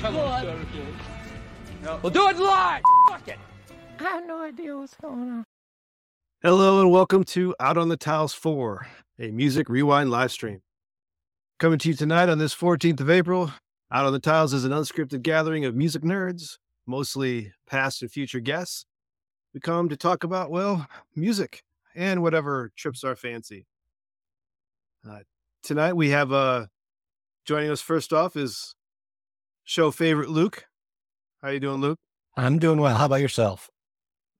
Fuck off, good. We'll do it live. Fuck it. I have no idea what's going on. Hello and welcome to Out on the Tiles 4, a music rewind live stream. Coming to you tonight on this 14th of April, Out on the Tiles is an unscripted gathering of music nerds, mostly past and future guests. We come to talk about, well, music and whatever trips our fancy. Uh, tonight we have uh, joining us first off is show favorite Luke. How you doing, Luke? I'm doing well. How about yourself?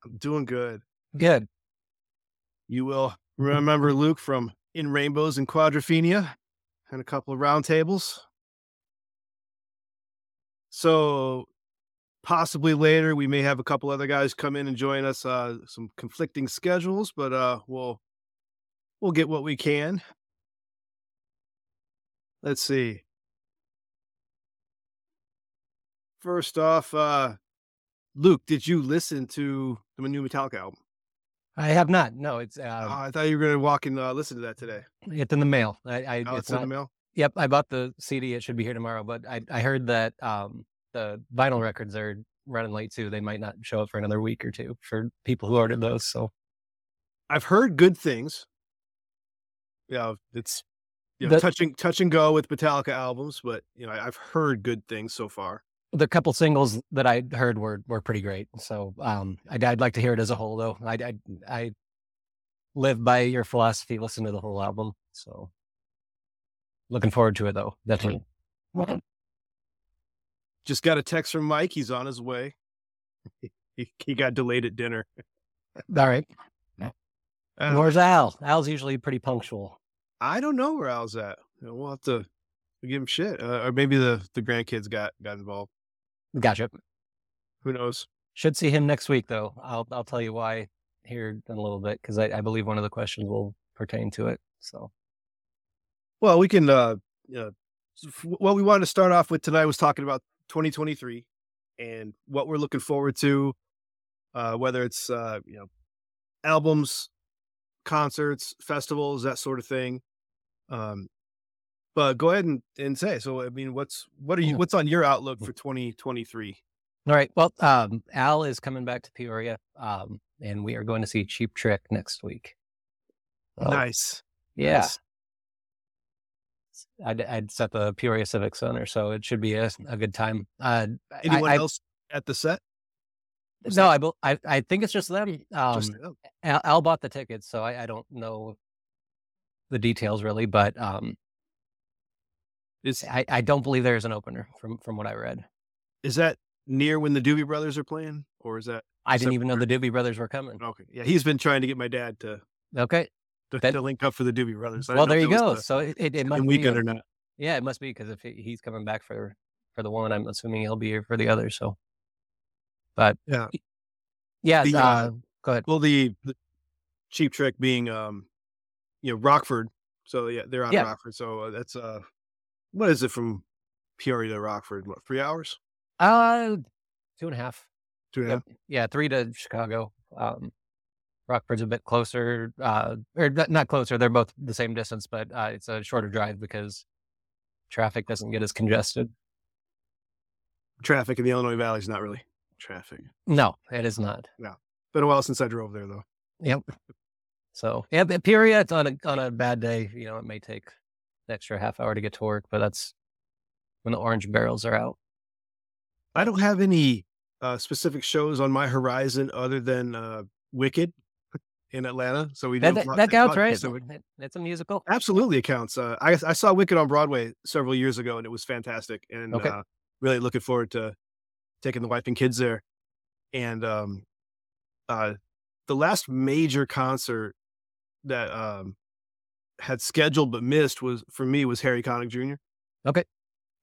I'm doing good. Good. You will remember Luke from In Rainbows and Quadrophenia and a couple of roundtables. So possibly later we may have a couple other guys come in and join us. Uh, some conflicting schedules, but uh, we'll we'll get what we can. Let's see. First off, uh, Luke, did you listen to the new Metallica album? I have not. No, it's Oh, uh, I thought you were going to walk and uh, listen to that today. it's in the mail. I, I Oh, it's it's in the mail. Yep, I bought the CD. It should be here tomorrow. But I I heard that um the vinyl records are running late too. They might not show up for another week or two for people who ordered those. So I've heard good things. Yeah, it's you know, The- touching touch and go with Metallica albums, but you know, I've heard good things so far. The couple singles that I heard were were pretty great. So um I'd, I'd like to hear it as a whole though. I I I live by your philosophy. Listen to the whole album. So looking forward to it though. Definitely. Just got a text from Mike. He's on his way. he, he got delayed at dinner. All right. Uh, Where's Al? Al's usually pretty punctual. I don't know where Al's at. We'll have to give him shit, uh, or maybe the the grandkids got got involved. Gotcha. Who knows? Should see him next week though. I'll I'll tell you why here in a little bit because I, I believe one of the questions will pertain to it. So Well, we can. uh uh, What we wanted to start off with tonight was talking about 2023 and what we're looking forward to, uh, whether it's uh, you know albums, concerts, festivals, that sort of thing. Um, go ahead and, and say. So, I mean, what's what are you? What's on your outlook for 2023? all right. Well, um, Al is coming back to Peoria, um, and we are going to see Cheap Trick next week. So, Nice. Yeah. nice. I'd, I'd set the Peoria Civic Center, so it should be a, a good time. Uh, Anyone I, else at the set? No, that I, I I think it's just them. Um, just- oh, Al, Al bought the tickets, so I, I don't know the details really, but um, is I, I don't believe there's an opener from from what I read. is that near when the Doobie Brothers are playing, or is that I didn't even know the Doobie Brothers were coming. okay? Yeah, he's been trying to get my dad to Okay, to, That- to link up for the Doobie Brothers. I well there you go. was So it, it, it the be weekend or not. yeah, it must be because if he, he's coming back for for the one, I'm assuming he'll be here for the other. So, but Yeah. yeah. The, uh, uh, go ahead. Well, the, the cheap trick being, um, you know, Rockford. So yeah, they're on Yeah. Rockford. So uh, that's uh, what is it from Peoria to Rockford? What three hours? Uh, two and a half. Two and a half. Yeah, three to Chicago. Um, Rockford's a bit closer, uh, or not- closer. They're both the same distance, but uh, it's a shorter drive because traffic doesn't get as congested. Traffic in the Illinois Valley is not really traffic. No, it is not. No, been a while since I drove there though. Yep. So yeah, Peoria it's on a on a bad day, you know, it may take extra half hour to get to work, but that's when the orange barrels are out. I don't have any uh, specific shows on my horizon other than uh, Wicked in Atlanta. So we That do that, that counts, right? so it It- it's a musical. absolutely accounts. Uh, I I saw Wicked on Broadway several years ago, and it was fantastic. And Okay. uh, really looking forward to taking the wife and kids there. And um, uh, the last major concert that um, had scheduled but missed was for me was Harry Connick Jr. Okay.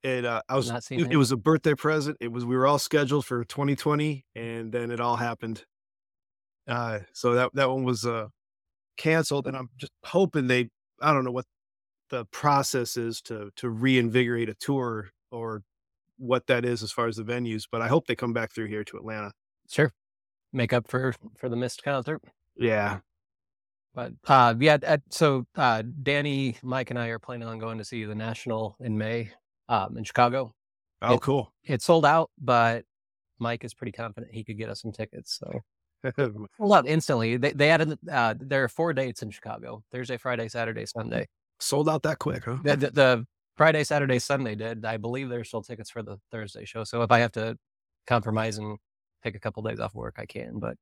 And uh, I was it, it was a birthday present. It was we were all scheduled for 2020, and then it all happened. Uh, so that that one was uh canceled, and I'm just hoping they. I don't know what the process is to to reinvigorate a tour or what that is as far as the venues, but I hope they come back through here to Atlanta. Sure. Make up for for the missed concert. Yeah. But uh, yeah, uh, so uh, Danny, Mike, and I are planning on going to see the National in May um, in Chicago. Oh, It- cool. It sold out, but Mike is pretty confident he could get us some tickets. So sold out instantly. They they added uh, there are four dates in Chicago: Thursday, Friday, Saturday, Sunday. Sold out that quick, huh? The, the, the Friday, Saturday, Sunday did. I believe there's still tickets for the Thursday show. So if I have to compromise and take a couple days off work, I can. But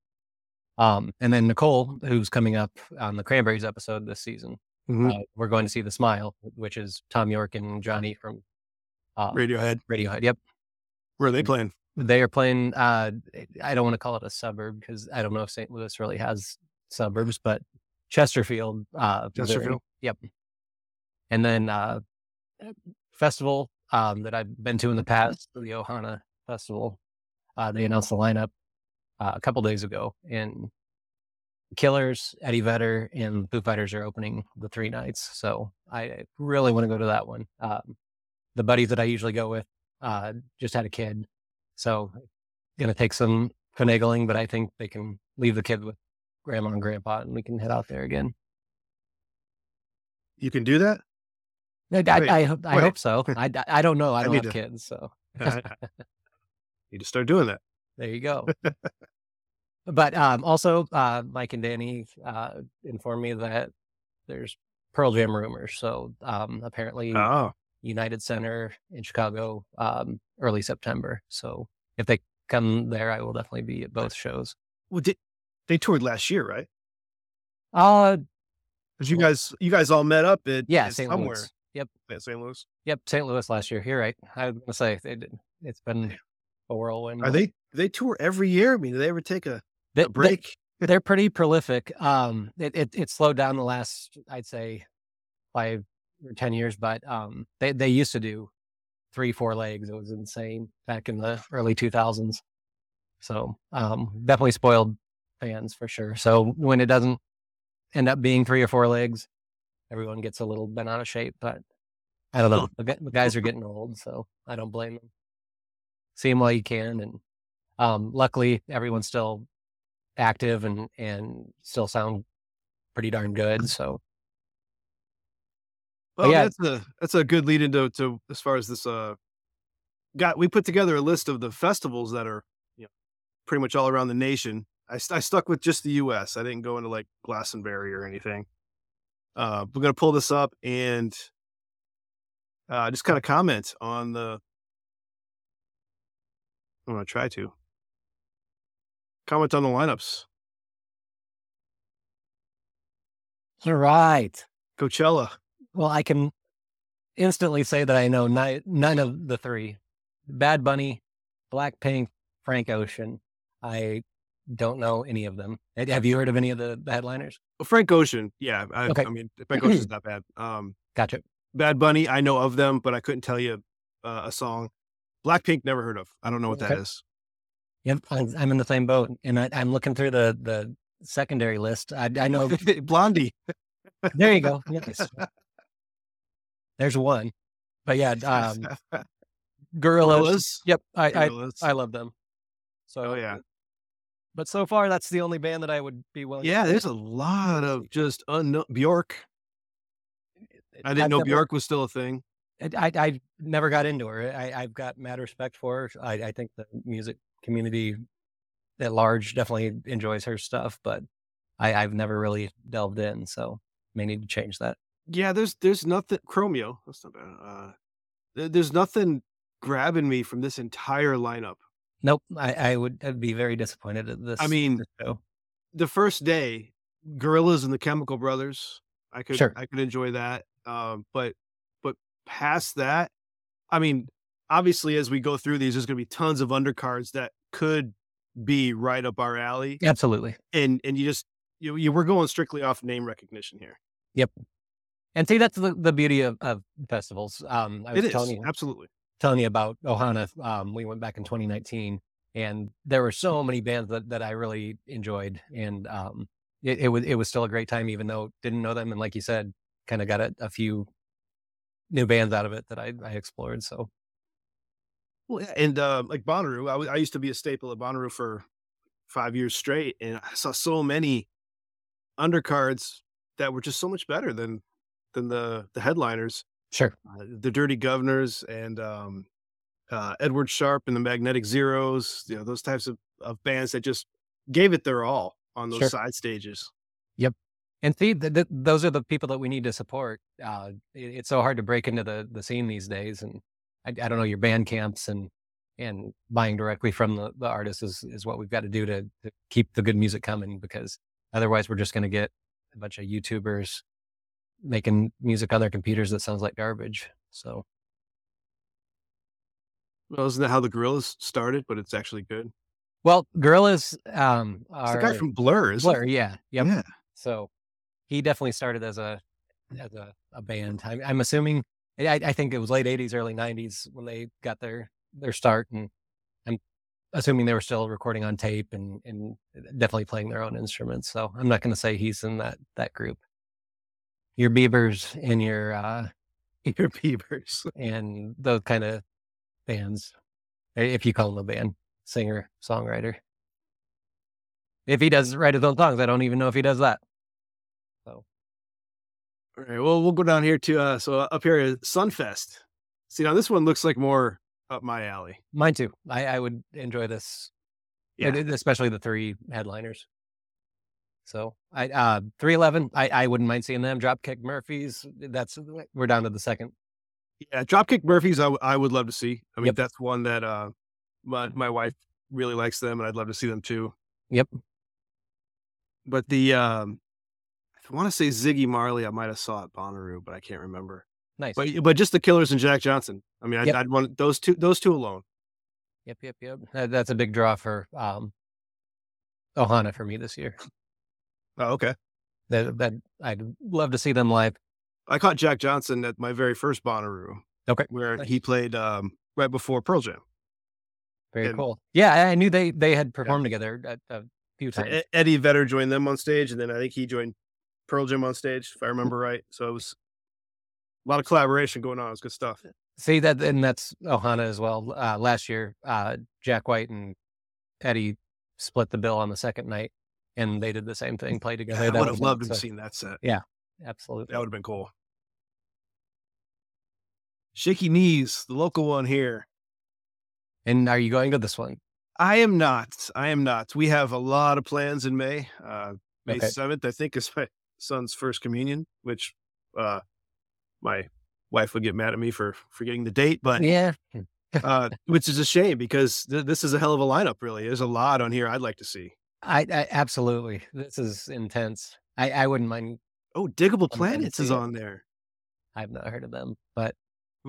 um, and then Nicole, who's coming up on the Cranberries episode this season, Mhm. uh, we're going to see the Smile, which is Thom Yorke and Johnny from uh, Radiohead. Radiohead. Yep, Where are they playing? they are playing. Uh, I don't want to call it a suburb because I don't know if St. Louis really has suburbs, but Chesterfield. Uh, Chesterfield? Yep. And then uh, festival um, that I've been to in the past, the Ohana Festival. Uh, they announced the lineup uh, a couple days ago, and Killers, Eddie Vedder, and Foo Fighters are opening the three nights. So I really want to go to that one. Um, the buddies that I usually go with uh, just had a kid, so gonna take some finagling, but I think they can leave the kid with grandma and grandpa, and we can head out there again. You can do that? I, I, Wait, I, hope- I wait. hope so. I, I don't know. I I don't need have to- kids, so you just start doing that. There you go. but um, also, uh, Mike and Danny uh, informed me that there's Pearl Jam rumors. So um, apparently, Oh, United Center in Chicago, um, early September. So if they come there, I will definitely be at both shows. well, did, they toured last year, right? Uh, Because you guys, you guys all met up at yeah, St. somewhere. Louis. Yep, Yeah, St. Louis. yep, St. Louis last year. You're right. I was gonna say they did. It's been a whirlwind. Are they? They tour every year. I mean, do they ever take a, They- a break? they're pretty prolific. Um, it, it it slowed down the last, I'd say, five or ten years, but um, they they used to do three, four legs. It was insane back in the early two thousands. So um, definitely spoiled fans for sure. So when it doesn't end up being three or four legs, everyone gets a little bent out of shape. But I don't know. The guys are getting old, so I don't blame them. See them while you can, and um, luckily everyone's still active and and still sound pretty darn good. So Well, yeah. that's a that's a good lead into to as far as this. Uh, got we put together a list of the festivals that are, you know, pretty much all around the nation. I, I stuck with just the U.S. I didn't go into like Glastonbury or anything. Uh, we're gonna pull this up and uh, just kind of comment on the. I'm gonna try to comment on the lineups. all right. Coachella. Well, I can instantly say that I know ni- none of the three: Bad Bunny, Blackpink, Frank Ocean. I don't know any of them. Have- you heard of any of the, the headliners? Well, Frank Ocean. Yeah, I, Okay. I mean Frank Ocean's not bad. Um, Gotcha. Bad Bunny, I know of them, but I couldn't tell you uh, a song. Blackpink, never heard of. I don't know what that is. Yep, I'm, in the same boat, and I, I'm looking through the the secondary list. I, I know. Blondie. there you go. Nice. There's one, but yeah, um, Gorillaz. Gorillaz. Yep, I, I Gorillaz. I love them. So oh yeah, but so far that's the only band that I would be willing. yeah. There's a lot of just unknown Bjork. I didn't I've know never- Bjork was still a thing. I, I I never got into her. I, I've got mad respect for her. I, I think the music community at large definitely enjoys her stuff, but I, I've never really delved in. So may need to change that. Yeah, there's there's nothing. Chromeo. That's not bad. Uh, there- there's nothing grabbing me from this entire lineup. Nope, I, I would I'd be very disappointed at this. I mean, this the first day, Gorillaz and the Chemical Brothers. I could Sure. I could enjoy that. Um, but past that, I mean, obviously as we go through these, there's going to be tons of undercards that could be right up our alley, absolutely. and and you just you, you we're going strictly off name recognition here. Yep. And see, that's the, the beauty of, of festivals. Um, I was It is telling you, absolutely. telling you about Ohana. Um, we went back in 2019, and there were so many bands that, that I really enjoyed, and um, it, it was it was still a great time, even though didn't know them, and like you said, kind of got a, a few new bands out of it that I, I explored. So Well, yeah, and uh, like Bonnaroo, I, w- I used to be a staple at Bonnaroo for five years straight, and I saw so many undercards that were just so much better than than the the headliners. Sure. Uh, the Dirty Guv'nahs and um, uh, Edward Sharpe and the Magnetic Zeros. You know those types of, of bands that just gave it their all on those Sure. side stages. And see, th- th- those are the people that we need to support. Uh, it- it's so hard to break into the the scene these days, and I, I don't know your band camps and and buying directly from the, the artists is is what we've got to do to, to keep the good music coming. Because otherwise, we're just going to get a bunch of YouTubers making music on their computers that sounds like garbage. So Well, isn't that how the Gorillaz started? But it's actually good. well, Gorillaz um, It's the guy from Blur, isn't Blur, it? yeah, yep. Yeah. So he definitely started as a as a, a band. I, I'm assuming. I, I think it was late '80s, early '90s when they got their their start, and I'm assuming they were still recording on tape and and definitely playing their own instruments. So I'm not going to say he's in that that group. Your Biebers and your uh, Your Beavers. and those kind of bands, if you call him a band, singer, songwriter. If he does write his own songs, I don't even know if he does that. All right. Well, we'll go down here to uh so up here is Sunfest. See now this one looks like more up my alley. mine too. I, I would enjoy this, Yeah. especially the three headliners. So I uh three eleven. I I wouldn't mind seeing them. Dropkick Murphys. That's we're down to the second. Yeah, Dropkick Murphys, I, I would love to see. I mean, Yep. that's one that uh, my my wife really likes them, and I'd love to see them too. Yep. But the um, I want to say Ziggy Marley, I might have saw at Bonnaroo, but I can't remember. Nice. But but just the Killers and Jack Johnson. I mean, I'd, Yep. I'd want those two those two alone. Yep, yep, yep. That, that's a big draw for um Ohana for me this year. Oh, okay. That that I'd love to see them live. I caught Jack Johnson at my very first Bonnaroo, Okay. where Nice. he played um, right before Pearl Jam. Very And- cool. Yeah, I knew they they had performed together a, a few times. Eddie Vedder joined them on stage, and then I think he joined Pearl Jam on stage, if I remember right. So it was a lot of collaboration going on. It was good stuff. See that, and that's Ohana as well. Uh, last year, uh, Jack White and Eddie split the bill on the second night, and they did the same thing, played together. I would have loved to so- have seen that set. Yeah, absolutely. That would have been cool. Shaky Knees, the local one here. And are you going to this one? I am not. I am not. We have a lot of plans in May. Uh, May Okay. 7th, I think, is my son's first communion, which uh, my wife would get mad at me for forgetting the date, but Yeah. uh, which is a shame because th- this is a hell of a lineup, really. There's a lot on here I'd like to see. I, I absolutely. This is intense. I, I wouldn't mind. Oh, Digable Planets is on there. I've not heard of them, but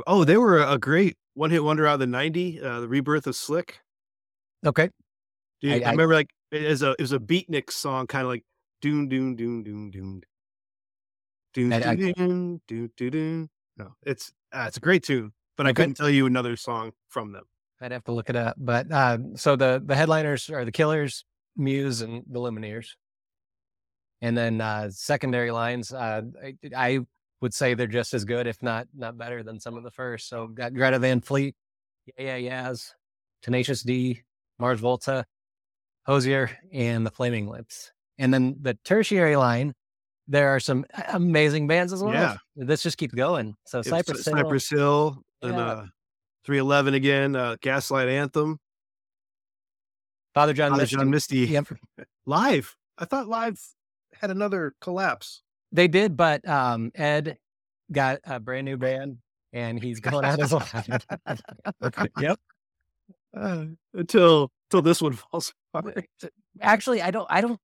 Oh, they were a great one hit wonder out of the 90, uh, the rebirth of Slick. okay. Dude, I- I, I- remember like it is a it was a beatnik song, kind of like doon doon I- I- doon doon doon doon doon. No, it's uh, it's a great tune, but I couldn't tell you another song from them. I'd have to look it up. But uh, so the the headliners are the Killers, Muse, and the Lumineers. And then uh, secondary lines, uh, I, I would say they're just as good, if not not better than some of the first. So got Greta Van Fleet, Yeah Yeah Yeahs, Tenacious D, Mars Volta, Hozier, and the Flaming Lips. And then the tertiary line, there are some amazing bands as well. Yeah. This just keeps going. So It's Cypress Hill, Cypress Hill, and uh, 311 again, uh, Gaslight Anthem, Father John Father Misty. John Misty, Yep. live. I thought live had another collapse. They did, but um, Ed got a brand new band, and he's going out as a yep. Uh, until until this one falls apart. Actually, I don't. I don't.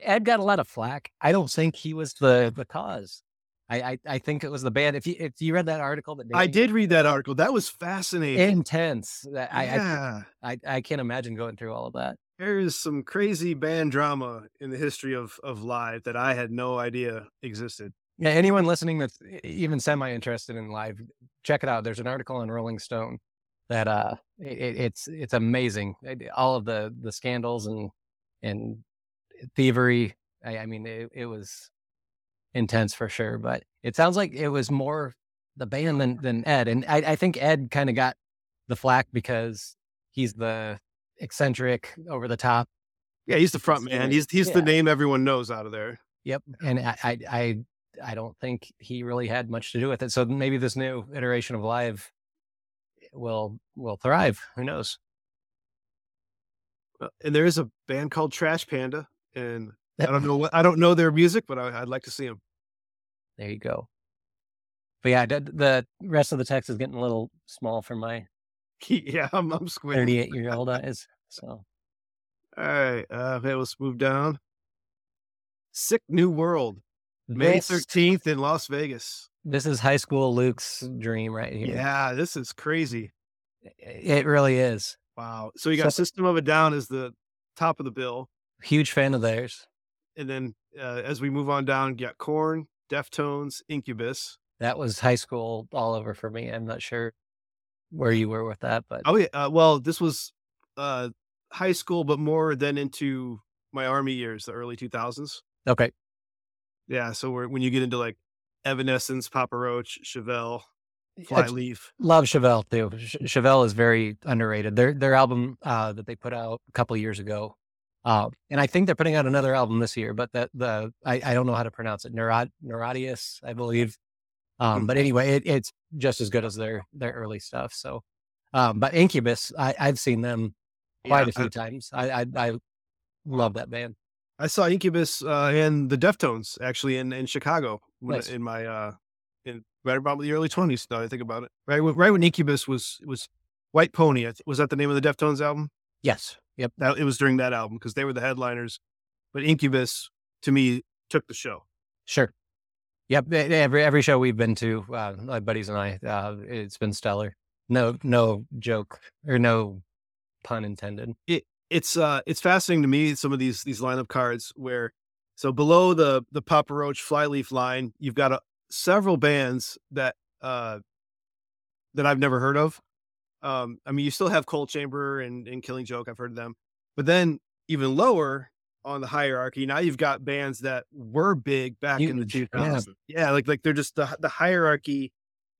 Ed got a lot of flack. I don't think he was the the cause. I I, I think it was the band. If you if you read that article that I did read that article. That was fascinating. intense. I, yeah. I I I can't imagine going through all of that. there is some crazy band drama in the history of of live that I had no idea existed. Yeah, anyone listening that's even semi interested in live, check it out. There's an article on Rolling Stone that uh, it- it's it's amazing. All of the the scandals and and thievery. I, I mean, it, it was intense for sure. But it sounds like it was more the band than than Ed, and I, I think Ed kind of got the flack because he's the eccentric, over the top Yeah, he's the front man. He's he's the name everyone knows out of there. Yep. And I, I, I, I don't think he really had much to do with it. So maybe this new iteration of live will will thrive. Who knows? Uh, And there is a band called Trash Panda, and I don't know what I don't know their music, but I, I'd like to see them. There you go. But yeah, the, the rest of the text is getting a little small for my yeah, I'm, I'm squinting. 38 year old eyes. So All right, uh, okay, let's move down. Sick New World, May this, 13th in Las Vegas. this is high school Luke's dream right here. Yeah, this is crazy. It really is. Wow. So you got So- System of a Down as the top of the bill. Huge fan of theirs. And then uh, as we move on down, you got Korn, Deftones, Incubus. That was high school all over for me. I'm not sure where you were with that, but Oh, yeah. Uh, well, this was uh, high school, but more than into my army years, the early 2000s. okay. Yeah. So we're, when you get into like Evanescence, Papa Roach, Chevelle, I Flyleaf. love Chevelle too. Ch- Chevelle is very underrated. Their their album uh, that they put out a couple years ago, uh, and I think they're putting out another album this year. But that the I, I don't know how to pronounce it. Neurot Neurodius, I believe. Um, but anyway, it, it's just as good as their their early stuff. So, um, but Incubus, I, I've seen them quite Yeah, a few I- times. I, I I love that band. I saw Incubus uh, and the Deftones actually in, in Chicago Nice. in my uh, in right about the early twenties. Now I think about it, right when, right when Incubus was was White Pony. I th- Was that the name of the Deftones album? Yes. Yep. That it was during that album because they were the headliners. But Incubus to me took the show. Sure. Yep. Every every show we've been to, uh, my buddies and I, uh, it's been stellar. No no joke or no pun intended. It's uh it's fascinating to me some of these these lineup cards where so below the the Papa Roach Flyleaf line you've got a, several bands that uh that I've never heard of. Um, I mean, you still have Coal Chamber and, and Killing Joke. I've heard of them, but then even lower on the hierarchy, now you've got bands that were big back in the 2000s. yeah. Yeah. like like they're just the the hierarchy.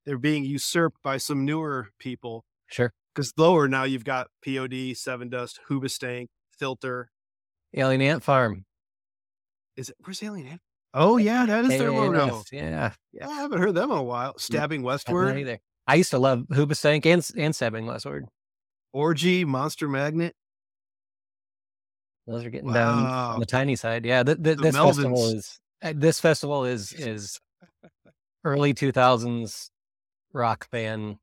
They're being usurped by some newer people. Sure. Because lower now you've got POD, Sevendust, Hoobastank, Filter. Alien Ant Farm. Is it where's Alien Ant? Oh yeah, that is their logo. Yeah. Yeah, I haven't heard them in a while. Stabbing Westward, either. I used to love Hoobastank and and Stabbing Westward. Orgy, Monster Magnet. Those are getting down Wow. on the tiny side. Yeah. Th- th- this festival is uh, this festival is is early two thousands rock band.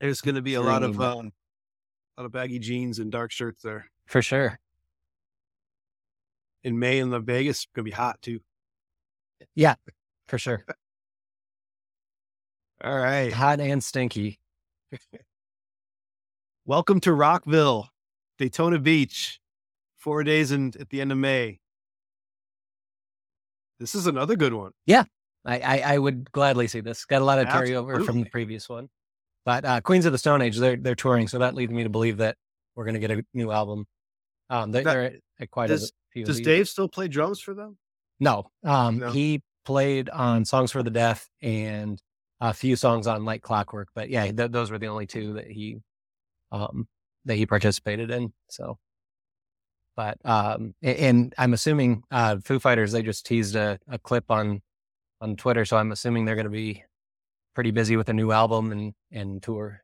There's going to be a lot of um, a lot of baggy jeans and dark shirts there. For sure. In May in the Vegas, it's going to be hot too. Yeah, for sure. All right. Hot and stinky. Welcome to Rockville, Daytona Beach. Four days in, at the end of May. This is another good one. I, I, I would gladly see this. Got a lot of carryover from the previous one. But uh, Queens of the Stone Age, they're they're touring, so that leads me to believe that we're going to get a new album. Um, they, That- they're at, at quite does- a few. of Does. Dave still play drums for them? No, um, No? he played on Songs for the Deaf and a few songs on Like Clockwork. But yeah, th- those were the only two that he um, that he participated in. So, but um, and I'm assuming uh, Foo Fighters they just teased a, a clip on on Twitter, so I'm assuming they're going to be pretty busy with a new album and and tour.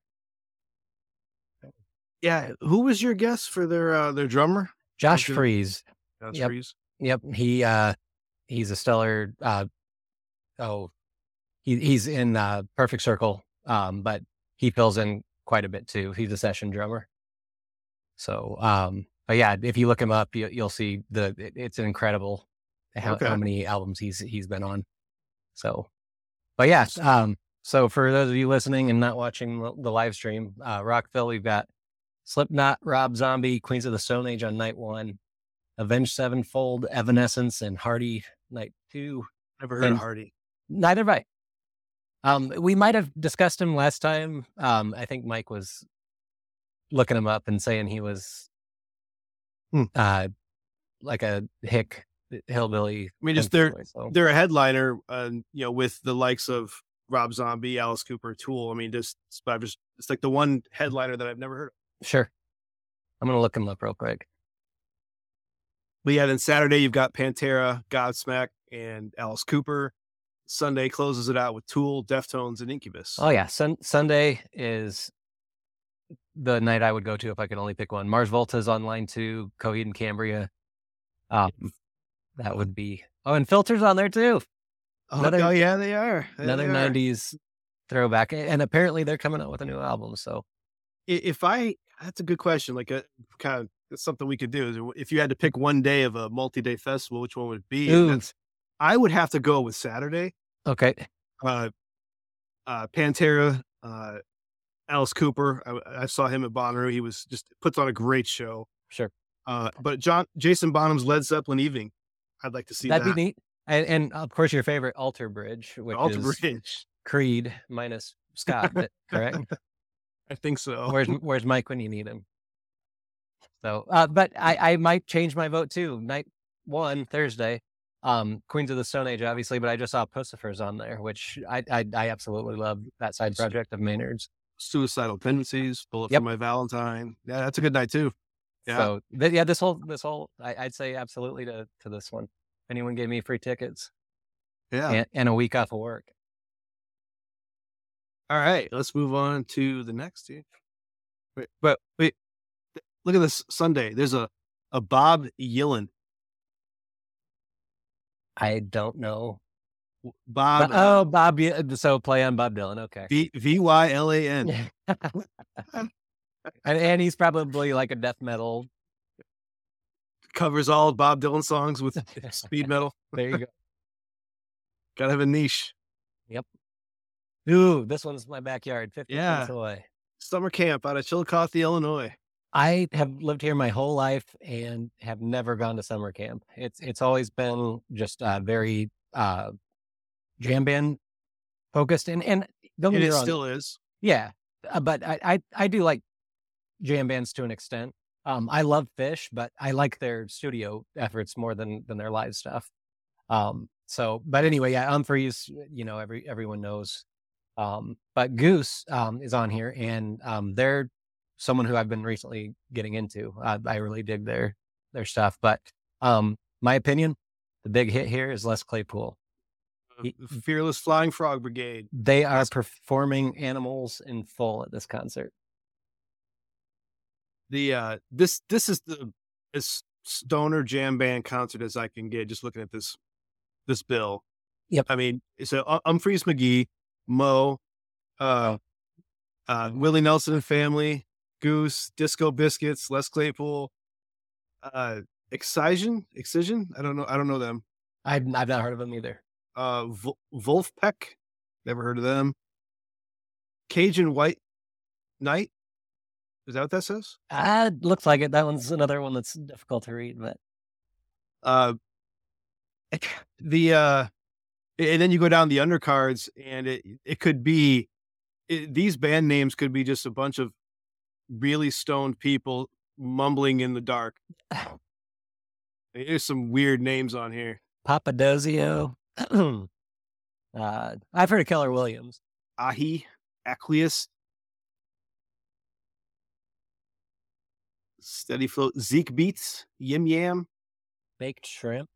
Yeah. Who was your guess for their uh, their drummer? Josh. Freese, That's Yep. Freese. Yep, he uh he's a stellar uh oh he he's in uh Perfect Circle um but he fills in quite a bit too. He's a session drummer. So um but yeah, if you look him up you, you'll see the it, it's incredible how, Okay. how many albums he's he's been on. So but yeah, um so for those of you listening and not watching the, live stream, uh Rockville we've got Slipknot, Rob Zombie, Queens of the Stone Age on night 1. Avenged Sevenfold, Evanescence, and Hardy Night Two. Never heard And- of Hardy. Neither have I. Um, we might have discussed him last time. Um, I think Mike was looking him up and saying he was Hmm. uh like a hick hillbilly. I mean, just they're so- they're a headliner, uh, you know, with the likes of Rob Zombie, Alice Cooper, Tool. I mean, just but I've just it's like the one headliner that I've never heard. of. sure. I'm gonna look him up real quick. but yeah, then Saturday you've got Pantera, Godsmack, and Alice Cooper. Sunday closes it out with Tool, Deftones, and Incubus. Oh yeah, Sun- Sunday is the night I would go to if I could only pick one. Mars Volta is on line two. Coheed and Cambria. Um, that would be. Oh, and Filters on there too. oh, another- oh, yeah, they are. Another they are. '90s throwback, and apparently they're coming out with a new album. So If I, that's a good question. Like a kind of something we could do. Is if you had to pick one day of a multi-day festival, which one would it be? Ooh. that's- I would have to go with Saturday. okay, uh, uh, Pantera, uh, Alice Cooper. I, I saw him at Bonnaroo. He was just puts on a great show. sure, Uh, but John Jason Bonham's Led Zeppelin Evening, I'd like to see that'd that. be neat. And, and of course, your favorite Alter Bridge, which Alter is Bridge. Creed minus Scott, correct? I think so. Where's Where's Mike when you need him? So, uh, but I I might change my vote too. Night one Thursday, um, Queens of the Stone Age, obviously, but I just saw Puscifers on there, which I I, I absolutely love that side project of Maynard's. Suicidal tendencies. Bullet Yep. for my Valentine. Yeah, that's a good night too. Yeah. So th- yeah, this whole this whole I, I'd say absolutely to to this one. If anyone gave me free tickets Yeah. and, and a week off of work. All right. Let's move on to the next. Dude. Wait, but wait, look at this Sunday. There's a a Bob Vylan. I don't know. Bob. Oh, Bob. Ye- uh, So play on Bob Dylan. Okay. V Y L A N. and, and he's probably like a death metal. Covers all Bob Dylan songs with speed metal. There you go. Gotta have a niche. Yep. Ooh, this one's my backyard, 50 Yeah. away. Summer camp out of Chillicothe, Illinois. I have lived here my whole life and have never gone to summer camp. It's it's always been just uh, very uh, jam band focused, and and don't And get me it wrong, still is. yeah, uh, but I, I I do like jam bands to an extent. Um, I love Phish, but I like their studio efforts more than than their live stuff. Um, so, but anyway, yeah, Umphrey's, you know, every everyone knows. Um, but Goose um, is on here, and um, they're someone who I've been recently getting into. I, I really dig their their stuff. But um, my opinion, the big hit here is Les Claypool. He- Fearless Flying Frog Brigade. They are performing animals in full at this concert. The uh this this is the as stoner jam band concert as I can get just looking at this this bill. Yep. I mean, so uh, Umphrey's McGee, Mo, uh uh Willie Nelson and family, Goose, Disco Biscuits, Les Claypool, uh Excision, Excision? I don't know. I don't know them. I've I've not heard of them either. uh Vol- Vulfpeck, never heard of them. Cajun White Knight, is that what that says? Ah, it looks like it. That one's another one that's difficult to read, but Uh, the uh, and then you go down the undercards, and it it could be it, these band names could be just a bunch of really stoned people mumbling in the dark. There's some weird names on here. Papadosio. uh, I've heard of Keller Williams. Ahi, Aqueous, Steady Flow, Zeke Beats, Yim Yam, Baked shrimp.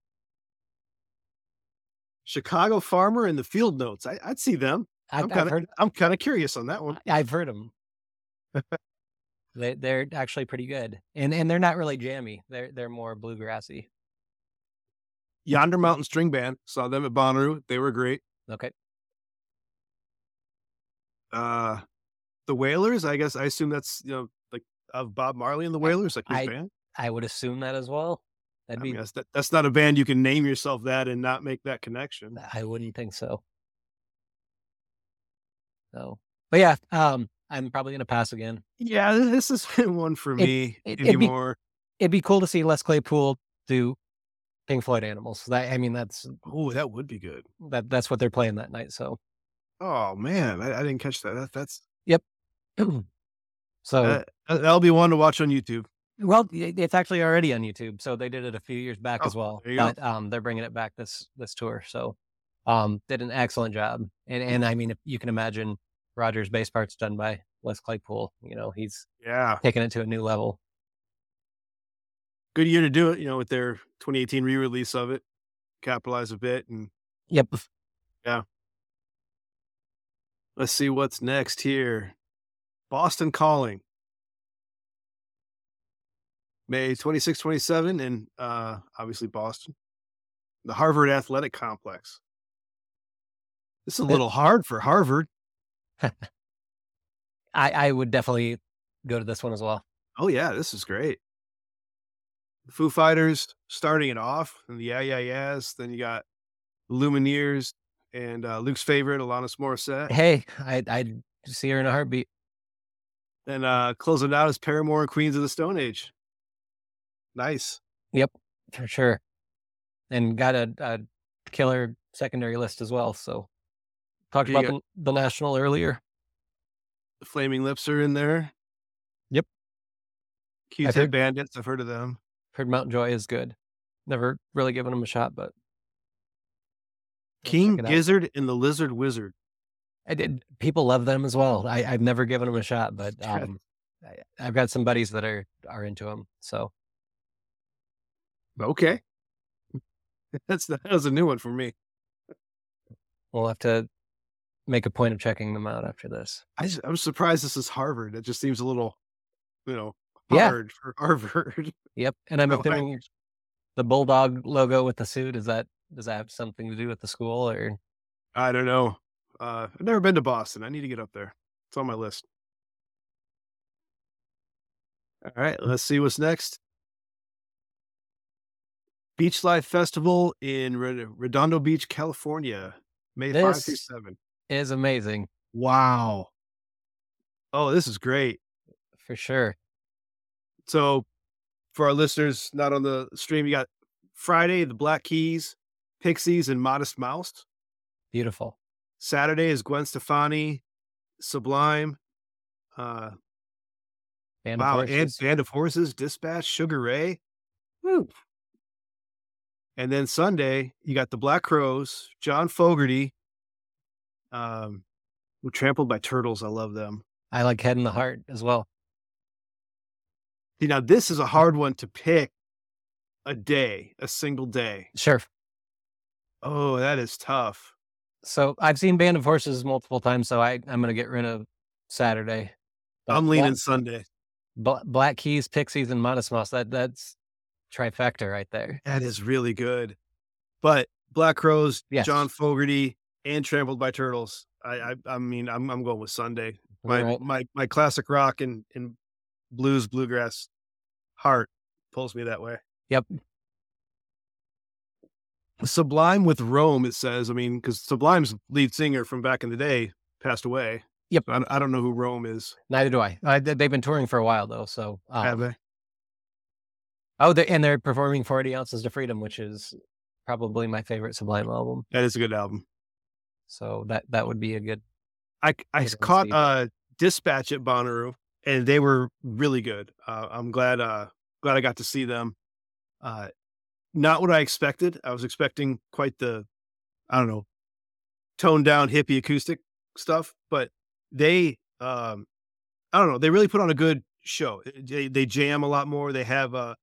Chicago Farmer, and the Field Notes. I, I'd see them. I've, I'm I've kind of heard. I'm kind of curious on that one. I've heard them. they they're actually pretty good, and and they're not really jammy. They're they're more bluegrassy. Yonder Mountain String Band, saw them at Bonnaroo. They were great. Okay. Uh, the Wailers, I guess I assume that's you know like of Bob Marley and the Wailers, like his I- band. I would assume that as well. That'd mean, be. that's, that, that's not a band you can name yourself that and not make that connection. I wouldn't think so. So, but yeah, um, I'm probably gonna pass again. Yeah, th- this is one for me it- it'd be- It'd be cool to see Les Claypool do Pink Floyd Animals. That, I mean, that's Oh, that would be good. that that's what they're playing that night. So, Oh man, I, I didn't catch that. that that's yep. so that, that'll be one to watch on YouTube. well, it's actually already on YouTube. So they did it a few years back Oh, as well. But um, they're bringing it back this this tour. So, um, did an excellent job. And and I mean, if you can imagine, Roger's bass parts done by Les Claypool. You know, he's Yeah, taking it to a new level. good year to do it. You know, with their 2018 re-release of it, capitalize a bit, and Yep. Yeah. Let's see what's next here. Boston Calling, May 26, 27, and uh, obviously Boston, the Harvard Athletic Complex. This is a little hard for Harvard. I, I would definitely go to this one as well. Oh yeah, this is great. The Foo Fighters starting it off, and the Yeah Yeah Yeahs. Then you got Lumineers and uh, Luke's favorite, Alanis Morissette. Hey, I I'd see her in a heartbeat. And uh, closing out is Paramore and Queens of the Stone Age. Nice. Yep, for sure. And got a, a killer secondary list as well. So talked about the, the national earlier. The Flaming Lips are in there. Yep. Heard- Bandits. I've heard of them. Heard Mount Joy is good. Never really given them a shot, but King. Gizzard and the Lizard Wizard. I did. People love them as well. I, I've never given them a shot, but um, I, I've got some buddies that are are into them. So Okay. That's that was a new one for me. we'll have to make a point of checking them out after this. I I'm surprised this is Harvard. It just seems a little, you know, Yeah. hard for Harvard. Yep. And I'm I- assuming the bulldog logo with the suit is that does that have something to do with the school or I don't know. Uh, I've never been to Boston. I need to get up there. It's on my list. All right, let's see what's next. Beach Life Festival in Redondo Beach, California, May 5 through 7. Is amazing Wow. Oh, this is great. for sure. So, for our listeners not on the stream, you got Friday, the Black Keys, Pixies, and Modest Mouse. Beautiful. Saturday is Gwen Stefani, Sublime, uh, Band wow, of and. Band of Horses, Dispatch, Sugar Ray. Woo. And then Sunday, you got the Black Crowes, John Fogerty, um, Trampled by Turtles. I love them. I like Head and the Heart as well. See, now this is a hard one to pick a day, a single day. Sure. Oh, that is tough. So I've seen Band of Horses multiple times, so I I'm gonna get rid of Saturday. But I'm leaning Black, Sunday. Black Keys, Pixies, and Modest Mouse. That that's trifecta right there. That is really good. But Black Crowes, Yes. John Fogerty, and Trampled by Turtles. I I, I mean, I'm I'm going with Sunday. My right. my my classic rock and, and blues bluegrass heart pulls me that way. Yep. Sublime with Rome, it says. I mean, because Sublime's lead singer from back in the day passed away. Yep. I, I don't know who Rome is. Neither do I. I they- they've been touring for a while though, so um, Have they? oh, they and they're performing Forty Ounces to Freedom, which is probably my favorite Sublime album. That is a good album. So that that would be a good. I I Good caught uh Dispatch at Bonnaroo, and they were really good. Uh, I'm glad uh glad I got to see them. Uh, not what I expected. I was expecting quite the, I don't know, toned down hippie acoustic stuff, but they um I don't know, they really put on a good show. They they jam a lot more. They have uh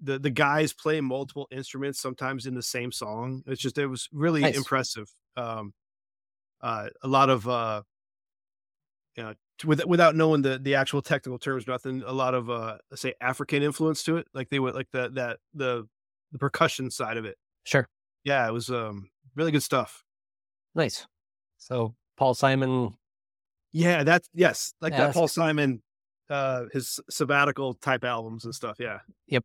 the the guys play multiple instruments sometimes in the same song. It's just it was really Nice. impressive. Um uh a lot of uh you know with, without knowing the the actual technical terms nothing a lot of uh let's say african influence to it like they went like the that the the percussion side of it. Sure, yeah it was um really good stuff. Nice. So Paul Simon, yeah that's yes like Yeah, that paul simon uh his sabbatical type albums and stuff yeah. Yep.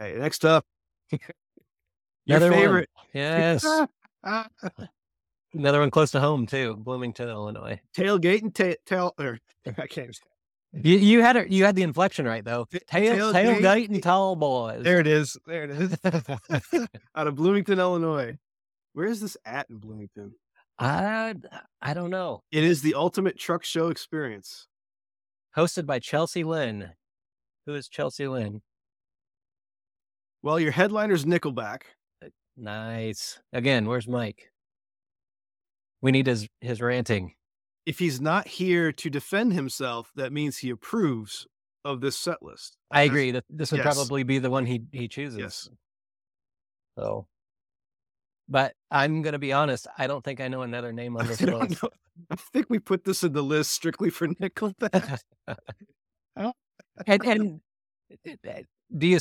okay next up your Another one. favorite yes, Ah, another one close to home too, Bloomington, Illinois. tailgate and ta- tail or i can't say You you had it. You had the inflection right though. Tail tailgate- tailgate and tall boys. there it is there it is out of bloomington illinois where is this at in bloomington I I don't know. It is the ultimate truck show experience. Hosted by Chelsea Lynn. Who is Chelsea Lynn? Well, your headliner's Nickelback. Nice. Again, where's Mike? We need his his ranting. If he's not here to defend himself, that means he approves of this set list. I agree that this would yes. probably be the one he he chooses. Yes. So, but I'm gonna be honest. I don't think I know another name on this don't list. know. I think we put this in the list strictly for Nickelback. and and do you?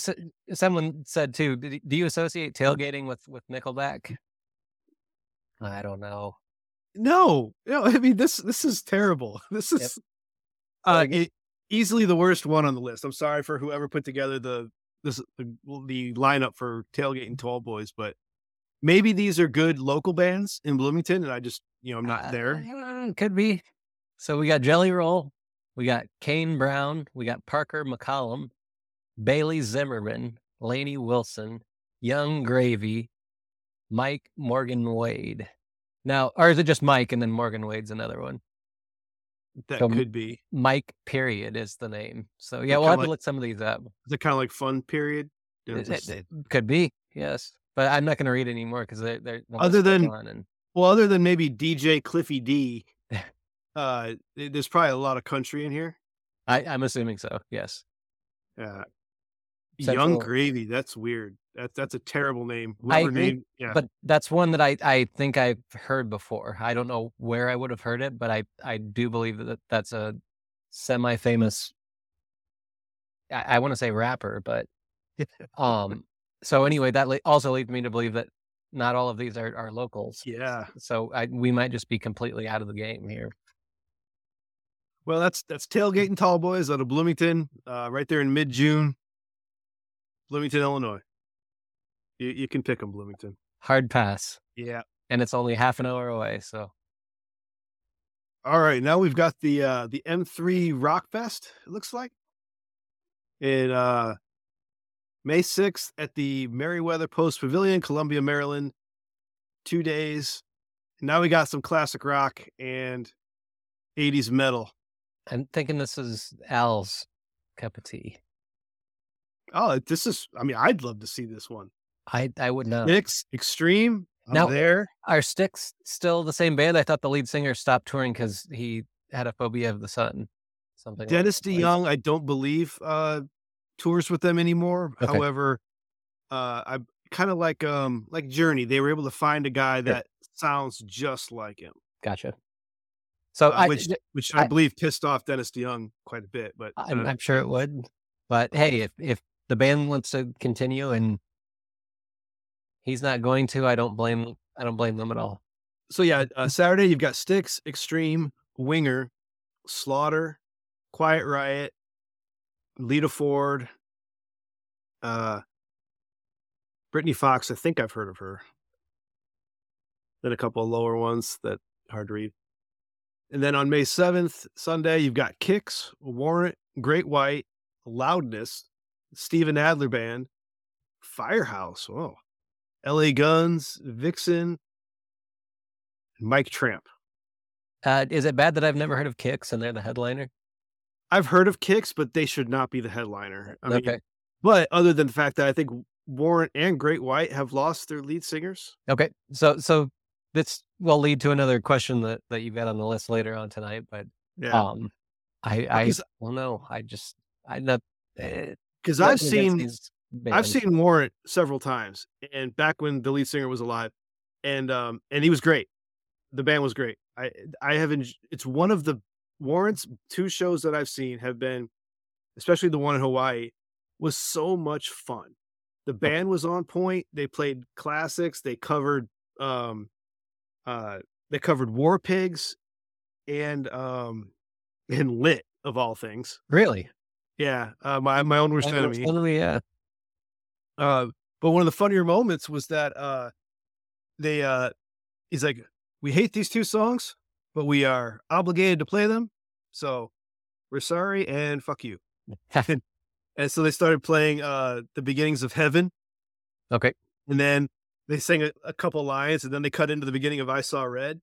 Someone said too. Do you associate tailgating with with Nickelback? I don't know. no, no. I mean this this is terrible. This is uh, it, easily the worst one on the list. I'm sorry for whoever put together the this the, the lineup for tailgate and Tall Boys, but maybe these are good local bands in Bloomington, and I just you know I'm not there. Uh, could be. So we got Jelly Roll, we got Kane Brown, we got Parker McCollum, Bailey Zimmerman, Lainey Wilson, Yung Gravy, Mike Morgan Wade. Now, or is it just Mike and then Morgan Wade's another one? That So- could be. Mike period is the name. So yeah, we'll have like- to look some of these up. Is it kind of like fun period? You know, It, it- it could be, yes. But I'm not going to read anymore because they're, they're Other than- and well, other than maybe DJ Cliffy D, uh, there's probably a lot of country in here. I, I'm assuming so. Yes. Uh, Central- Yung Gravy. That's weird. That's that's a terrible name. I agree, named, yeah. But that's one that I, I think I've heard before. I don't know where I would have heard it, but I, I do believe that that's a semi famous, I, I want to say rapper, but um. So anyway, that also leads me to believe that not all of these are, are locals. yeah. So I, we might just be completely out of the game here. Well, that's that's tailgate and tall boys out of Bloomington, uh, right there in mid June, Bloomington, Illinois. You you can pick them, Bloomington. Hard pass, Yeah. and it's only half an hour away. So All right, now we've got the uh the M3 Rock Fest. It looks like in uh May 6th at the Merriweather Post Pavilion, Columbia, Maryland. Two days. Now we got some classic rock and 80s metal. I'm thinking this is Al's cup of tea. Oh, this is I mean, I'd love to see this one. I I would know. Mix Extreme. I'm Now- there. Are Styx still the same band? I thought the lead singer stopped touring because he had a phobia of the sun. Something. Dennis lines. DeYoung, I don't believe uh tours with them anymore. Okay. However, uh I kind of like um like Journey. They were able to find a guy that sounds just like him. Gotcha. So uh, I, which which I, I- believe pissed off Dennis DeYoung quite a bit, but I'm, uh, I'm sure it would. But hey, if if the band wants to continue and he's not going to, I don't blame I don't blame them at all. so yeah, uh, Saturday you've got Styx, Extreme, Winger, Slaughter, Quiet Riot, Lita Ford, uh, Britny Fox. I think I've heard of her. Then a couple of lower ones that hard to read. And then on May seventh, Sunday, you've got Kix, Warrant, Great White, Loudness, Steven Adler Band, Firehouse. Oh, L.A. Guns, Vixen, Mike Tramp. Uh, is it bad that I've never heard of Kix and they're the headliner? I've heard of Kix, but they should not be the headliner. I mean, okay. but other than the fact that I think Warren and Great White have lost their lead singers. Okay. So so this will lead to another question that that you've got on the list later on tonight. But Yeah, um, I I well no, I just I not eh, because I've seen I've seen Warrant several times, and back when the lead singer was alive, and um and he was great. The band was great. I I have it's one of the Warrant's two shows that I've seen have been, especially the one in Hawaii, was so much fun. The band was on point. They played classics. They covered um uh they covered War Pigs and um and Lit of all things. really. Yeah, uh, my my own worst enemy. understand, yeah. Uh, but one of the funnier moments was that uh, they uh, he's like, "We hate these two songs, but we are obligated to play them, so we're sorry and fuck you." and so they started playing uh, the beginnings of Heaven, okay. and then they sang a, a couple lines, and then they cut into the beginning of I Saw Red,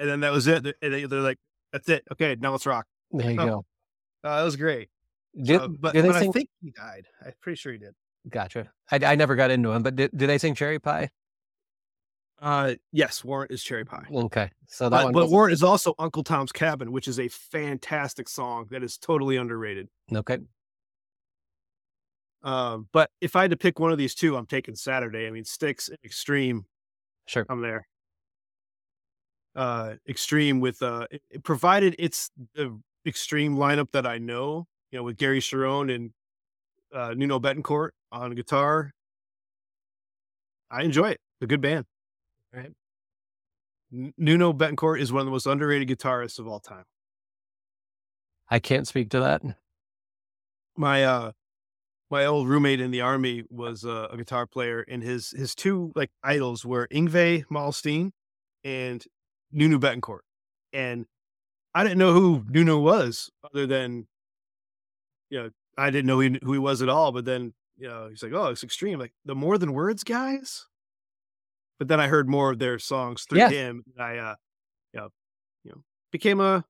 and then that was it. And they, they're like, "That's it. Okay, now let's rock." There you Oh, go. Uh, that was great. Do, Uh, but do they but sing? I think he died. I'm pretty sure he did. Gotcha. I, I never got into him, but do, do they sing Cherry Pie? Uh, yes, Warrant is Cherry Pie. Okay, so that But, one. but Warrant is also Uncle Tom's Cabin, which is a fantastic song that is totally underrated. okay, Um, but if I had to pick one of these two, I'm taking Saturday. I mean, Styx and Extreme, sure. I'm there. Uh, Extreme with uh, it- provided it's the Extreme lineup that I know, you know, with Gary Cherone and uh, Nuno Bettencourt on guitar. I enjoy it. It's A good band. Right. Nuno Bettencourt is one of the most underrated guitarists of all time. I can't speak to that. my uh my old roommate in the army was uh, a guitar player and his his two like idols were Yngwie Malmsteen and Nuno Bettencourt. And I didn't know who Nuno was other than you know, I didn't know who he was at all, but then you know, he's like, "Oh, it's extreme." Like the More Than Words guys. But then I heard more of their songs through Yeah. him. And I uh you know, you know, became a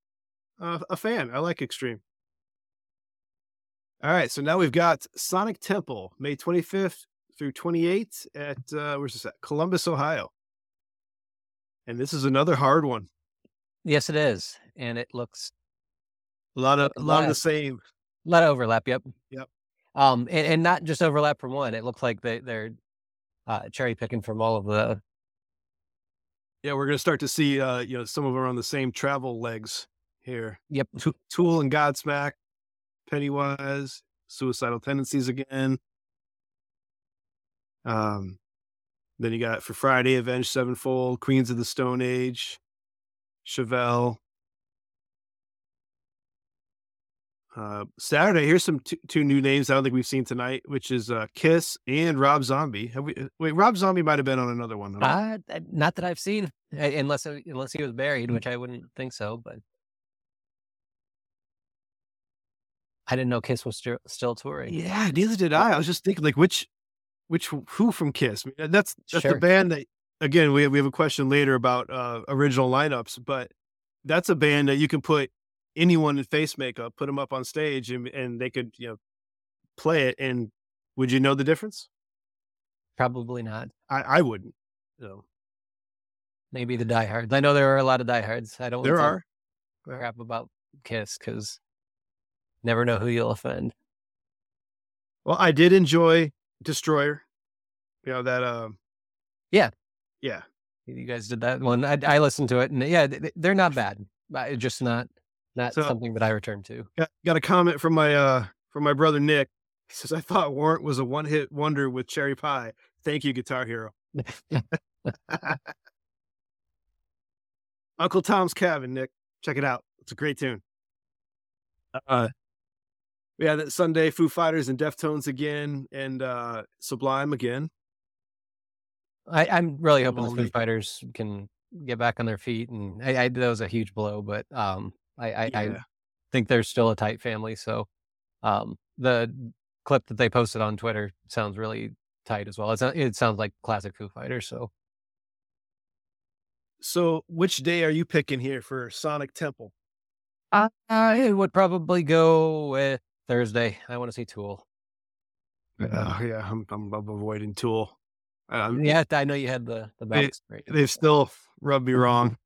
a, a fan. I like extreme. All right, so now we've got Sonic Temple, May 25th through 28th at uh, where's this at? Columbus, Ohio. And this is another hard one. Yes, it is, and it looks A lot of a lot of the same. A lot of overlap. Yep. Yep. Um, and, and not just overlap from one. It looks like they they're uh, cherry picking from all of the. Yeah, we're gonna start to see uh, you know, some of them are on the same travel legs here. Yep. Tu- Tool and Godsmack, Pennywise, Suicidal Tendencies again. Um, then you got for Friday, Avenged Sevenfold, Queens of the Stone Age, Chevelle. Uh, Saturday, here's some t- two new names I don't think we've seen tonight, which is uh, Kiss and Rob Zombie. Have we? uh, Wait, Rob Zombie might have been on another one. Uh, not that I've seen, unless unless he was buried, which I wouldn't think so. But I didn't know Kiss was still still touring. Yeah, neither did I. I was just thinking, like, which, which, who from Kiss? I mean, that's that's Sure. the band that. Again, we have, we have a question later about uh, original lineups, but that's a band that you can put anyone in face makeup, put them up on stage, and and they could you know play it. And would you know the difference? Probably not. I I wouldn't. So Maybe the diehards. I know there are a lot of diehards. I don't. there are. crap about Kiss because never know who you'll offend. Well, I did enjoy Destroyer. You know that. Um, Yeah. Yeah. You guys did that one. I, I listened to it, and yeah, th- th- they're not bad. just not not So- something that I return to. Got, got a comment from my uh from my brother Nick. He says, "I thought Warrant was a one hit wonder with Cherry Pie. Thank you, Guitar Hero." Uncle Tom's Cabin, Nick. Check it out. It's a great tune. Uh, we had that Sunday Foo Fighters and Deftones again, and uh Sublime again. I, I'm really hoping the Foo Fighters can get back on their feet, and I, I that was a huge blow, but um, I I, I think they're still a tight family. So, um, the clip that they posted on Twitter sounds really tight as well. It's, it sounds like classic Foo Fighters. So, So, which day are you picking here for Sonic Temple? uh, I would probably go with Thursday. I want to see Tool. Oh, yeah, I'm, I'm, I'm avoiding Tool. Um, Yeah, I know you had the the They- they've still rubbed me wrong.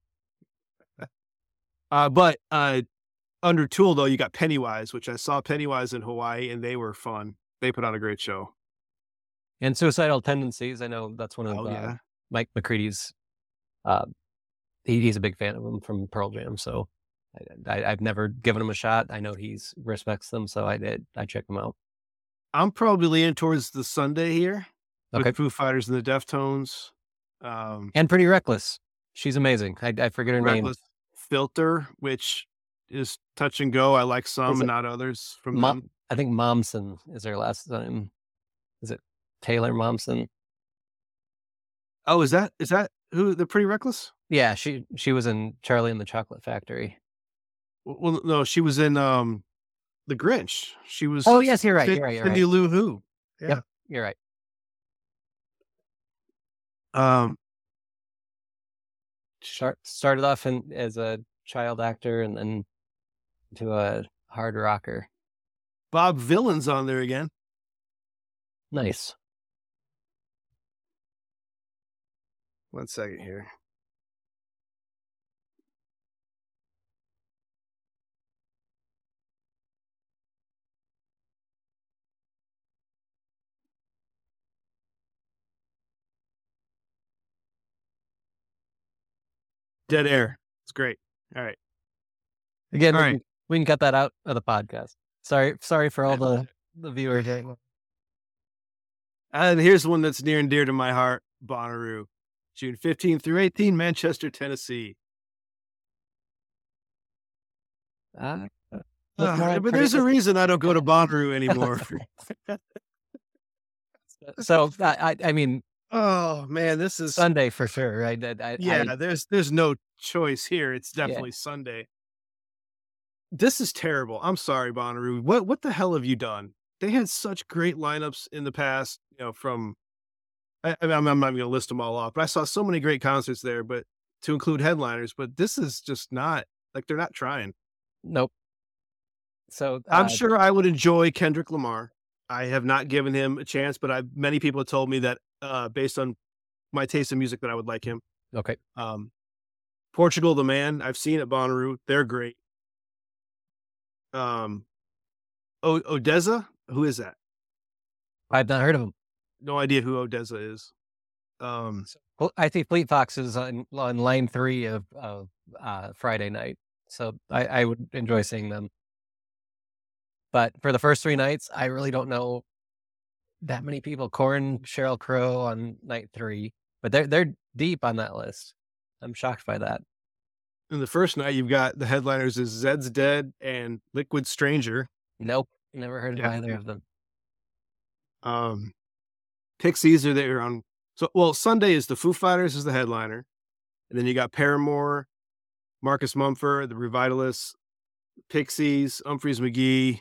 Uh, but uh, under Tool though, you got Pennywise, which I saw Pennywise in Hawaii, and they were fun. They put on a great show. And suicidal tendencies. I know that's one of Oh uh, yeah, Mike McCready's. Uh, he, he's a big fan of them from Pearl Jam, so I, I, I've never given him a shot. I know he's respects them, so I did. I check them out. I'm probably leaning towards the Sunday here Okay, with Foo Fighters and the Deftones. Um, and pretty reckless. She's amazing. I, I forget her name. Filter, which is touch and go. I like some and not others from Mo- them. I think Momsen is her last name. Is it Taylor Momsen? Oh, is that is that who the Pretty Reckless? Yeah, she she was in Charlie and the Chocolate Factory. Well, no, she was in um, the Grinch. She was. Oh yes, you're right. You're right. You're Cindy right. Lou Who. Yeah, You're right. Um, started off in, as a child actor and then to a hard rocker. Bob Vylan's on there again. Nice. One second here. Dead air. It's great. All right. Again, All we, right. can, we can cut that out of the podcast. Sorry, sorry for all the the viewers. And here's one that's near and dear to my heart Bonnaroo, June 15 through 18, Manchester, Tennessee. Uh, Uh, but there's a reason I don't go to Bonnaroo anymore. so I, I I mean oh man, this is Sunday for sure, right? I, I, yeah. I- there's there's no choice here. It's Yeah. definitely Sunday. This is terrible. I'm sorry, Bonnaroo. What what the hell have you done? They had such great lineups in the past. You know, from I, mean, I'm, I'm not going to list them all off, but I saw so many great concerts there. But to include headliners, but this is just not like they're not trying. nope. So I'm uh, sure I would enjoy Kendrick Lamar. I have not given him a chance, but I many people have told me that uh, based on my taste in music that I would like him. Okay, Um, Portugal the Man, I've seen at Bonnaroo. They're great. Um, o- Odessa, who is that? I've not heard of him. No idea who Odessa is. Um, Well, I think Fleet Fox is on, on line three of, of uh, Friday night, so I, I would enjoy seeing them. But for the first three nights, I really don't know that many people. Korn, Sheryl Crow on night three, but they're they're deep on that list. I'm shocked by that. in the first night, you've got the headliners is Zeds Dead and Liquid Stranger. Nope, never heard of Yeah. either of them. Um, Pixies are there on. So, well, Sunday is the Foo Fighters is the headliner, and then you got Paramore, Marcus Mumford, the Revivalists, Pixies, Umphrey's McGee.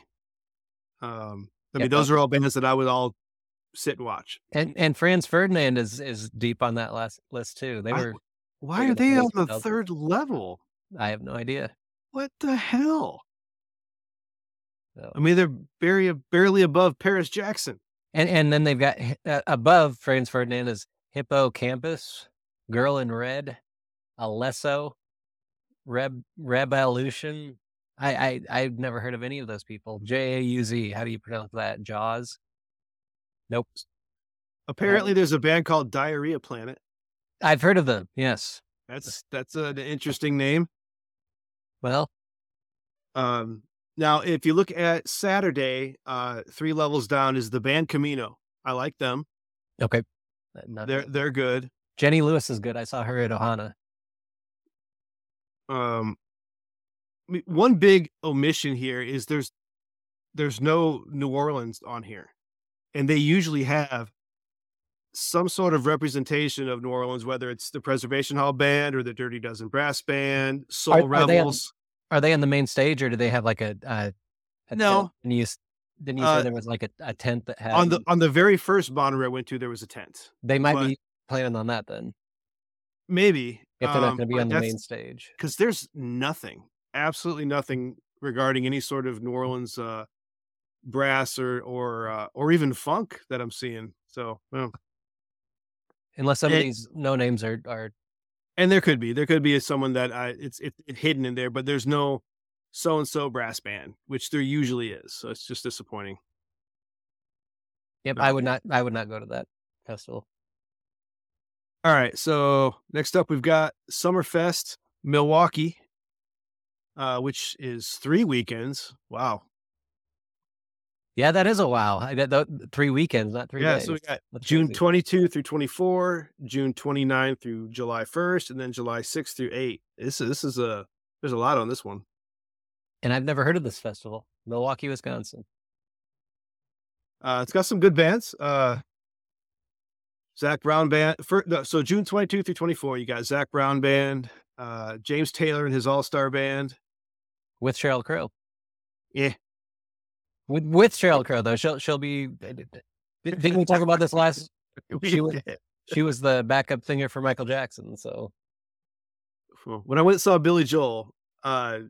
Um, I mean, those are all bands that I would all sit and watch. And and Franz Ferdinand is is deep on that last list too. They I- were Why They're they on the third level? I have no idea. What the hell? So. I mean, they're barely barely above Paris Jackson. And and then they've got uh, above Franz Ferdinand is Hippo Campus, Girl in Red, Alesso, Reb Revolution. I I I've never heard of any of those people. J A U Z. How do you pronounce that? Jaws. Nope. Apparently, there's a band called Diarrhea Planet. I've heard of them. Yes. That's that's an interesting name. Well, Um, now, if you look at Saturday, uh, three levels down is the band Camino. I like them. okay. Not- They're they're good. Jenny Lewis is good. I saw her at Ohana. Um, one big omission here is there's there's no New Orleans on here, and they usually have some sort of representation of New Orleans, whether it's the Preservation Hall Band or the Dirty Dozen Brass Band, Soul Are- are they on- Rebels. Are they on the main stage or do they have like a, a, a No. tent? And you didn't you Uh, say there was like a, a tent that had on the on the very first Bonnaroo I went to, there was a tent. They might but- be planning on that then, Maybe if they're not um, going to be but on the main stage. because there's nothing, absolutely nothing regarding any sort of New Orleans uh, brass or or uh, or even funk that I'm seeing. So, well, Unless some of these no names are are and there could be there could be someone that I it's it, it hidden in there, but there's no so and so brass band, which there usually is. So it's just disappointing. Yep, No. I would not. I would not go to that festival. All right, so next up we've got Summerfest Milwaukee, uh, which is three weekends. Wow. Yeah, that is a wow. I, that, that- three weekends, not three yeah, days. so we got That's June crazy. 22 through 24, June 29 through July 1st, and then July 6 through 8. This is this is a there's a lot on this one. and I've never heard of this festival. Milwaukee, Wisconsin. Uh, it's got some good bands. Uh, Zac Brown band. For, no, so June 22 through 24, you got Zac Brown band, uh, James Taylor and his All Star band. with Sheryl Crow. Yeah, With with Sheryl Crow though, she'll she'll be. Didn't we talk about this last? She was- She was the backup singer for Michael Jackson. So when I went and saw Billy Joel, uh,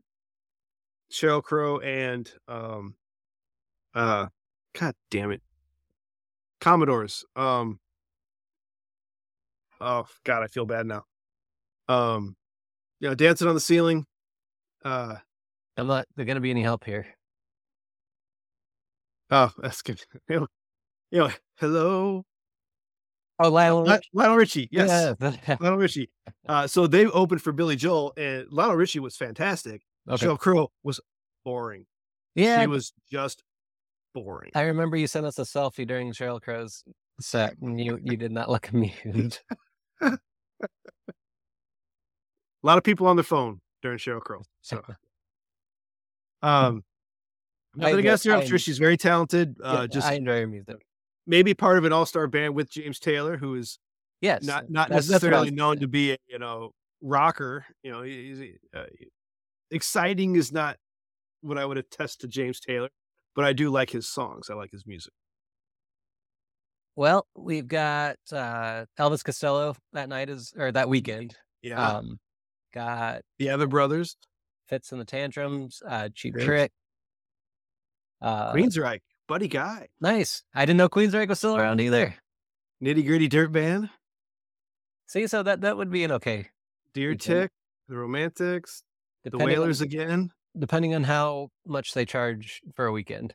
Sheryl Crow and um, uh, God damn it, Commodores. Um, oh God, I feel bad now. Um, you know, dancing on the ceiling. Uh, I'm not going to be any help here. Oh, that's good. You know, you know, hello, Oh, Lionel. Li- Richie. Lionel Richie. Yes, Yeah, Lionel Richie. Uh, so they opened for Billy Joel, and Lionel Richie was fantastic. okay. Sheryl Crow was boring. Yeah, She was just boring. I remember you sent us a selfie during Sheryl Crow's set, and you you did not look amused. A lot of people on the phone during Sheryl Crow. So, um, nothing I against her. I'm sure she's very talented. Uh, just I enjoy your music. maybe part of an all-star band with James Taylor, who is Yes, not not that's- that's what I necessarily known to be a you know rocker. You know, he's uh, exciting is not what I would attest to James Taylor, but I do like his songs. I like his music. Well, we've got uh, Elvis Costello that night is or that weekend. Yeah, Um, got the other brothers, Fitz and the Tantrums, uh, Cheap Great. Trick. Uh, Queensryche, Buddy Guy, nice. I didn't know Queensryche was still around either. Nitty Gritty Dirt Band, See, so that that would be an okay. Deer. Tick, the Romantics, the depending on- Wailers again. depending on how much they charge for a weekend.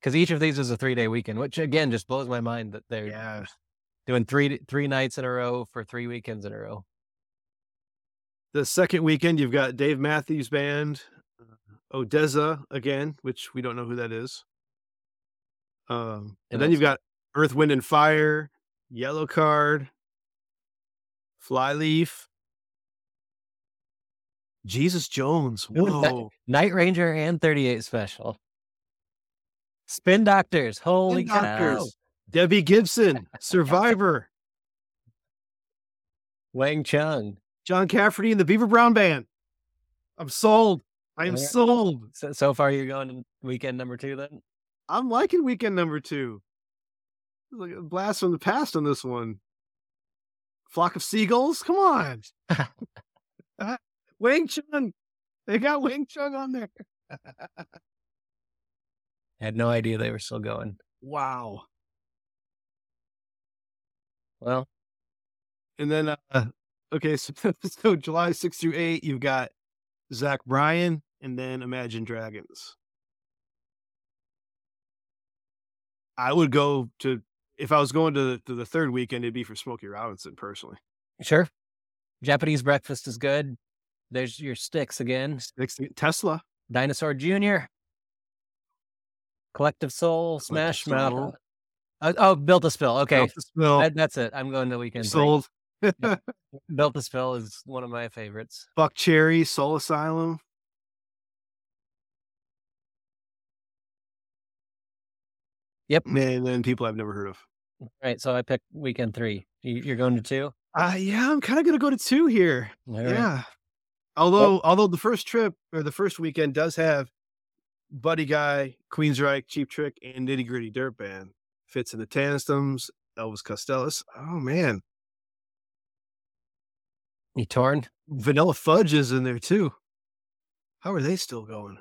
Because each of these is a three day weekend, which again just blows my mind that they're Yeah, doing three three nights in a row for three weekends in a row. the second weekend you've got Dave Matthews Band, Odessa again, which we don't know who that is. Um, and And then you've got Earth, Wind, and Fire, Yellowcard, Flyleaf, Jesus Jones. Whoa, Night Ranger and 38 Special. Spin Doctors. Holy Spin cow. Doctors. Debbie Gibson, Survivor, Wang Chung. John Cafferty, and the Beaver Brown Band. I'm sold. I am Alright. sold. So, so far, you're going to weekend number two then? I'm liking weekend number two. Like a blast from the past on this one. Flock of seagulls. Come on, Uh, Wang Chung. They got Wang Chung on there. I had no idea they were still going. wow. Well, And then, uh, okay, so, so July 6 through 8, you've got Zach Bryan and then Imagine Dragons. I would go to, if I was going to the, to the third weekend, it'd be for Smokey Robinson personally. sure. Japanese breakfast is good. There's your Styx again. Tesla. Dinosaur Jr. Collective Soul, Smash. Mouth. Oh, oh, Built to Spill. Okay. Spill. That, that's it. I'm going to the weekend. Sold. Built to Spill is one of my favorites. Buckcherry, Soul Asylum. Yep. And then people I've never heard of. Right. So I picked weekend three. You, you're going to two? Uh, yeah, I'm kind of going to go to two here. All right. Yeah. Although, although the first trip or the first weekend does have Buddy Guy, Queensryche, Cheap Trick, and Nitty Gritty Dirt Band. Fitz and the Tantrums, Elvis Costello. Oh man, You torn? Vanilla Fudge is in there too. How are they still going?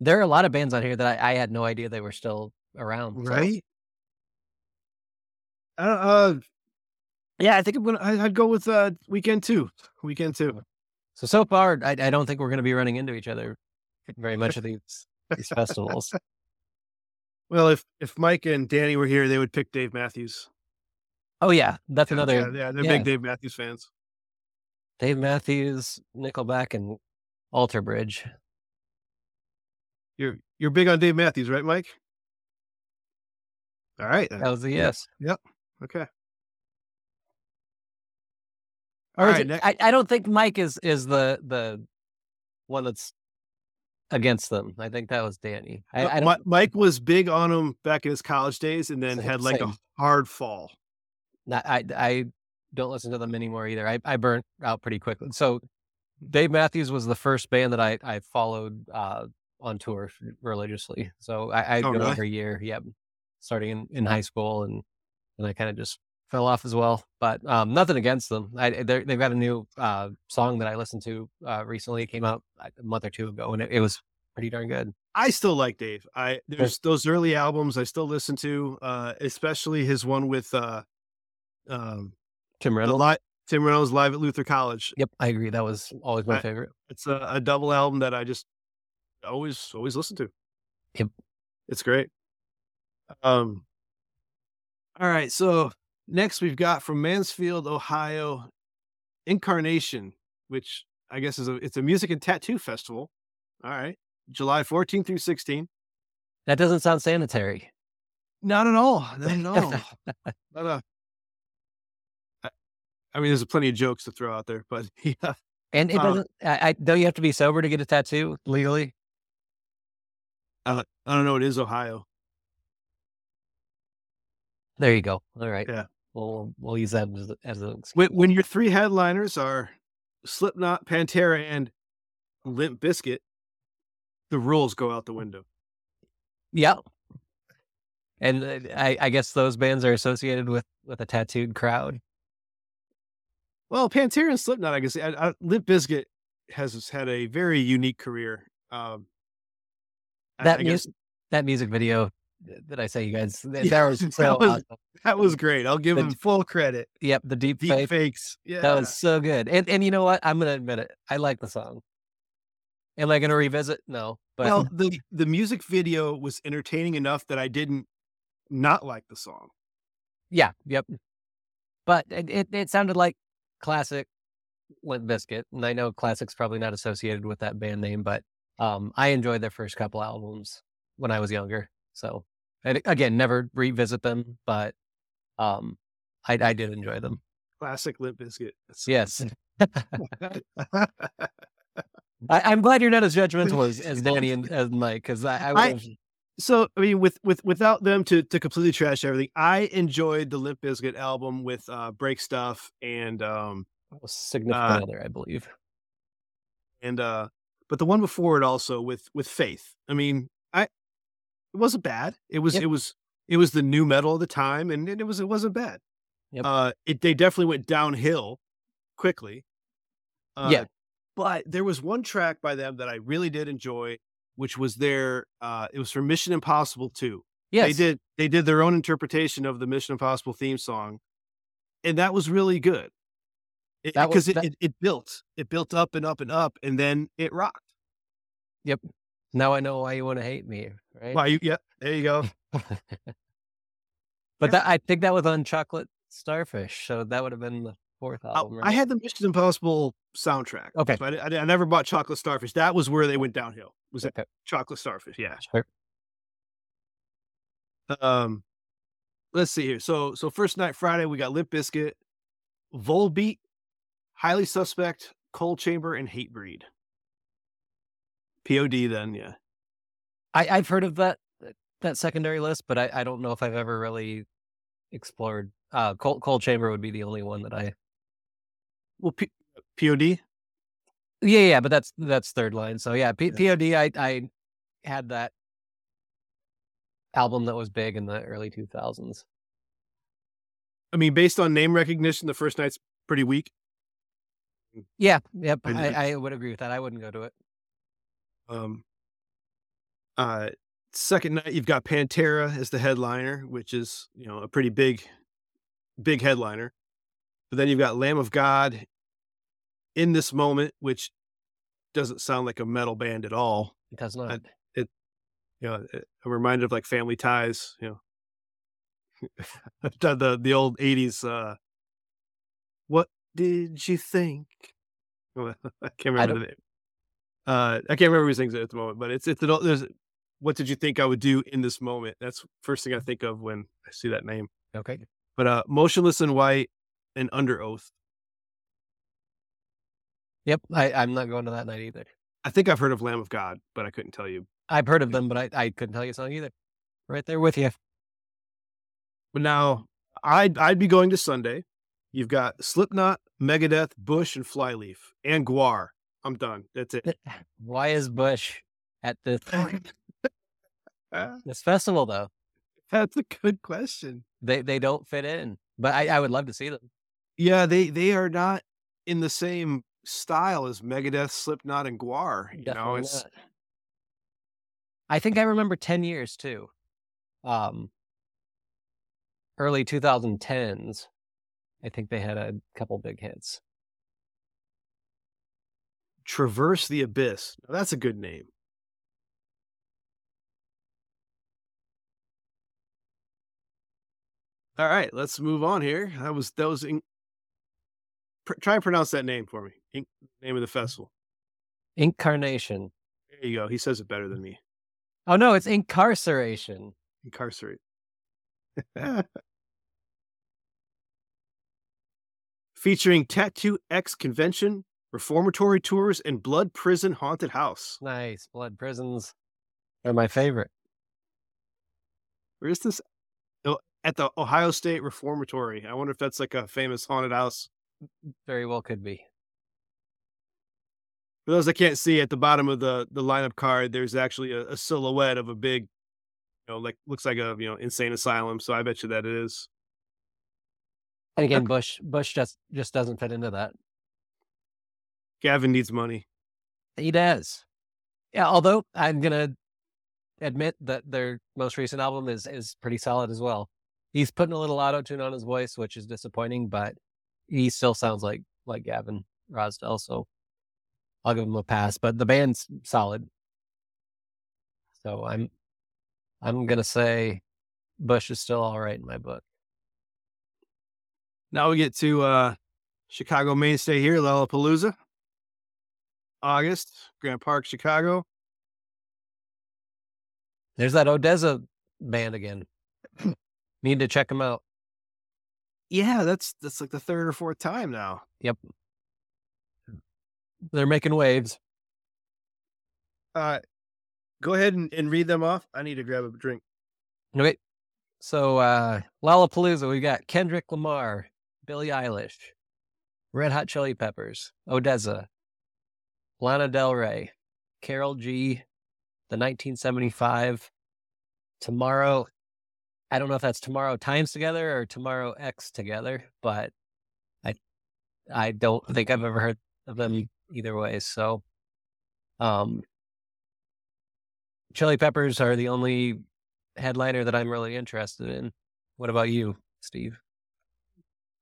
There are a lot of bands out here that I, I had no idea they were still around. Right? I don't, uh, yeah, I think I'm gonna. I, I'd go with uh weekend two. Weekend two. So so far, I, I don't think we're going to be running into each other very much of these these festivals. Well, if if Mike and Danny were here, they would pick Dave Matthews. Oh yeah, that's Yeah, another Yeah, yeah, they're yeah. big Dave Matthews fans. Dave Matthews, Nickelback, and Alter Bridge. You're you're big on Dave Matthews, right, Mike? All right. then. That was a yes. Yep. Okay. All right. next- I, I don't think Mike is is the the one that's against them. I think that was Danny. I, I don't. Mike was big on him back in his college days, and then Same- had like same. a hard fall. not, I I don't listen to them anymore either. I I burnt out pretty quickly. So Dave Matthews was the first band that I I followed uh, on tour religiously. So I I Oh, go really? every year. Yep, starting in, in high school and and I kind of just fell off as well. But um, nothing against them. I they're- they've got a new uh, song that I listened to uh, recently. It came out a month or two ago, and it, it was pretty darn good. I still like Dave. I there's those early albums I still listen to, uh, especially his one with uh, um, Tim Reynolds. li- Tim Reynolds live at Luther College. Yep, I agree. That was always my I- favorite. It's a, a double album that I just always always listen to. Yep. It's great. Um all right, so next we've got from Mansfield, Ohio, Incarnation, which I guess is a it's a music and tattoo festival. All right. July 14 through 16. That doesn't sound sanitary. Not at all. Not at all. Not a- I- I mean, there's plenty of jokes to throw out there, but yeah. And it Uh, doesn't. I, I don't you have to be sober to get a tattoo legally? I don't know. It is Ohio. There you go. All right. Yeah. Well, we'll, use that as, a- as an excuse. When, when your three headliners are Slipknot, Pantera, and Limp Bizkit, the rules go out the window. Yeah. And uh, I, I guess those bands are associated with with a tattooed crowd. Well, Pantera and Slipknot, I guess. I, I, Limp Bizkit has had a very unique career. Um, That I mus- guess that music video that I say you guys that, Yeah, that was that was- awesome. that was great. I'll give The him full credit. Yep, the deep, Deep fake. fakes. Yeah. That was so good. And and you know what? I'm gonna admit it. I like the song. Am I gonna revisit? No. But well, the the music video was entertaining enough that I didn't not like the song. yeah, yep. But it, it, it sounded like classic Limp Bizkit, and I know classic's probably not associated with that band name, but um, I enjoyed their first couple albums when I was younger. So, and again, never revisit them, but um, I, I did enjoy them. Classic Limp Bizkit. That's- Yes, I, I'm glad you're not as judgmental as, as Danny and as Mike, because I, I, I- so I mean, with with without them to to completely trash everything, I enjoyed the Limp Bizkit album with uh, Break Stuff and um significant uh, other, I believe. and uh but the one before it also with with Faith. I mean, it wasn't bad. It was Yep. it was it was the new metal of the time, and it was it wasn't bad. Yep. Uh, it they definitely went downhill quickly. Uh, Yeah. but there was one track by them that I really did enjoy, which was their uh, it was for Mission Impossible Two. Yes, They did they did their own interpretation of the Mission Impossible theme song, and that was really good. It- because it, that- it, it built it built up and up and up, and then it rocked. Yep. Now I know why you want to hate me, right? Why you? Yep, there you go. But that, I think that was on Chocolate Starfish, so that would have been the fourth I, album. I had the Mission Impossible soundtrack. Okay. so I, I, I never bought Chocolate Starfish. That was where they went downhill. Was it Chocolate Starfish? Yeah. Sure. Um, let's see here. So so first night Friday we got Limp Bizkit, Volbeat, Highly Suspect, Coal Chamber, and Hatebreed. POD then, yeah. I, I've heard of that that secondary list, but I, I don't know if I've ever really explored. Uh, Cold, Coal Chamber would be the only one that I. Well, P- POD. Yeah, yeah, but that's that's third line. So yeah, P, Yeah. POD. I I had that album that was big in the early two thousands. I mean, based on name recognition, the first night's pretty weak. Yeah, yep. I. I, I would agree with that. I wouldn't go to it. Um, uh, second night you've got Pantera as the headliner, which is you know a pretty big, big headliner. But then you've got Lamb of God in this moment, which doesn't sound like a metal band at all. It does not. It you know, it- I'm reminded of like Family Ties. You know, the the, old '80s. Uh, what did you think? I can't remember don't- the name. Uh, I can't remember who sings it at the moment, but it's it's an, old- there's. What did you think I would do in this moment? That's first thing I think of when I see that name. okay. But uh, motionless in white and under oath. Yep. I, I'm not going to that night either. I think I've heard of Lamb of God, but I couldn't tell you. I've heard of them, but I, I couldn't tell you a song either. Right there with you. But now I'd I'd be going to Sunday. You've got Slipknot, Megadeth, Bush, and Flyleaf, and Gwar. I'm done. That's it. Why is Bush at this Uh, this festival though? That's a good question. They they don't fit in. But I, I would love to see them. Yeah, they they are not in the same style as Megadeth, Slipknot, and Gwar. You know, it's not. I think I remember ten years too. Um early two thousand tens I think they had a couple big hits. Traverse the Abyss. Now, that's a good name. All right, let's move on here. That was that was in, pr- try and pronounce that name for me. In, name of the festival. Incarnation. There you go. He says it better than me. Oh no, it's incarceration. Incarcerate. Featuring Tattoo X Convention, Reformatory Tours, and Blood Prison Haunted House. Nice. Blood prisons are my favorite. Where is this? At the Ohio State Reformatory. I wonder if that's like a famous haunted house. Very well could be. For those that can't see, at the bottom of the the lineup card, there's actually a, a silhouette of a big, you know, like looks like a you know insane asylum. So I bet you that it is. And again, Bush Bush just just doesn't fit into that. Gavin needs money. He does. Yeah, although I'm gonna admit that their most recent album is is pretty solid as well. He's putting a little auto tune on his voice, which is disappointing, but he still sounds like like Gavin Rossdale, so I'll give him a pass. But the band's solid. So I'm I'm gonna say Bush is still all right in my book. Now we get to uh Chicago mainstay here, Lollapalooza. August, Grant Park, Chicago. There's that Odessa band again. Need to check them out. Yeah, that's that's like the third or fourth time now. Yep. They're making waves. Uh go ahead and, and read them off. I need to grab a drink. Okay. So uh Lollapalooza, we got Kendrick Lamar, Billie Eilish, Red Hot Chili Peppers, Odessa, Lana Del Rey, Karol G, the 1975, Tomorrow. I don't know if that's Tomorrow Times Together or Tomorrow X Together, but I I don't think I've ever heard of them either way. So um Chili Peppers are the only headliner that I'm really interested in. What about you, Steve?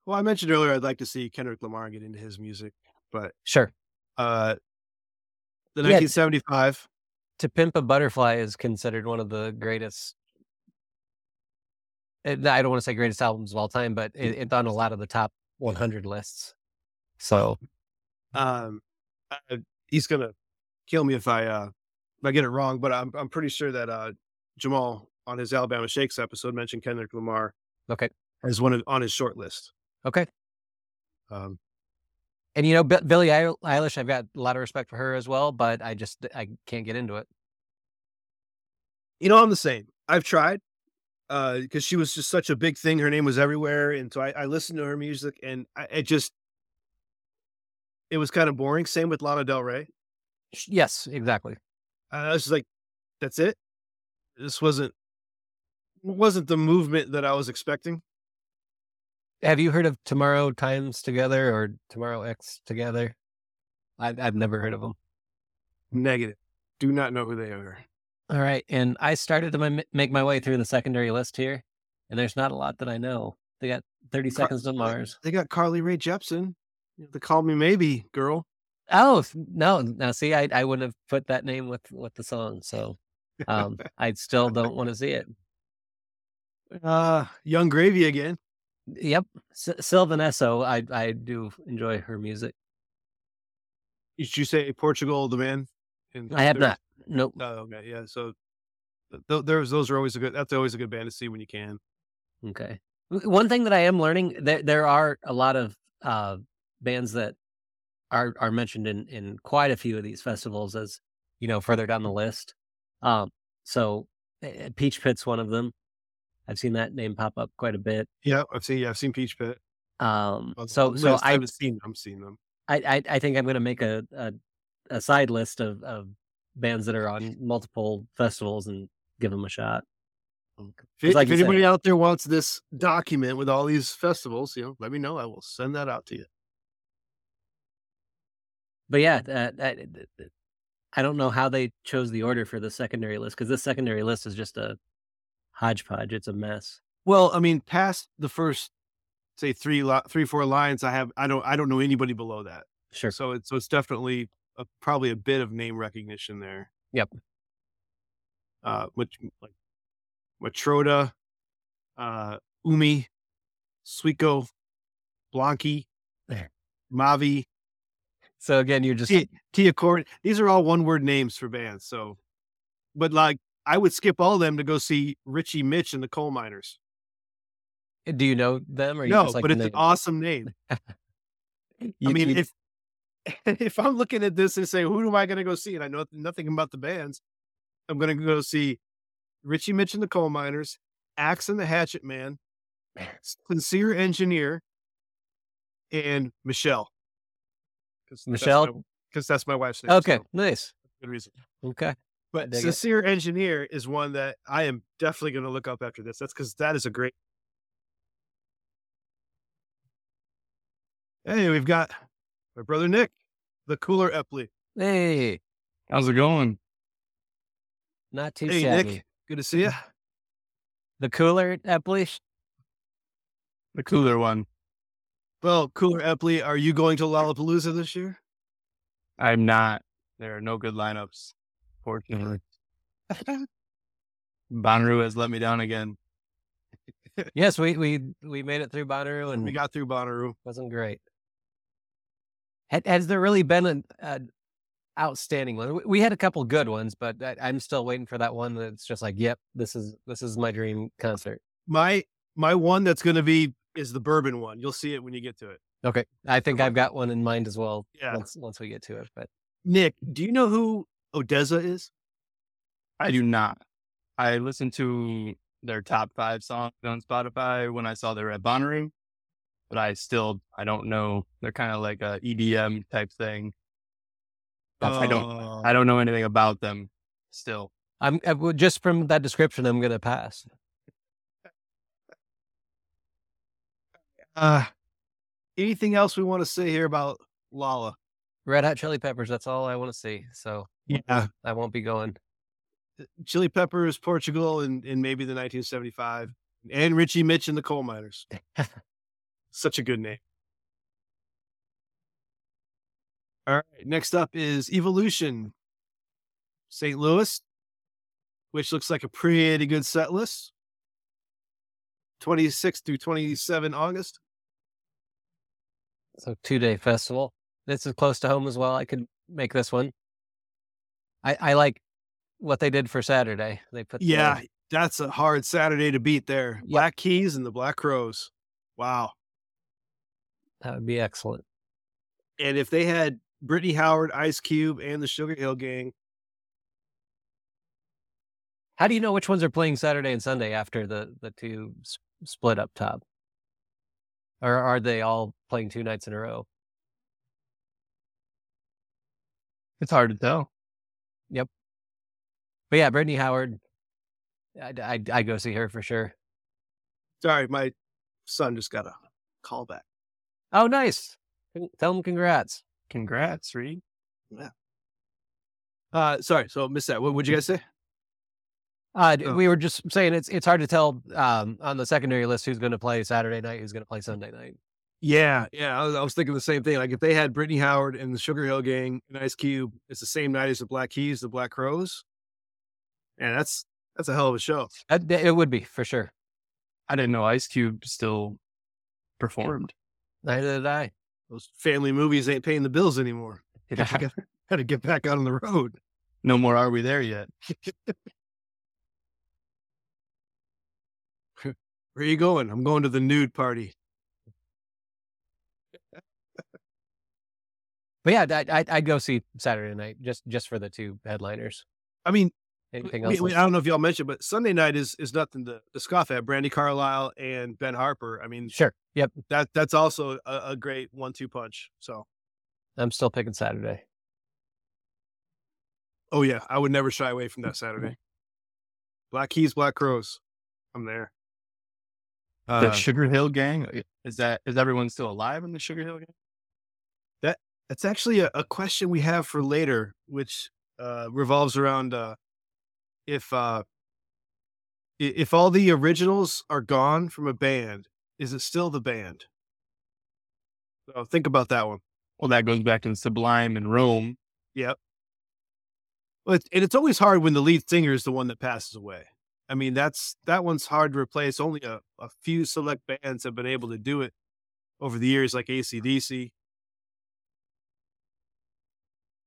Well, I mentioned earlier I'd like to see Kendrick Lamar get into his music, but Sure. uh the Yeah, t- 1975 To Pimp a Butterfly is considered one of the greatest. Eh, I don't want to say greatest albums of all time, but it, it's on a lot of the top 100 lists. So um uh, he's gonna kill me if I uh if I get it wrong, but I'm I'm pretty sure that uh Jamal on his Alabama Shakes episode mentioned Kendrick Lamar okay, as one of, on his short list. okay. Um And you know, Bi- Billie Eilish, I've got a lot of respect for her as well, but I just I can't get into it. you know, I'm the same. I've tried uh because she was just such a big thing. Her name was everywhere, and so I, I listened to her music, and I, it just it was kind of boring. Same with Lana Del Rey. Yes, exactly. I was just like, that's it. This wasn't wasn't the movement that I was expecting. Have you heard of Tomorrow Times Together or Tomorrow X Together? I've, I've never heard of them. Negative. Do not know who they are. All right, and I started to make my way through the secondary list here, and there's not a lot that I know. They got 30 Car- Seconds to Mars. They got Carly Rae Jepsen. The Call Me Maybe girl. Oh no! Now see, I I wouldn't have put that name with with the song, so um, I still don't want to see it. Uh, Yung Gravy again. Yep, S- Sylvan Esso. I I do enjoy her music. Did you say Portugal the man? I have not. Nope. Oh, okay, yeah. So th- th- there's those are always a good. That's always a good band to see when you can. Okay. One thing that I am learning there there are a lot of uh bands that are are mentioned in in quite a few of these festivals as you know further down the list. Um so uh, Peach Pit's one of them. I've seen that name pop up quite a bit. Yeah, I've seen. Yeah, I've seen Peach Pit. Um so so. I I haven't seen. I'm seeing them. I I, I think I'm going to make a, a a side list of of bands that are on multiple festivals and give them a shot. Mm, if, like if said- anybody out there wants this document with all these festivals, you know, let me know. I will send that out to you. But yeah, that, that- I don't know how they chose the order for the secondary list because this secondary list is just a hodgepodge. It's a mess. Well, I mean, past the first say three three four lines, I have I don't I don't know anybody below that. Sure. So it's so it's definitely a, probably a bit of name recognition there. Yep. Uh, which like Matroda, uh, Umi, Suiko, Blanky, There. Mavi, So again, you're just Tia, Tia Cord. These are all one word names for bands. So, but like I would skip all of them to go see Richy Mitch and the Coal Miners. do you know them or you No, but it's an awesome name. You- I mean, you- if if I'm looking at this and say, who am I going to go see? And I know nothing about the bands, I'm going to go see Richy Mitch and the Coal Miners, Axe and the Hatchet Man, Sincere Engineer, and Michelle. Michelle? Because that's my wife's name. okay, so nice. good reason. Okay. But dig it. Sincere Engineer is one that I am definitely going to look up after this. That's because that is a great. Hey, we've got my brother Nick, the cooler Epley. Hey, How's it going? not too Hey, shabby. Nick, good to see you. The cooler Epley. The cooler one. Well, cooler Epley, are you going to Lollapalooza this year? I'm not. There are no good lineups, fortunately. Bonnaroo has let me down again. Yes, we we we made it through Bonnaroo and We got through Bonnaroo. wasn't great. Had, has there really been an, an outstanding one? We- We had a couple good ones, but I, I'm still waiting for that one that's just like, yep, this is this is my dream concert. My my one that's going to be is the bourbon one. You'll see it when you get to it. Okay, I think I've got one in mind as well. Yeah. Once once we get to it, but Nick, do you know who ODESZA is? I do not. I listened to their top five songs on Spotify when I saw they were at Bonnaroo, but I still I don't know. They're kind of like a EDM type thing. That's- I don't. I don't know anything about them. Still, I'm I, would- just from that description, I'm gonna pass. Uh, anything else we want to say here about Lala? Red Hot Chili Peppers. That's all I want to see. So Yeah, I won't be going. Chili Peppers, Portugal, and in maybe the 1975, and Richy Mitch and the Coal Miners. Such a good name. All right, next up is Evolution, St. Louis, which looks like a pretty good set list. 26 through 27 August. So two day festival. This is close to home as well. I could make this one. I I like what they did for Saturday. They put the- Yeah, that's a hard Saturday to beat there. Yep. Black Keys and the Black Crowes. Wow. That would be excellent. And if they had Brittany Howard, Ice Cube, and the Sugar Hill Gang, How do you know which ones are playing Saturday and Sunday after the the two s- split up top? Or are they all playing two nights in a row? it's hard to tell. Yep. But yeah, Brittany Howard, I'd, I'd, I'd go see her for sure. sorry, my son just got a call back. Oh, nice. Tell them congrats. Congrats, Reed. Yeah. Uh, sorry, so missed that. What would you guys say? Uh, Oh. We were just saying it's it's hard to tell um, on the secondary list who's going to play Saturday night, who's going to play Sunday night. Yeah, yeah, I was, I was thinking the same thing. Like if they had Brittany Howard and the Sugar Hill Gang and Ice Cube, it's the same night as the Black Keys, the Black Crowes. And that's that's a hell of a show. It would be for sure. I didn't know Ice Cube still performed. Neither did I. Those family movies ain't paying the bills anymore. Got to get back out on the road. no more are we there yet? Where are you going? I'm going to the nude party. But yeah, I'd, I'd go see Saturday night just just for the two headliners. I mean, Anything we- else? we- I don't know if y'all mentioned, but Sunday night is is nothing to, to scoff at. Brandi Carlile and Ben Harper. I mean, sure. Yep. that that's also a, a great one-two punch. So, I'm still picking Saturday. oh yeah, I would never shy away from that Saturday. Black Keys, Black Crowes. I'm there. the Uh, Sugar Hill Gang is that is everyone still alive in the Sugar Hill Gang? That that's actually a, a question we have for later, which uh, revolves around uh, if uh, if all the originals are gone from a band, is it still the band? So think about that one. Well, that goes back to Sublime and Rome. Yep. Well, it's, and it's always hard when the lead singer is the one that passes away. I mean, that's that one's hard to replace. Only a, a few select bands have been able to do it over the years, like ACDC.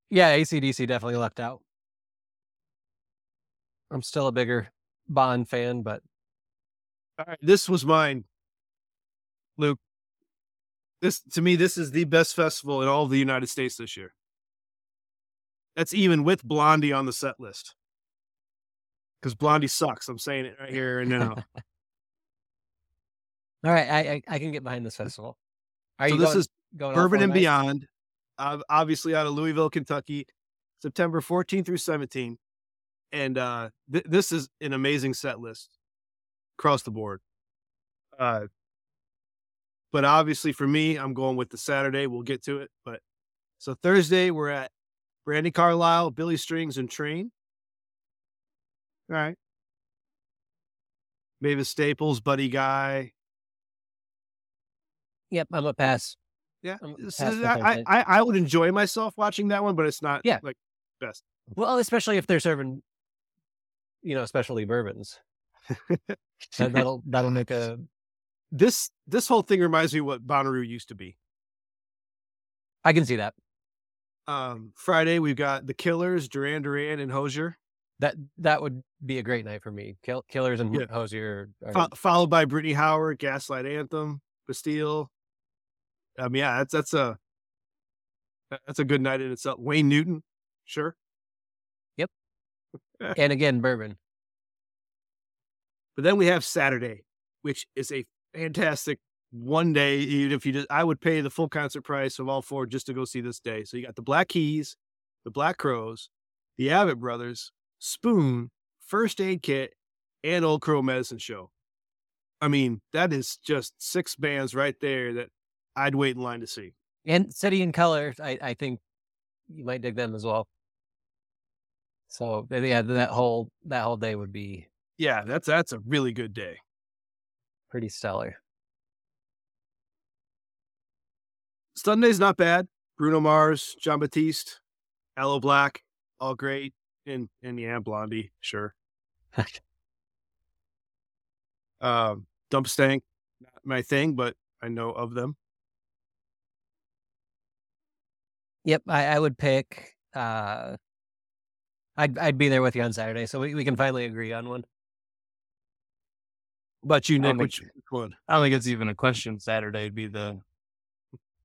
Yeah, ACDC definitely left out. I'm still a bigger Bond fan, but All right, this was mine, Luke. This to me, this is the best festival in all of the United States this year. That's even with Blondie on the set list. Because Blondie sucks. I'm saying it right here and now. all right, I, I I can get behind this festival. Are so you this going, is going Bourbon and nights? Beyond, uh, obviously out of Louisville, Kentucky, September 14 through 17. And uh, th- this is an amazing set list across the board. Uh, but obviously for me, I'm going with the Saturday. We'll get to it. But so Thursday, we're at Brandi Carlile, Billy Strings, and Train. All right. Mavis Staples, Buddy Guy, Yep, I'm a pass. Yeah, I, I I I would enjoy myself watching that one, but it's not Yeah. like best. Well, especially if they're serving, you know, specialty bourbons. That, that'll that'll make a This this whole thing reminds me of what Bonnaroo used to be. I can see that. Um, Friday we've got the Killers, Duran Duran, and Hozier, That that would be a great night for me. Kill, Killers and Yeah. Hozier. Are, fo- followed by Brittany Howard, Gaslight Anthem, Bastille. Um, yeah, that's that's a that's a good night in itself. Wayne Newton, sure. and again, bourbon. But then we have Saturday, which is a fantastic one day. Even if you just, I would pay the full concert price of all four just to go see this day. So you got the Black Keys, the Black Crowes, the Avett Brothers, Spoon, First Aid Kit, and Old Crow Medicine Show. I mean, that is just six bands right there that I'd wait in line to see. And City and Colour, I, I think you might dig them as well. So yeah, that whole that whole day would be Yeah, that's that's a really good day. pretty stellar. Sunday's not bad. Bruno Mars, Jon Batiste, Aloe Blacc, all great. And and yeah, Blondie, sure. Um, Dump Stank, not my thing, but I know of them. Yep, I, I would pick. uh I'd I'd be there with you on Saturday, so we, we can finally agree on one. But you, I Nick, which, which one? I don't think it's even a question. Saturday would be the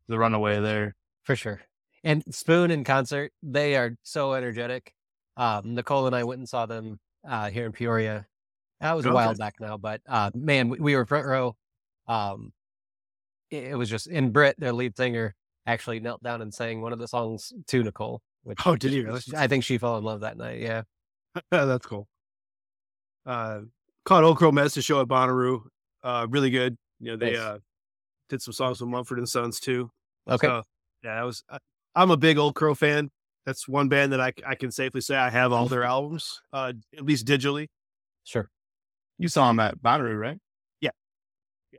the runaway there. For sure. And Spoon in concert, they are so energetic. Um, Nicole and I went and saw them uh, here in Peoria. That was a while back now, but uh, man, we, we were front row. Um, it, it was just in Britt, their lead singer, actually knelt down and sang one of the songs to Nicole. Which Oh, did he really? I think she fell in love that night. Yeah. That's cool. Uh, caught Old Crow Medicine Show at Bonnaroo. Uh, really good. You know, they Nice. uh, did some songs with Mumford and Sons too. Okay. So, yeah, that was. I, I'm a big Old Crow fan. That's one band that I I can safely say I have all their albums, uh, at least digitally. sure. You saw him at Bonnaroo, right? Yeah. Yeah.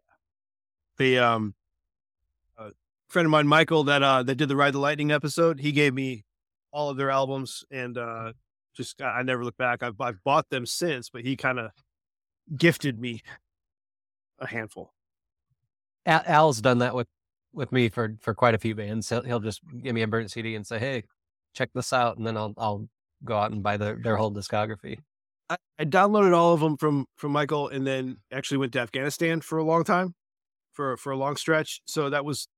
The um, uh, friend of mine, Michael, that uh, that did the Ride the Lightning episode, he gave me all of their albums, and uh, just I I never look back. I've I've bought them since, but he kind of gifted me a handful. Al, Al's done that with with me for for quite a few bands. He'll, he'll just give me a burnt CD and say, "Hey, check this out," and then I'll I'll go out and buy their their whole discography. I, I downloaded all of them from from Michael, and then actually went to Afghanistan for a long time, for for a long stretch. So that was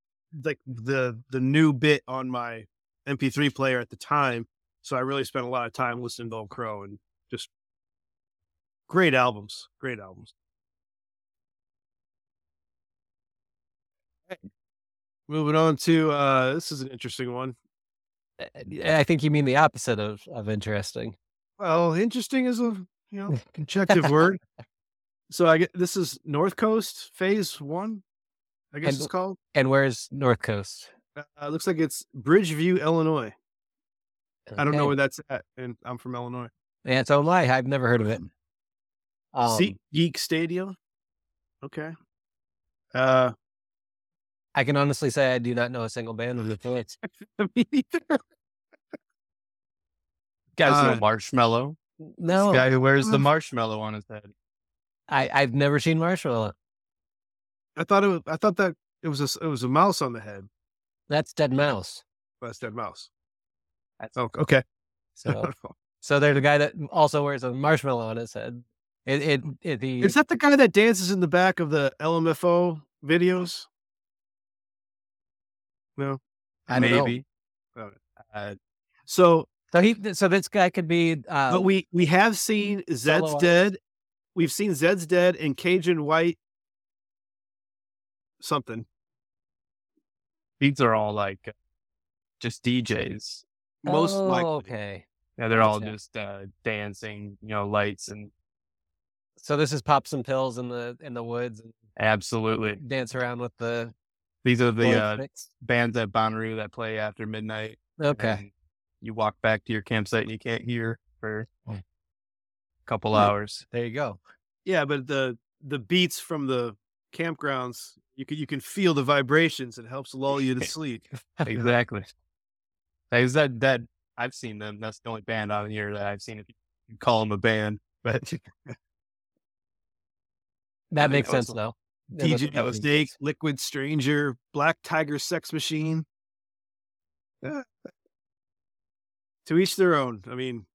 like the the new bit on my MP3 player at the time. So I really spent a lot of time listening to Old Crow and just great albums, great albums. Moving on to uh this is an interesting one. Uh, I think you mean the opposite of of interesting. Well, interesting is a you know objective word. So I get this is North Coast Phase One, I guess And- it's called. And where's North Coast? Uh, looks like it's Bridgeview, Illinois. I don't know where that's at, and I'm from Illinois. Yeah, so am I. I've never heard of it. Um, Seat Geek Stadium. Okay. Uh, I can honestly say I do not know a single band with the hits. me neither. Guys, Uh, know Marshmello. No, This guy who wears the marshmallow on his head. I, I've never seen Marshmello. I thought it was, I thought that it was a, s- it was a mouse on the head. That's deadmau5. That's deadmau5. That's Oh, okay. So, so there's a guy that also wears a marshmallow on his head. It, it, it the, Is that the guy that dances in the back of the LMFAO videos? No. I don't know. Uh, So, So he, so this guy could be. Uh, but we we have seen Zeds Dead. We've seen Zeds Dead and Cajun White. Something. These are all like just DJs. Most oh, likely. okay. Yeah, they're all just uh, dancing, you know, lights and So this is pop some pills in the in the woods and absolutely. dance around with the These are the uh, bands at Bonnaroo that play after midnight. Okay. You walk back to your campsite and you can't hear for a couple Yeah. hours. There you go. Yeah, but the the beats from the campgrounds, you can you can feel the vibrations. It helps lull you to sleep. Exactly. Like, that that I've seen them. That's the only band out here that I've seen. If you call them a band, but That makes sense though. DJ that was- Snake, Liquid Stranger, Black Tiger Sex Machine. Yeah. To each their own. I mean,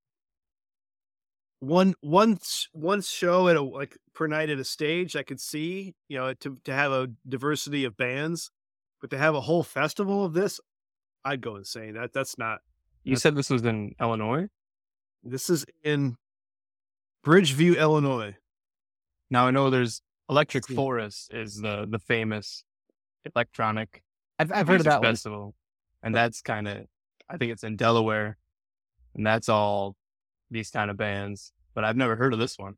one one one show at a like per night at a stage, I could see you know to to have a diversity of bands, but to have a whole festival of this, I'd go insane. That that's not. you said this was in Illinois. This is in Bridgeview, Illinois. Now I know there's Electric. Forest is the the famous electronic I've, I've heard of that one. festival, and that's kind of I think it's in Delaware, and that's all these kind of bands. But I've never heard of this one.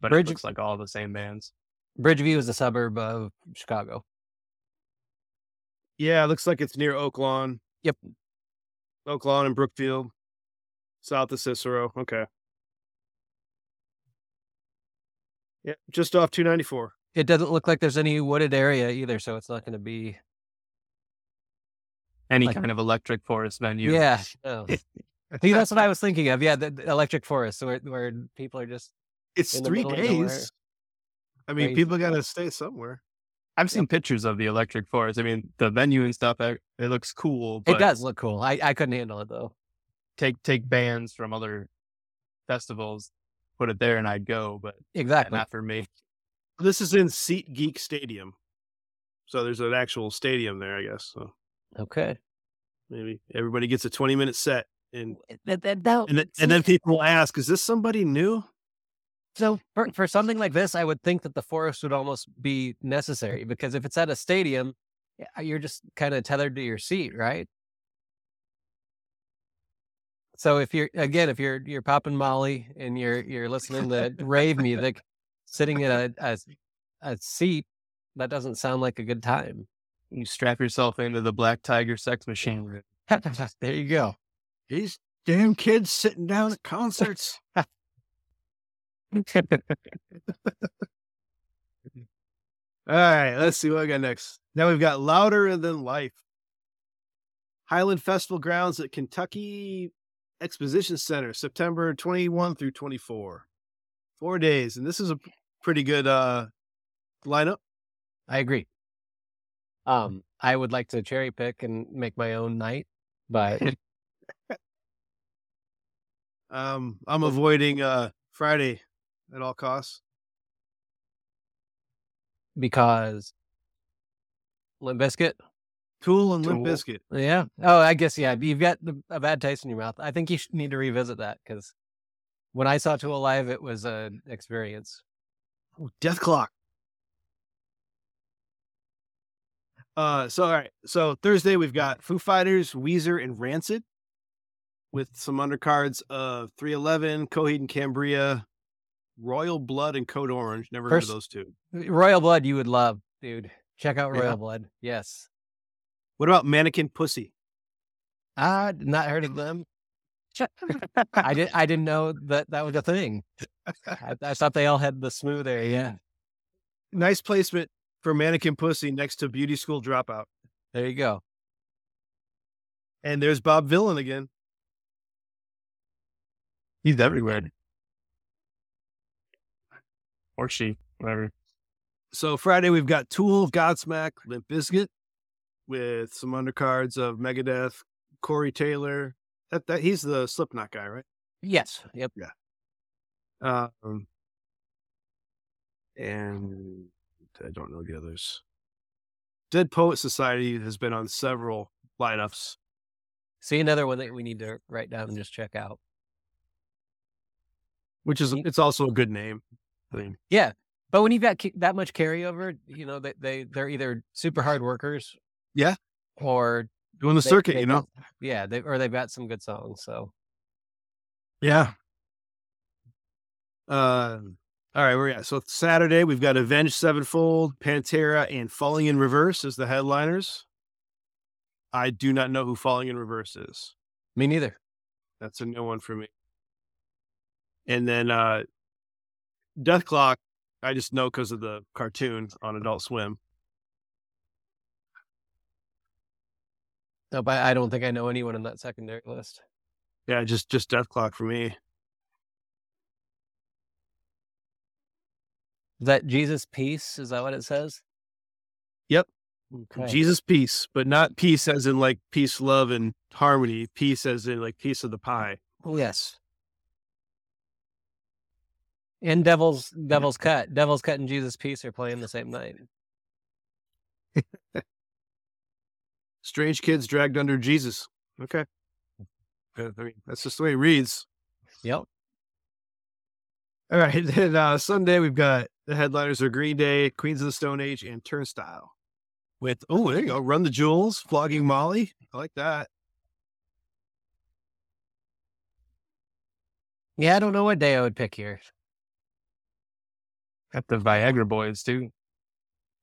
But Bridge- it looks like all the same bands. Bridgeview is a suburb of Chicago. Yeah, it looks like it's near Oak Lawn. Yep. Oak Lawn and Brookfield, south of Cicero. Okay. Yeah, just off 294. It doesn't look like there's any wooded area either, so it's not going to be. Any Like- kind of Electric Forest venue. Yeah. no. See, that's what I was thinking of. Yeah, the, the electric forest, where where people are just. It's three middle of nowhere. days. I mean, Crazy. people got to stay somewhere. I've seen pictures of the Electric Forest. I mean, the venue and stuff. It, it looks cool. But It does look cool. I, I couldn't handle it though. take take bands from other festivals, put it there, and I'd go. But Exactly. not for me. This is in SeatGeek Stadium. So there's an actual stadium there, I guess. So Okay. maybe everybody gets a 20 minute set. And, eh, That, that, that, and, then, and then people will ask, is this somebody new? So for, for something like this, I would think that the forest would almost be necessary because if it's at a stadium, uh, you're just kind of tethered to your seat, right? So if you're again, if you're you're popping Molly and you're you're listening to rave music, sitting in a, a a seat, that doesn't sound like a good time. You strap yourself into the Black Tiger Sex Machine. there you go. These damn kids sitting down at concerts. All right, let's see what I got next. Now we've got Louder Than Life. Highland Festival grounds at Kentucky Exposition Center, September 21 through 24. Four days. And this is a pretty good uh lineup. I agree. Um, I would like to cherry pick and make my own night, but Um, I'm avoiding uh Friday at all costs. because Limp Bizkit, Tool and Limp Bizkit. Yeah. Oh, I guess yeah. You've got the, a bad taste in your mouth. I think you should need to revisit that because when I saw Tool live, it was an experience. Dethklok. Uh, so all right. So Thursday we've got Foo Fighters, Weezer, and Rancid, with some undercards of 311, Coheed and Cambria, Royal Blood, and Code Orange. Never First- heard of those two. Eh, Royal Blood, you would love, dude. Check out Yeah. Royal Blood. Yes. What about Mannequin Pussy? Ah, I not heard of them. I did. I didn't know that that was a thing. I, I thought they all had the smooth area. Yeah. Nice placement for Mannequin Pussy next to Beauty School Dropout. There you go. And there's Bob Vylan again. He's everywhere. Or she, whatever. So Friday we've got Tool, Godsmack, Limp Bizkit, with some undercards of Megadeth, Corey Taylor. That that he's the Slipknot guy, right? Yes. Yep. Yeah. Um, and I don't know the others. Dead Poet Society has been on several lineups. See another one that we need to write down and just check out. Which is it's also a good name. I mean, Yeah, but when you've got that much carryover, you know they they they're either super hard workers, Yeah. or doing the they- circuit, they you know. yeah, they or they've got some good songs. So Yeah. Uh, all right, we're at so Saturday we've got Avenged Sevenfold, Pantera, and Falling in Reverse as the headliners. I do not know who Falling in Reverse is. me neither. That's a new one for me. And then uh Dethklok, I just know because of the cartoon on Adult Swim. No, but I don't think I know anyone in that secondary list. Yeah, just just Dethklok for me. Is that Jesus Piece? Is that what it says? Yep. Okay. Jesus Piece, but not peace as in like peace, love, and harmony. Peace as in like piece of the pie. Oh, yes. And Devil's Devil's Cut, Devil's Cut and Jesus Piece are playing the same night. Strange kids dragged under Jesus. Okay. I mean, that's just the way it reads. Yep. All right. Then uh, Sunday, we've got the headliners are Green Day, Queens of the Stone Age, and Turnstile. With, oh, there you go. Run the Jewels, Flogging Molly. I like that. Yeah, I don't know what day I would pick here. Got the Viagra boys too.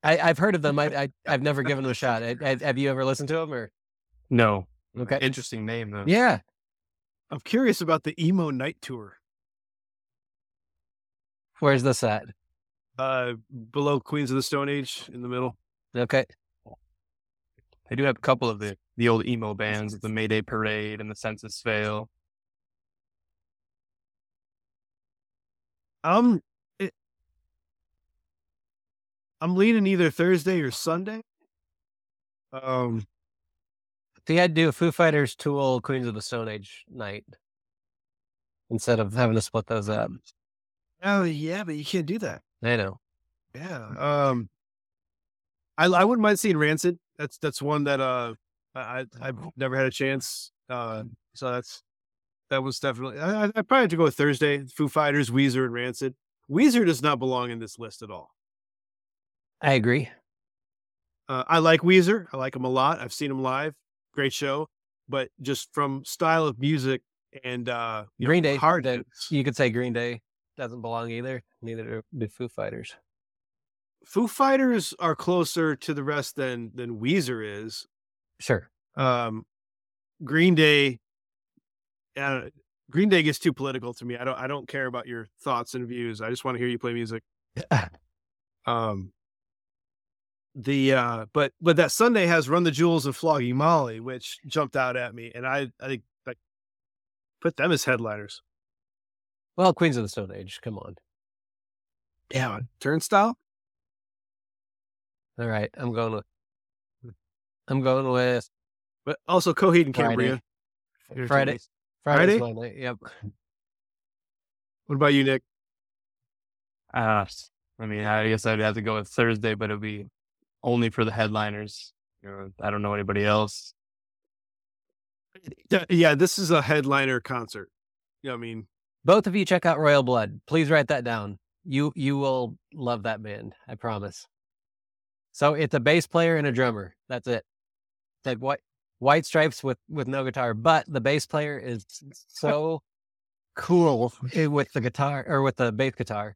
I, I've heard of them. I, I I've never given them a shot. I, I, have you ever listened to them or? No. Okay. Interesting name though. Yeah. I'm curious about the Emo Night Tour. Where's this at? Uh, below Queens of the Stone Age in the middle. Okay. They do have a couple of the, the old emo bands, the Mayday Parade and the Senses Fail. Um, it, I'm leaning either Thursday or Sunday. Um, See, I'd do a Foo Fighters, Tool, Queens of the Stone Age night instead of having to split those up. oh yeah, but you can't do that. I know. Yeah. Um, I I wouldn't mind seeing Rancid. That's that's one that uh I I- I've never had a chance. Uh, so that's that was definitely. I I probably have to go with Thursday. Foo Fighters, Weezer, and Rancid. Weezer does not belong in this list at all. I agree. Uh, I like Weezer. I like them a lot. I've seen them live. Great show. But just from style of music and uh, you know, Green Day, hard. the- You could say Green Day doesn't belong either. Neither do- do Foo Fighters. Foo Fighters are closer to the rest than than Weezer is. Sure. um green day uh, green day gets too political to me i don't i don't care about your thoughts and views i just want to hear you play music um the uh but but that sunday has run the jewels and flogging molly which jumped out at me and i i think like put them as headliners Well, Queens of the Stone Age. Come on. yeah turnstile All right. I'm going with. I'm going with but also coheed and cambria Friday. Friday? Friday's my night. Yep. what about you nick Uh, I mean, I guess I'd have to go with Thursday, but it'll be only for the headliners. You know, I don't know anybody else. Yeah, yeah this is a headliner concert yeah i mean Both of you check out Royal Blood. Please write that down. You you will love that band. I promise. So it's a bass player and a drummer. That's it. Like white white stripes with with no guitar, but the bass player is so cool eh, with the guitar or with the bass guitar.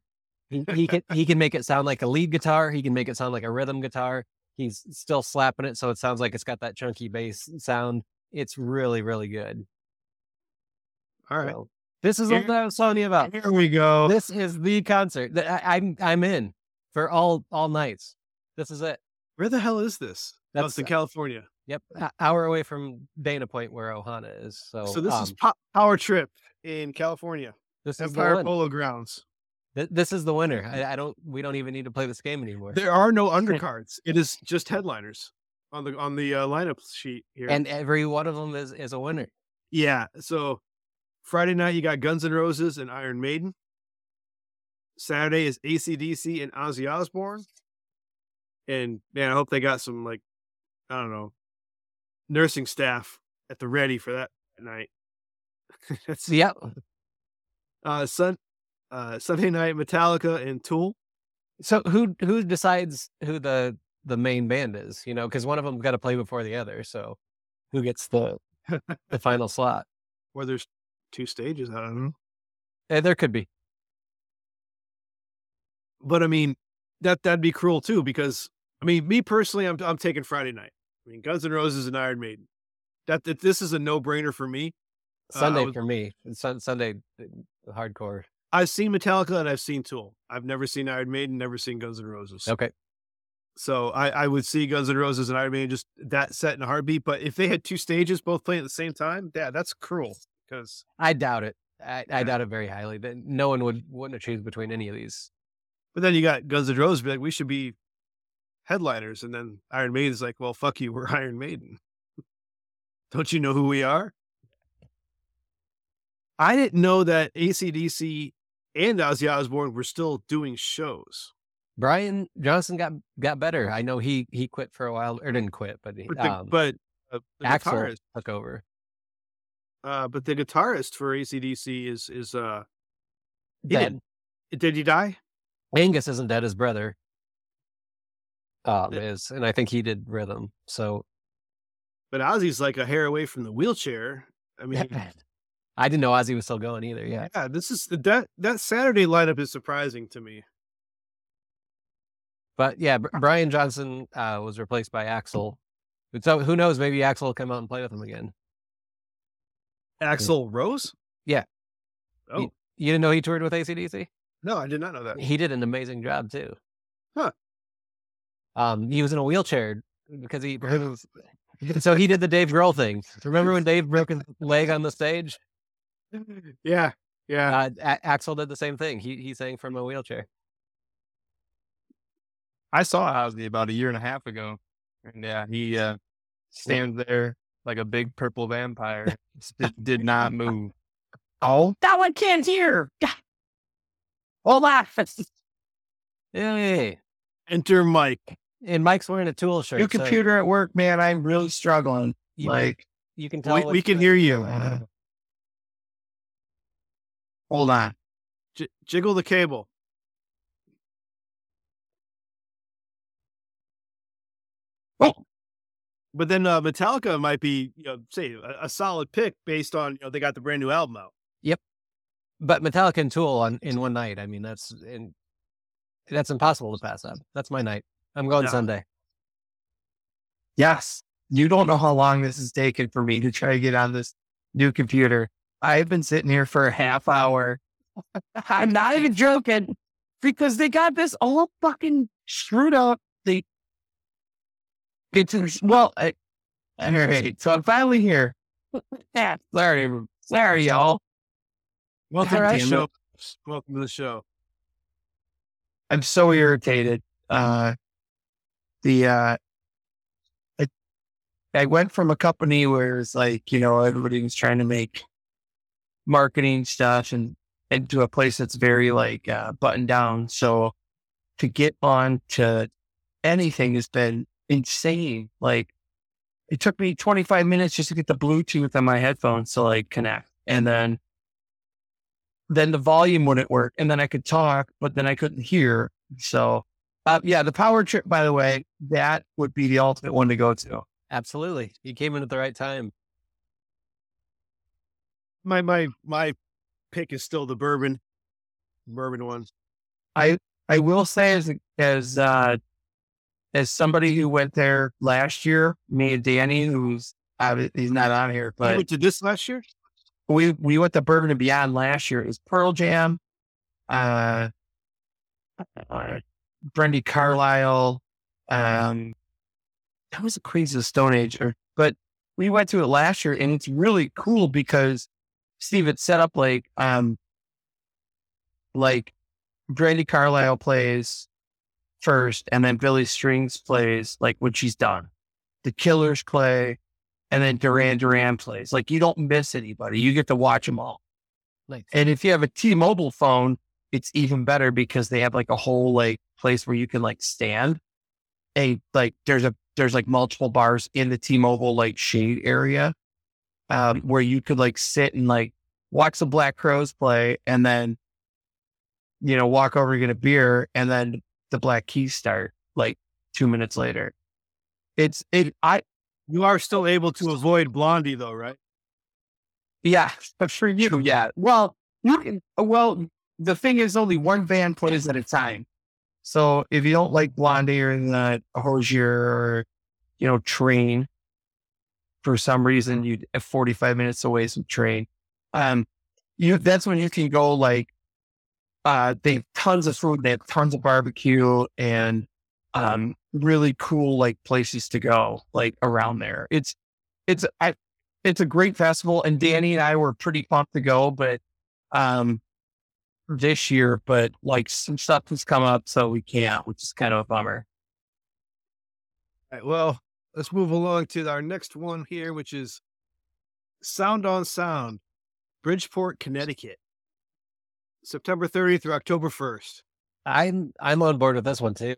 He, he can he can make it sound like a lead guitar. He can make it sound like a rhythm guitar. He's still slapping it, so it sounds like it's got that chunky bass sound. It's really really good. all right So, this is what I was telling you about here we go this is the concert that I, I'm I'm in for all all nights. This is it. Where the hell is this? oh, That's it's in California. Yep, a- hour away from Dana Point where Ohana is. So, So this is um, po- Power Trip in California, this is the Empire one. Polo Grounds. Th- This is the winner. I, I don't. We don't even need to play this game anymore. There are no undercards. it is just headliners on the on the uh, lineup sheet here. And every one of them is is a winner. yeah, so Friday night you got Guns N' Roses and Iron Maiden. Saturday is ACDC and Ozzy Osbourne. And man, I hope they got some like I don't know nursing staff at the ready for that night. That's Yep. uh sun uh Sunday night Metallica and Tool. So who who decides who the the main band is? You know, because one of them's got to play before the other. So who gets the the final slot? Or there's two stages, I don't know. Eh, there could be. But I mean, that that'd be cruel too, because I mean, me personally, I'm I'm taking Friday night. I mean, Guns N' Roses and Iron Maiden. That, that this is a no brainer for me. Uh, Sunday was- for me. Sun, Sunday, uh, hardcore. I've seen Metallica and I've seen Tool. I've never seen Iron Maiden, never seen Guns N' Roses. Okay. So I, I would see Guns N' Roses and Iron Maiden just that set in a heartbeat. But if they had two stages both playing at the same time, yeah, that's cruel. Because I doubt it. I, I doubt it very highly. That no one would wouldn't have choose between any of these. but then you got Guns N' Roses be like, we should be headliners, and then Iron Maiden's like, well, fuck you, we're Iron Maiden. Don't you know who we are? I didn't know that ACDC and Ozzy Osbourne were still doing shows. Brian Johnson got got better. I know he he quit for a while or didn't quit, but he, But the, um, but uh, the Axl guitarist, took over. uh, but the guitarist for ACDC is is uh, Dead. did he die? Angus isn't dead. His brother um, is, and I think he did rhythm. So But Ozzy's like a hair away from the wheelchair. I mean, I didn't know Ozzy was still going either. Yeah. yeah, this is that that Saturday lineup is surprising to me. But yeah, Br- Brian Johnson uh, was replaced by Axl. So who knows? Maybe Axl will come out and play with him again. Axl Rose? Yeah. Oh You didn't know he toured with ACDC? no, I did not know that. He did an amazing job too. Huh. Um, he was in a wheelchair because he. so he did the Dave Grohl thing. Remember when Dave broke his leg on the stage? Yeah, yeah. Uh, A- Axl did the same thing. He he sang from a wheelchair. I saw Ozzy about a year and a half ago. And yeah, he uh, stands there like a big purple vampire. Just did not move. Oh, that one can't hear. Hold on. Yay! Enter Mike. And Mike's wearing a Tool shirt. New so computer at work, man. I'm really struggling. you, Like, you can tell. We, we can hear you. hold on. J- jiggle the cable. Oh. But then uh, Metallica might be, you know, say a, a solid pick based on, you know, they got the brand new album out. Yep. But Metallica and Tool on in one night. I mean, that's in, that's impossible to pass up. That's my night. I'm going Yeah. Sunday. Yes. You don't know how long this has taken for me to try to get on this new computer. I've been sitting here for a half hour. I'm not even joking because they got this all fucking screwed up. They, it's, well, I, all right. So I'm finally here. Yeah. Sorry. Sorry, y'all. Welcome All to right. the show. Welcome to the show. I'm so irritated. Uh, the, uh, I, I went from a company where it's like, you know, everybody was trying to make marketing stuff and into a place that's very like, uh, buttoned down. So to get on to anything has been insane. Like it took me 25 minutes just to get the Bluetooth on my headphones to like connect. And then then the volume wouldn't work and then I could talk, but then I couldn't hear. So, uh, yeah, the power trip, by the way, that would be the ultimate one to go to. Absolutely. You came in at the right time. My my my pick is still the bourbon, bourbon one. I I will say as, as, uh, as somebody who went there last year, me and Danny, who's, he's not on here, You but went to this last year. we, we went to Bourbon and Beyond last year. It was Pearl Jam, uh, uh Brandi Carlile, Um, that was the craziest Stone Age. Or, but we went to it last year, and it's really cool because Steve, it's set up like um, like Brandi Carlile plays first, and then Billy Strings plays like when she's done. The Killers play, and then Duran Duran plays. Like you don't miss anybody. You get to watch them all. Nice. And if you have a T-Mobile phone, it's even better because they have like a whole like place where you can like stand. A like there's a there's like multiple bars in the T-Mobile like shade area, um, where you could like sit and like watch the Black Crowes play, and then you know walk over and get a beer, and then the Black Keys start like two minutes later. It's it I You are still able to avoid Blondie, though, right? Yeah, but for you, yeah. Well, you can. Well, the thing is, only one band plays at a time. So if you don't like Blondie or the Hozier or you know Train, for some reason you have forty five minutes away from Train, um, you that's when you can go like, uh, they have tons of food, they have tons of barbecue and um really cool like places to go like around there. It's it's I it's a great festival and Danny and I were pretty pumped to go, but um this year, but like some stuff has come up so we can't, which is kind of a bummer. Well, let's move along to our next one here, which is Sound on Sound, Bridgeport, Connecticut, September 30th through October 1st. I'm I'm on board with this one too.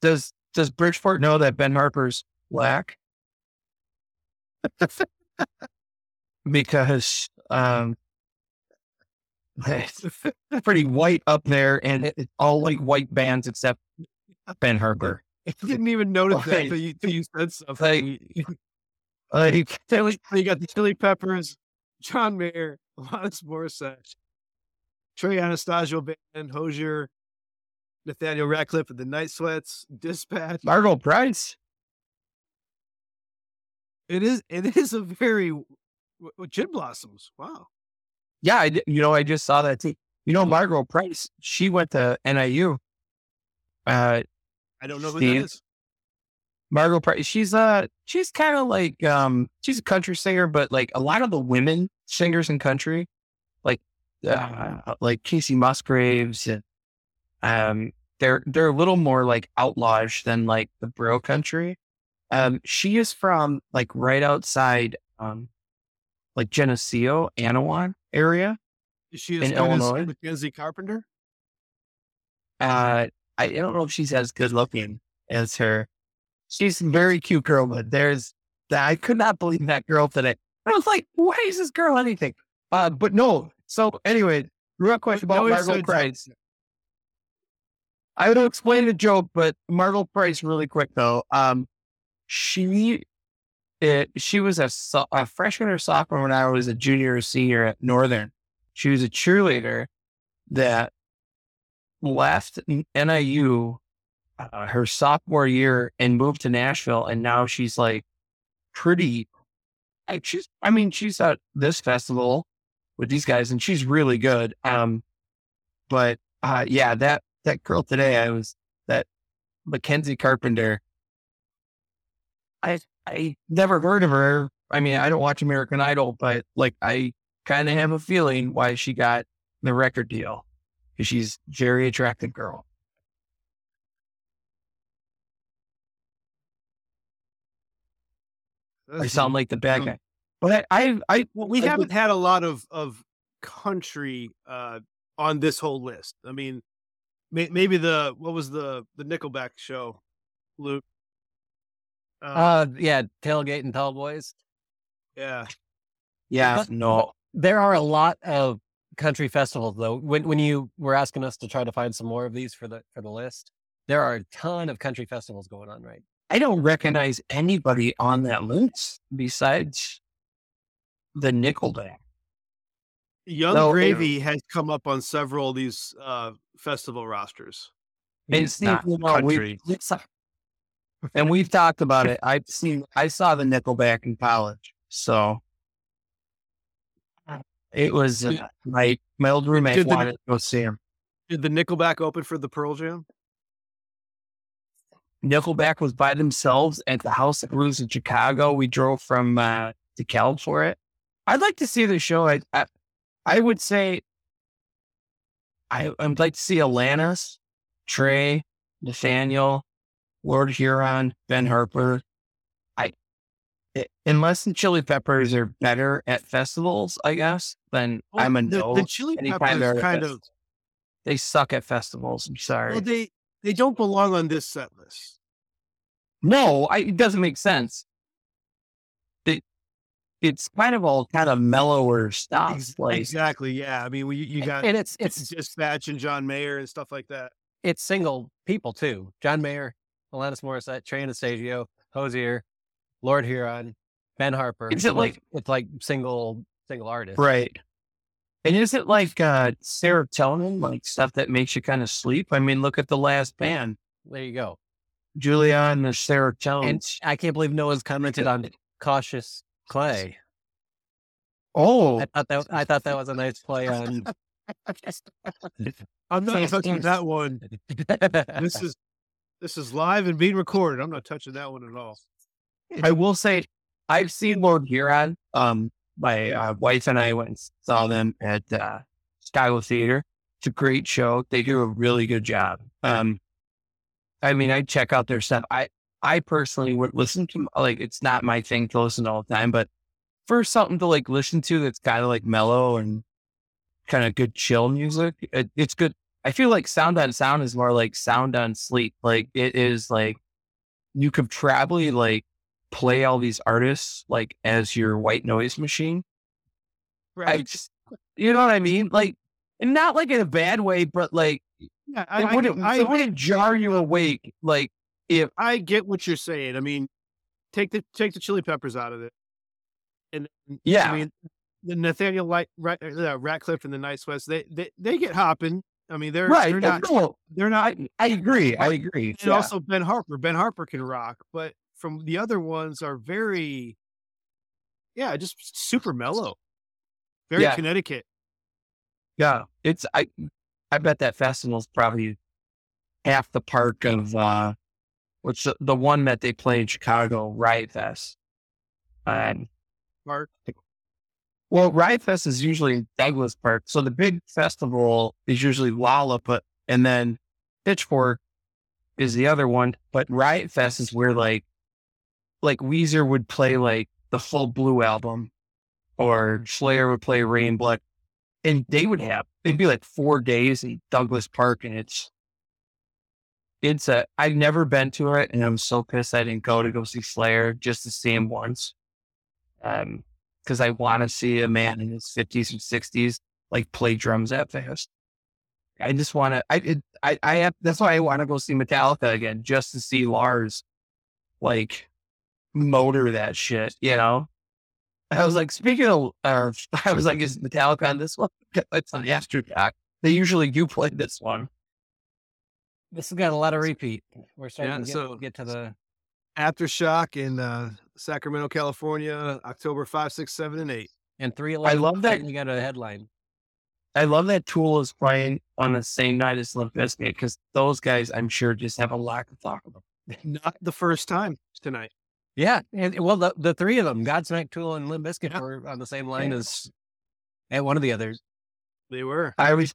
Does does Bridgeport know that Ben Harper's black? because um it's pretty white up there and it's all like white bands except Ben Harper. I didn't even notice that until you, till you said something. Like like Chili- you got the Chili Peppers, John Mayer, Alanis Morissette, Trey Anastasio Band, Hozier, Nathaniel Rateliff and the Night Sweats, Dispatch. Margo Price. It is it is a very w- w- Gin Blossoms. Wow. Yeah, I, you know, I just saw that too. You know, Margo Price, she went to NIU. Uh, I don't know who Steve? that is. Margo Price, she's uh she's kind of like um she's a country singer, but like a lot of the women singers in country, like uh, like Kacey Musgraves and um they're they're a little more like outlawish than like the bro country. Um she is from like right outside um like Geneseo, Annawan area. Is she as In Illinois? Mackenzie Carpenter? Uh I don't know if she's as good looking as her. She's a very cute girl, but there's that I could not believe that girl today. I was like, why is this girl anything? Uh, but no. So anyway, real quick about No Margo Price. I would explain the joke, but Margo Price really quick though. Um, she, it, she was a, so- a freshman or sophomore when I was a junior or senior at Northern. She was a cheerleader that left NIU uh, her sophomore year and moved to Nashville, and now she's like pretty. She's, I mean, she's at this festival with these guys, and she's really good. Um, but uh, yeah, that that girl today, I was that Mackenzie Carpenter. I I never heard of her. I mean, I don't watch American Idol, but like I kind of have a feeling why she got the record deal because she's a very attractive girl. I sound like the bad guy, but I I, I Well, we I haven't had a lot of of country uh on this whole list. I mean, may, maybe the what was the the Nickelback show, Luke? Uh, Uh, yeah, tailgate and tall boys. yeah, yeah but- no There are a lot of country festivals though. When when you were asking us to try to find some more of these for the for the list, there are a ton of country festivals going on right. I don't recognize anybody on that list besides the Nickelback. Young No, Gravy has come up on several of these uh festival rosters. It's not you know, we- country. it's- and we've talked about it. I've seen, I saw the Nickelback in college, so it was uh, my my old roommate Did the- wanted to go see him. Did the Nickelback open for the Pearl Jam? Nickelback was by themselves at the House of Blues in Chicago. We drove from uh, DeKalb for it. I'd like to see the show. I I, I would say I, I'd like to see Alanis, Trey, Nathaniel, Lord Huron, Ben Harper. Unless the Chili Peppers are better at festivals, I guess, then Well, I'm a the, no. the Chili Peppers kind of. They suck at festivals. I'm sorry. well, they they don't belong on this set list. No, I, it doesn't make sense. It, it's kind of all kind of mellower stuff. Like, exactly. Yeah. I mean, we, you got and it's it's it's Dispatch and John Mayer and stuff like that. it's single people too. John Mayer, Alanis Morissette, Trey Anastasio, Hozier, Lord Huron, Ben Harper. Is it like- it's like single single artists? right. And is it like uh, serotonin, like stuff that makes you kind of sleep? I mean, look at the last band, There you go. Julian the serotonin. And I can't believe no one's commented on Cautious Clay. oh, I thought that I thought that was a nice play on. I'm not touching that one. This is this is live and being recorded. I'm not touching that one at all. I will say, I've seen Lord Huron. Um, my uh, wife and I went and saw them at uh, Skylar Theater. It's a great show. They do a really good job. Um, I mean, I check out their stuff. I I personally would listen to like it's not my thing to listen all the time, but for something to like listen to that's kind of like mellow and kind of good chill music, it, it's good. I feel like sound on sound is more like sound on sleep. Like it is like you could probably like play all these artists like as your white noise machine. I just, you know what I mean? Like, and not like in a bad way, but like yeah, it I, wouldn't, I, it wouldn't jar you awake. Like if I get what you're saying. I mean, take the take the Chili Peppers out of it, and Yeah. I mean, the Nathaniel Light, Rat, uh, Rateliff and the Night Sweats, they they they get hopping. I mean, they're right, they're not no, they're not. I, I agree, I agree. And Yeah. also Ben Harper. Ben Harper can rock, but from the other ones are very, yeah, just super mellow, very Yeah. Connecticut. Yeah, it's I. I bet that festival's probably half the park of uh, what's the, the one that they play in Chicago, Riot Fest. Um, Park. well, Riot Fest is usually Douglas Park, so the big festival is usually Lollapalooza, and then Pitchfork is the other one. But Riot Fest is where like, like Weezer would play like the full Blue album, or Slayer would play Rain Blood, and they would have it'd be like four days in Douglas Park, and it's it's a I've never been to it, and I'm so pissed I didn't go to go see Slayer just to see him once, um, because I want to see a man in his fifties and sixties like play drums that fast. I just want to. I it, I I have. That's why I want to go see Metallica again, just to see Lars, like, motor that shit. You know. I was like, speaking of, uh, I was like, is Metallica on this one? It's on Aftershock. They usually do play this one. This has got a lot of repeat. We're starting Yeah, to get, so- get to the Aftershock in uh, Sacramento, California, October 5, 6, 7, and 8. and three eleven. love that- You got a headline. I love that Tool is playing on the same night as Limp Bizkit because those guys, I'm sure, just have a lot to talk about. Not the first time tonight. Yeah, and well, the, the three of them, Godsmack, Tool, and Limp Bizkit, Yeah. were on the same line as and one of the others. They were. I always,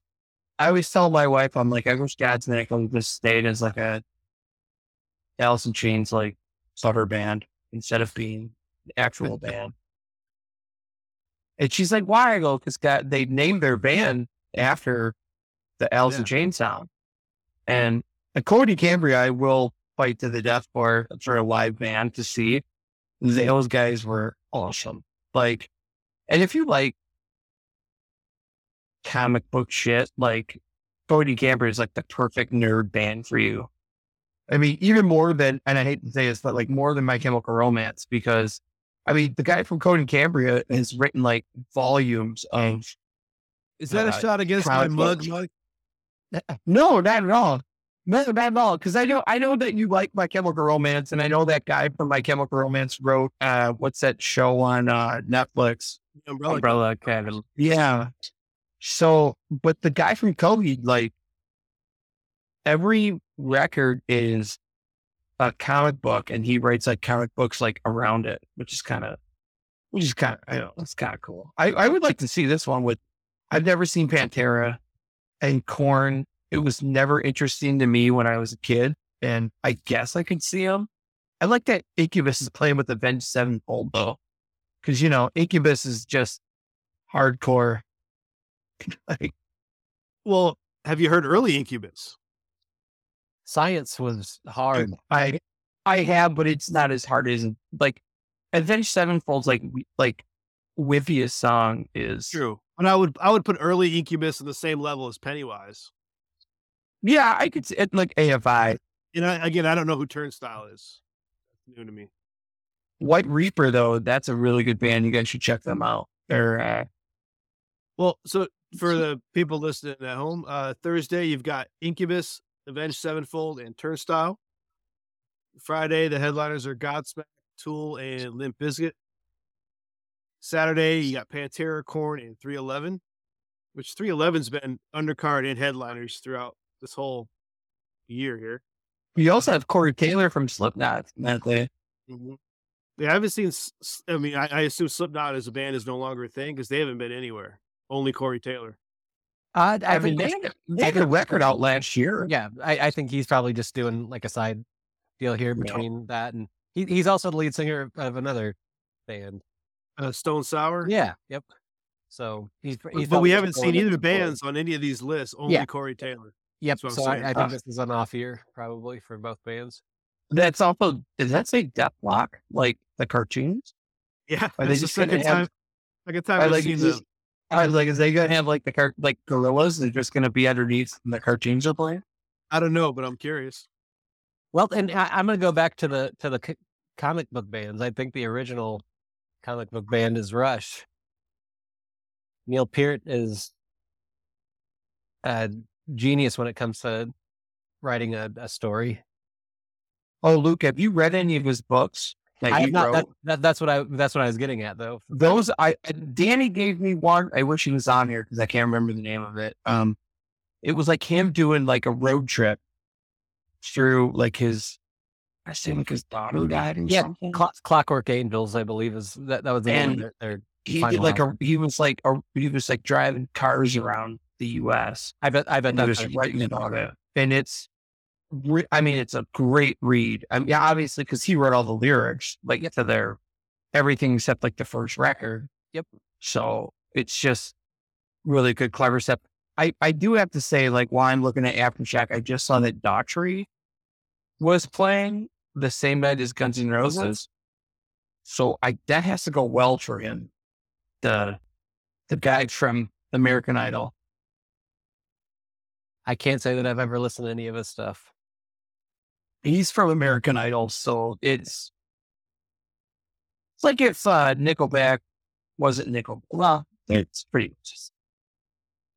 I always tell my wife, I'm like, I wish Godsmack just stayed as like a Alice in Chains like cover band instead of being the actual band. And she's like, why? I go, because God, they named their band after the Alice in Yeah. Chains sound. And uh, Coheed and Cambria, I will fight to the death for for a live band to see. Those guys were awesome. Like, and if you like comic book shit, like Coheed Cambria is like the perfect nerd band for you. I mean, even more than, and I hate to say this, but like more than My Chemical Romance, because I mean, the guy from Code Coheed Cambria has written like volumes of. Is that a Uh, shot against my mug. Mike? No, not at all. No, not at all. Because I know, I know that you like My Chemical Romance, and I know that guy from My Chemical Romance wrote, uh, what's that show on uh, Netflix? Umbrella. Umbrella Academy. Yeah. So, but the guy from Coheed, like, every record is a comic book and he writes like comic books like around it, which is kind of, which is kind of, I don't know, it's kind of cool. I, I would like to see this one with, I've never seen Pantera and Korn. It was never interesting to me when I was a kid, and I guess I could see them. I like that Incubus is playing with Avenged Sevenfold though, because you know Incubus is just hardcore. like, Well, have you heard early Incubus? Science was hard. I I have, but it's not as hard as like Avenged Sevenfold's like like Wiffiest song is True. And I would I would put early Incubus on the same level as Pennywise. Yeah, I could see it like AFI. And I, again, I don't know who Turnstile is. That's new to me. White Reaper though, that's a really good band. You guys should check them out. They're uh, Well, so for the people listening at home, uh, Thursday you've got Incubus, Avenged Sevenfold, and Turnstile. Friday the headliners are Godsmack, Tool, and Limp Bizkit. Saturday you got Pantera, Korn, and 311, which 311's been undercard and headliners throughout this whole year here. you also have Corey Taylor from Slipknot. That day. Yeah, I haven't seen. S- S- I mean, I, I assume Slipknot as a band is no longer a thing because they haven't been anywhere. Only Corey Taylor. Uh, I, I mean, think they had, they had a record out last year. yeah, I, I think he's probably just doing like a side deal here Yeah. between that and he, he's also the lead singer of another band. Uh, Stone Sour. Yeah, yep. So he's But- he's but we haven't seen either with the bands on any of these lists. Only Yeah. Corey Taylor. Yep. That's So I. I think Ah. this is an off year probably for both bands. That's also does that say Dethklok like the cartoons? Yeah, Are they that's the just gonna have- time. Second time I I've like seen is the. I was like, is they gonna have like the car like Gorillaz? They're just gonna be underneath the cartoons are playing. I don't know, but I'm curious. Well, and I, I'm going to go back to the to the c- comic book bands. I think the original comic book band is Rush. Neil Peart is a genius when it comes to writing a, a story. Oh, Luke, have you read any of his books that I not, wrote? that, that, that's what I that's what I was getting at though. Those I Danny gave me one. I wish he was on here because I can't remember the name of it. Um, it was like him doing like a road trip through like his. I think his daughter died or Yeah, something. Clock, Clockwork Angels, I believe, is that that was the And their, their he did like album. a he was like a he was like driving cars around the U.S. I bet I bet and he that's writing it all out. And it's, re- I mean, it's a great read. I mean, yeah, obviously, because he wrote all the lyrics, like to their everything except like the first record. Yep. So it's just really good, clever stuff. I, I do have to say, like, while I'm looking at Aftershock, I just saw that Daughtry was playing the same night as Guns N' Roses. So I that has to go well for him. The the guy from American Idol. I can't say that I've ever listened to any of his stuff. he's from American Idol, so it's it's like if uh, Nickelback wasn't Nickel. Well, it's pretty. Just,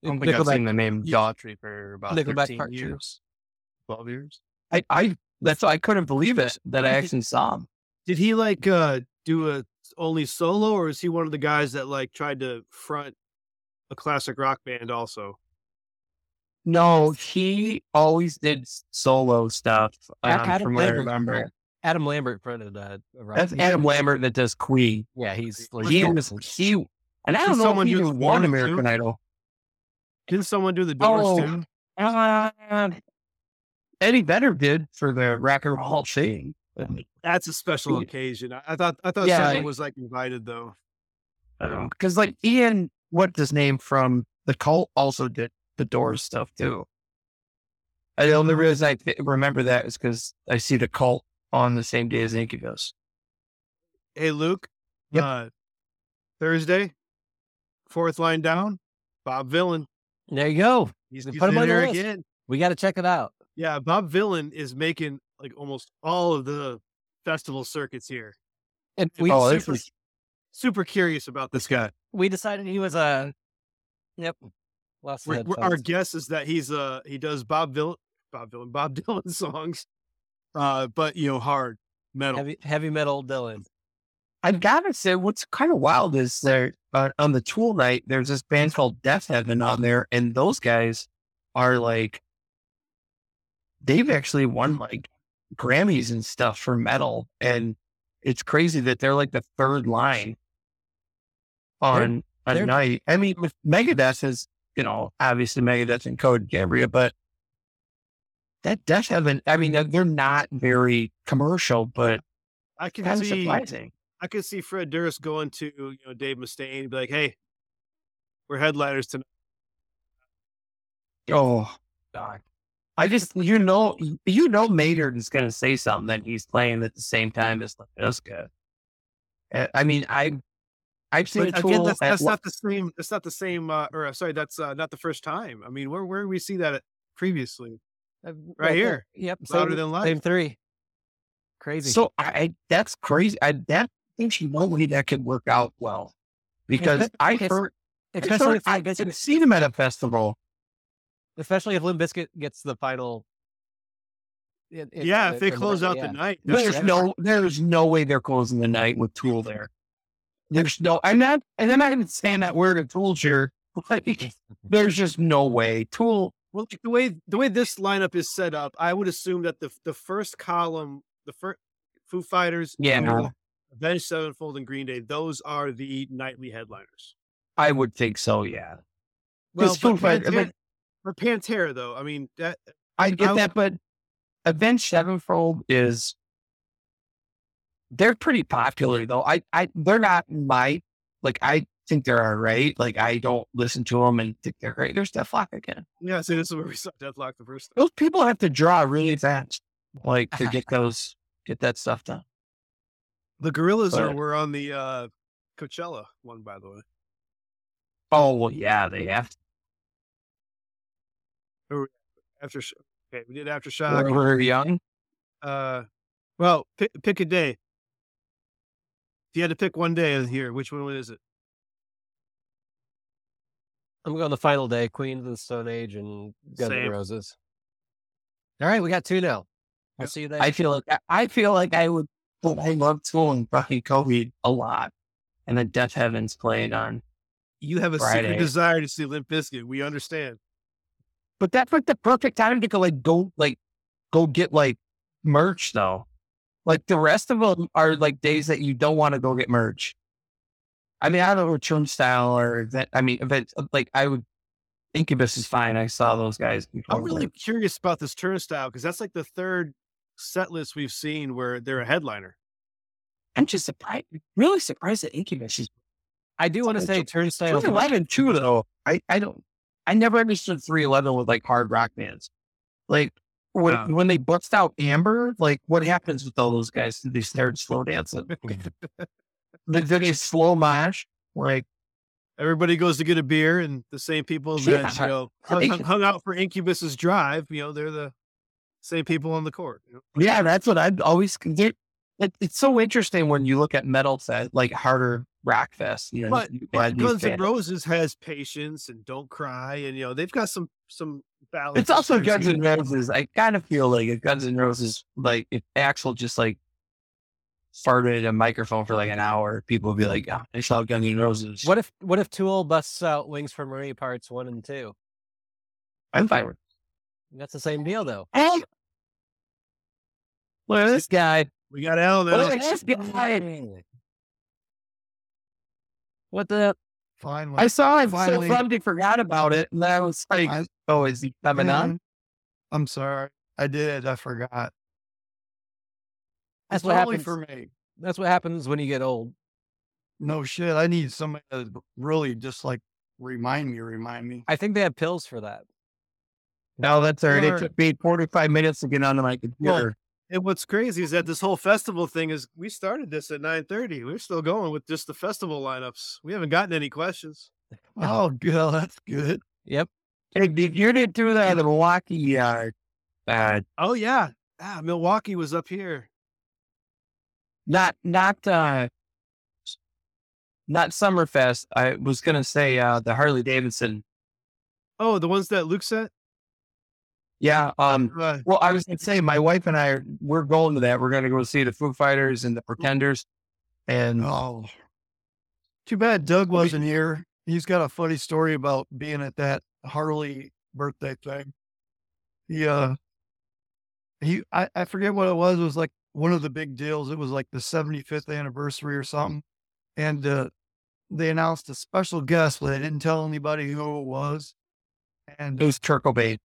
I don't think I've Nickelback- seen the name. Daughtry for about Nickelback 13 Part Two. years, 12 years. I, I that's I couldn't believe it that I actually saw him. Did he like uh do a only solo, or is he one of the guys that like tried to front a classic rock band also? No, he always did solo stuff. Um, Adam from Lambert, remember, Adam Lambert fronted uh, a that's. Adam Lambert that does Queen. Yeah, he's like, He was he, and I don't know if someone he do even the won Doors, American too? Idol. Didn't someone do the Doors Oh. too? Uh, Eddie Vedder did for the Rock and Roll thing. That's a special Yeah. occasion. I, I thought I thought Yeah, someone I- was like invited though. Because like Ian, what's his name from the cult, also did the Doors stuff too. And the only reason I th- remember that is because I see the cult on the same day as Incubus. Hey Luke, Yep. uh, Thursday, fourth line down, Bob Vylan. there you go. He's, Put him in on the there again. We got to check it out. Yeah, Bob Vylan is making like almost all of the festival circuits here. And we oh, super, super curious about this guy. we decided he was a. Yep. Lost the We're- we're- our guess is that he's uh he does Bob Vylan, Bob Vylan, Bob Dylan songs, uh, but you know hard metal. heavy heavy metal Dylan. I've got to say, what's kind of wild is there uh, on the Tool night, there's this band called Deafheaven on there, and those guys are like, they've actually won like Grammys and stuff for metal, and it's crazy that they're like the third line on a they're- night. I mean, Megadeth is you know obviously Megadeth and Code Gabriel, but that does have an, I mean, they're- they're not very commercial, but I can kind see surprising. I could see Fred Durst going to you know Dave Mustaine and be like, "Hey, we're headliners tonight." Oh God. I just you know you know Maynard is gonna say something that he's playing at the same time as. Uh, I mean I I've seen But Tool again, that's, at that's not the same. That's not the same. Uh, or uh, sorry, that's uh, not the first time. I mean, where where did we see that previously? Uh, Right well, here. Yep. Louder same- than life. Same three. Crazy. so I, that's crazy. I that thinks you know way that could work out well. Because I heard especially I, if I Limp Bizkit- I've seen him at a festival. especially if Limp Bizkit gets the final. it- it- yeah, if they the close out yeah. the night, There's no there's no way they're closing the night with Tool there. There's no I'm not and I'm not even saying that word a Tool shirt. Like, there's just no way. Tool Well, like the way the way this lineup is set up, I would assume that the the first column, the first Foo Fighters, Yeah. Tool, Avenged Sevenfold, and Green Day, those are the nightly headliners. I would think so, yeah. Well, Foo Fighters- Pantera, for Pantera, though, I mean that I get I- that, but Avenged Sevenfold is they're pretty popular though. I, I they're not my like I think they're all right. Like I don't listen to them and think they're great. There's Leppard again. yeah. So this is where we saw Dethklok the first time. Those people have to draw really fast, like to get those get that stuff done. The Gorillaz are But- were on the uh, Coachella one, by the way. Oh well, yeah, they have to. After okay, we did When aftershock. we're young. Uh, well, pick, pick a day. If you had to pick one day of the year, which one is it? I'm going the final day, Queen of the Stone Age and Guns N' Same. Roses. All right, we got two now. I'll Yep. see you there. I feel like I feel like I would. Well, I love Tool and fucking Kobe a lot, and then Deafheaven's playing on You have a Friday. secret desire to see Limp Bizkit. We understand. But that's like the perfect time to go like go like go get like merch though. Like the rest of them are like days that you don't want to go get merch. I mean, I don't know Turnstile or that. I mean, event uh, like I would. Incubus is fine. I saw those guys. Before, I'm really curious about this turnstile because that's like the third set list we've seen where they're a headliner. I'm just surprised. Really surprised that Incubus is. I do want to say Turnstile. 311 too, though. I I don't. I never understood 311 with like hard rock bands. Like when Oh. when they bust out Amber, like what happens with all those guys? Do they start slow dancing? Did they slow mosh? Like Everybody goes to get a beer, and the same people that Yeah. you know hung, hung- out for Incubus's drive. You know, they're the same people on the court. You know? yeah, that's what I'd always. It, it, it's so interesting when you look at metal fest, like harder rock fest. You know, but Guns N' Roses has patience and don't cry, and you know they've got some some ballads. It's also Guns songs. N' Roses. I kind of feel like if Guns N' Roses, like if Axl just like farted a microphone for like an hour, people would be like, oh, I saw Guns N' Roses. What if what if Tool busts out Wings for Marie parts one and two? I'm fine with. That's the same deal though. Hey, look at this guy. We got Alan. Look Now. at this guy. What the Finally. I saw him Finally. so forgot about it, and I was like, I- "Oh, is he coming on?" I'm sorry. I did. I forgot. That's It's what happens. for me. that's what happens when you get old. No shit. I need somebody to really just like remind me, remind me. I think they have pills for that. No, that's all right. It took me 45 minutes to get onto my computer. And what's crazy is that this whole festival thing is we started this at 9:30. We're still going with just the festival lineups. We haven't gotten any questions. Oh, good. That's good. Yep. hey, did you did do that in Milwaukee? Uh, uh, Oh yeah. Ah, Milwaukee was up here. not not uh, not Summerfest. I was gonna say uh, the Harley Davidson. Oh, the ones that Luke sent? Yeah. Um. Well, I was gonna say my wife and I are we're going to that. We're gonna go see the Foo Fighters and the Pretenders, and Oh, too bad Doug wasn't here. He's got a funny story about being at that Harley birthday thing. He, uh, he I, I forget what it was. It was like one of the big deals. It was like the 75th anniversary or something. And uh, they announced a special guest, but they didn't tell anybody who it was. And It was Kurt Cobain.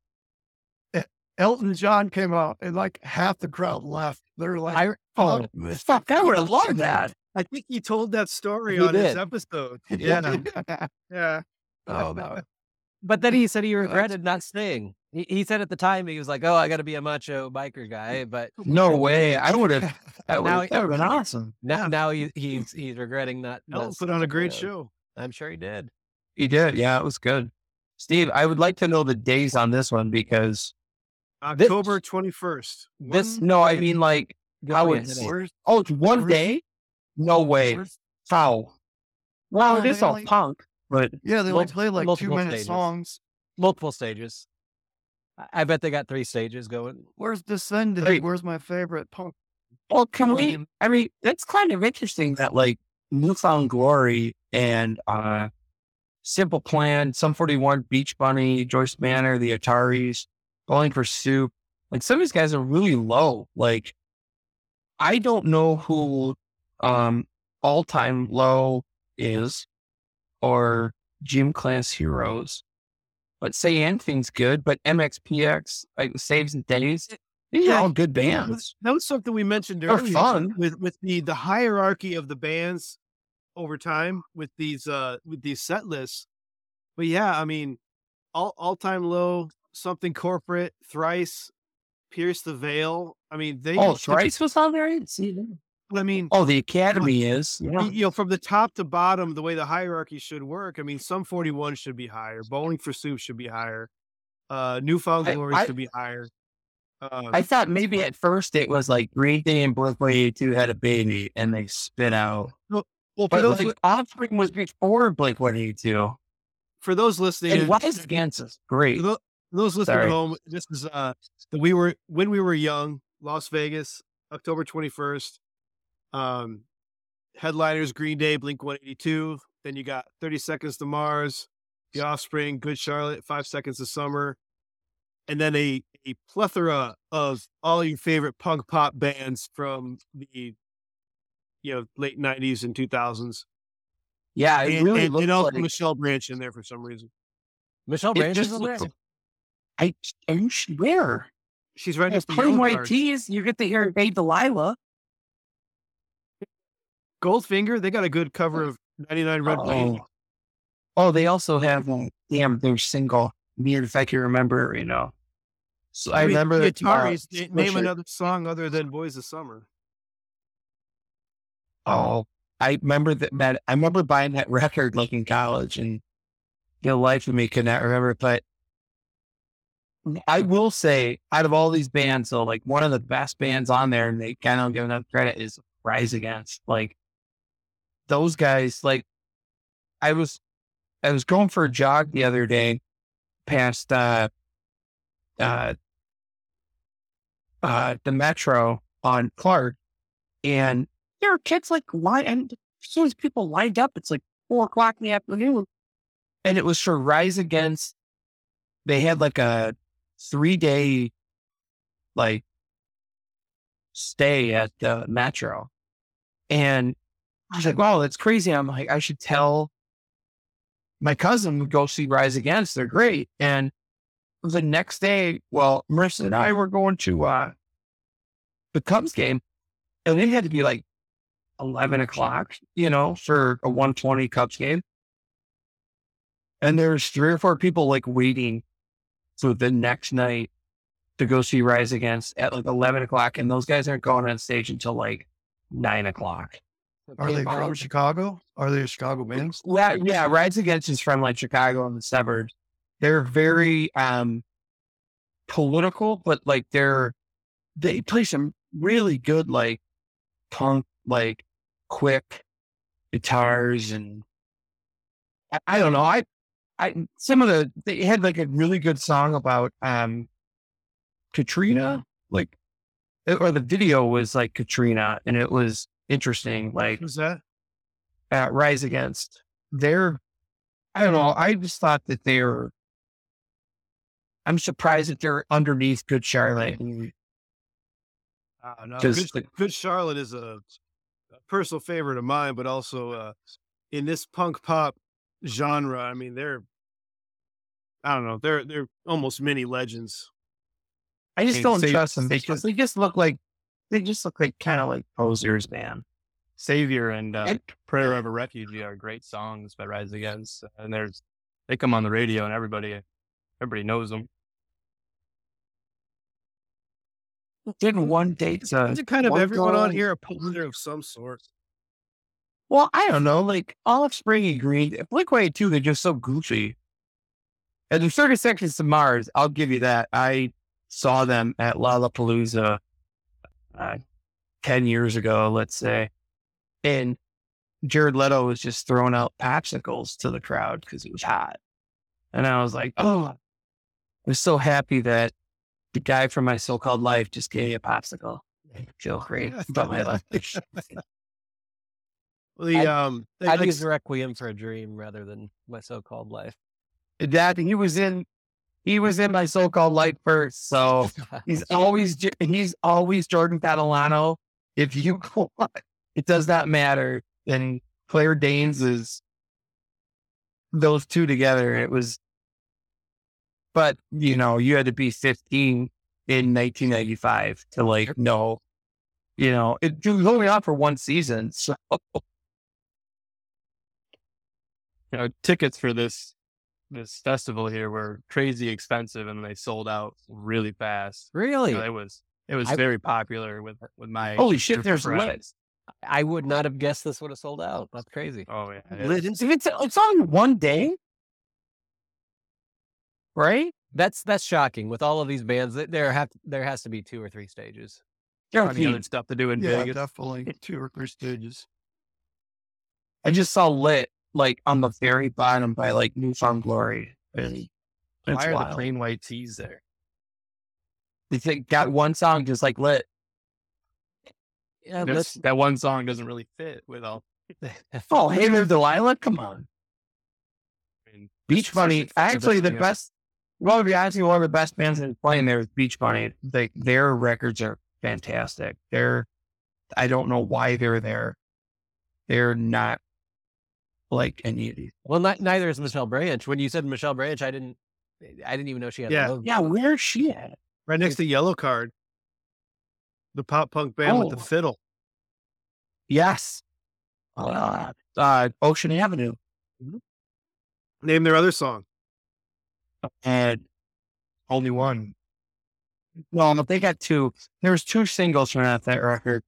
Elton John came out, and like half the crowd left. They're like, I, Oh, fuck! I would have loved that. I think he told that story He on his episode. Yeah. yeah. oh no. but then he said he regretted not staying. He, he said at the time he was like, "Oh, I got to be a macho biker guy," but oh, No way. I would have. That would have been awesome. now now he, he's he's regretting not. Elton not put on a great sticking around. show. I'm sure he did. He did. Yeah, it was good. Steve, I would like to know the days on this one because October 21st. This no, I mean like Go how ahead, it's oh, it's one where's- day. No way. where's- How? Well, Oh, it is all only- punk, but yeah, they only Multi- played like two minute stages. songs. multiple stages. I- I bet they got three stages going. Where's Descendant? Wait. Where's my favorite punk? well, can we? I mean, that's kind of interesting that like Newfound Glory and uh Simple Plan, Sum 41, Beach Bunny, Joyce Manor, the Ataris, Bowling for Soup. Like some of these guys are really low. Like I don't know who um all time low is or gym class heroes. But say anything's good, but MXPX, like Saves and Days, these are all good bands. That was something we mentioned They're earlier. fun. with with the the hierarchy of the bands over time with these uh with these set lists. But yeah, I mean, all all time low, something corporate, thrice, pierce the veil. I mean, they Oh, Thrice was on there? I didn't see that. I mean, Oh, the Academy is. y- you know, from the top to bottom, the way the hierarchy should work. I mean, Sum forty one should be higher. Bowling for Soup should be higher. Uh, Newfound Glory I- should be higher. Uh, I thought maybe at first it was like Green Day and Blink 182 had a baby and they spit out. well, for But those like, Offspring was before Blink 182. for those listening, And Against is great. For tho- for those listening Sorry. at home, this is uh the we were when we were young, Las Vegas, October twenty first. Um, headliners: Green Day, Blink one eighty two. Then you got Thirty Seconds to Mars, The Offspring, Good Charlotte, Five Seconds to Summer, and then a a plethora of all your favorite punk pop bands from the you know late nineties and two thousands. Yeah, it And, really and, looked and also like Michelle Branch in there for some reason. Michelle Branch is on there. I are you sure? She's right to Plain white tees. You get to hear Babe Delilah. Goldfinger, they got a good cover of 99 Red Plane. Oh. oh, they also have um, damn their single. Weird if I can remember, you know. So I, mean, remember the uh, Ataris. name Sweatshirt- another song other than Boys of Summer. Oh, I remember that, that. I remember buying that record like in college, and the life of me could not remember. But I will say, out of all these bands, though, like one of the best bands on there, and they kind of don't give enough credit, is Rise Against. Like those guys, like I was, I was going for a jog the other day, past uh, uh, uh, the Metro on Clark, and there are kids like line and as soon as people lined up, it's like four o'clock in the afternoon. And it was for Rise Against. They had like a three day like stay at the Metro. And I was like, wow, that's crazy. I'm like, I should tell my cousin would go see Rise Against. They're great. And the next day, well, Marissa and I were going to uh the Cubs game, and it had to be like 11 o'clock, you know, for a 120 Cubs game. And there's three or four people like waiting for the next night to go see Rise Against at like 11 o'clock. And those guys aren't going on stage until like nine o'clock. Are they from Chicago? Are they a Chicago bands? Yeah, yeah. Rise Against is from like Chicago and the suburbs. They're very um political, but like they're they play some really good like punk, like quick guitars and I, I don't know. I I some of the they had like a really good song about um Katrina, like or the video was like Katrina and it was interesting. Like Who's that? at Rise Against. They're, I don't know. I just thought that they're. I'm surprised that they're underneath Good Charlotte. Uh, no, Good, Good Charlotte is a, a personal favorite of mine, but also uh, in this punk pop genre, I mean, they're I don't know, they're they're almost mini legends. I just Hey, don't save- trust them because they just look like they just look like kind of like posers, man. Savior and uh, And- Prayer of a Refugee are great songs by Rise Against, and there's they come on the radio and everybody everybody knows them. Didn't one date? Uh, Isn't kind of everyone on here a poser of some sort? Well, I don't know. Like Offspring and Green, Blink One Eighty Two, they're just so goofy. And the Thirty Seconds to Mars, I'll give you that. I saw them at Lollapalooza uh, ten years ago, let's say, and Jared Leto was just throwing out popsicles to the crowd because it was hot, and I was like, oh, I was so happy that the guy from my so-called life just gave me a popsicle. Feel great about my life. The I'd- um, they I'd like use Requiem for a Dream rather than my so-called life. that he was in he was in my so-called life first so he's always he's always jordan catalano. If you it does not matter. And claire danes is those two together it was but you know you had to be 15 in 1995 to like know you know it, it was only on for one season so You know, tickets for this this festival here were crazy expensive, and they sold out really fast. really? Know, it was it was I- very popular with with my holy shit there's lit I would not have guessed this would have sold out. That's crazy. Oh yeah, it- it's, it's, it's only one day right That's that's shocking. With all of these bands, th- there have there has to be two or three stages. plenty other stuff to do in Yeah, Vegas. definitely two or three stages. I just saw lit like on the very bottom by like Newfound Glory. And it's Why are the plain white tees there? They think got one song just like lit. Yeah, that one song doesn't really fit with all. Oh, hey there, Delilah. Come on. I mean, Beach Bunny. Actually, the best well, if you ask me one of the best bands that's playing there is Beach Bunny. They, their records are fantastic. They're I don't know why they're there. They're not like any of these. well, not, neither is Michelle Branch. When you said Michelle Branch, I didn't I didn't even know she had. Yeah. Yeah, where's she at? right next to Yellowcard, the pop punk band with the Oh. fiddle. Yes. Uh, uh, Ocean Avenue. Name their other song. and only one. Well, they got two. There was two singles from that, that record.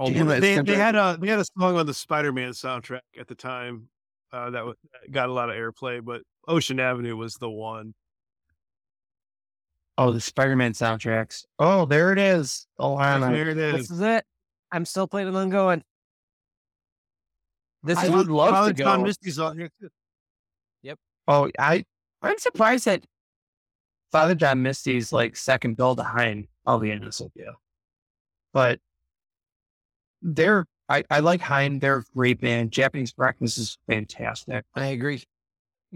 It's They, they had a they had a song on the Spider Man soundtrack at the time uh, that was, got a lot of airplay, but Ocean Avenue was the one. Oh, the Spider-Man soundtracks. Oh, there it is. Oh, know. There it This is. is it. I'm still planning on going. This I is would love to John go. Misty's on here too. Yep. Oh, I I'm surprised that Father John Misty's like second bill behind. I'll be honest with you, but they're I I like Haim. They're a great band. Japanese Breakfast is fantastic. I agree.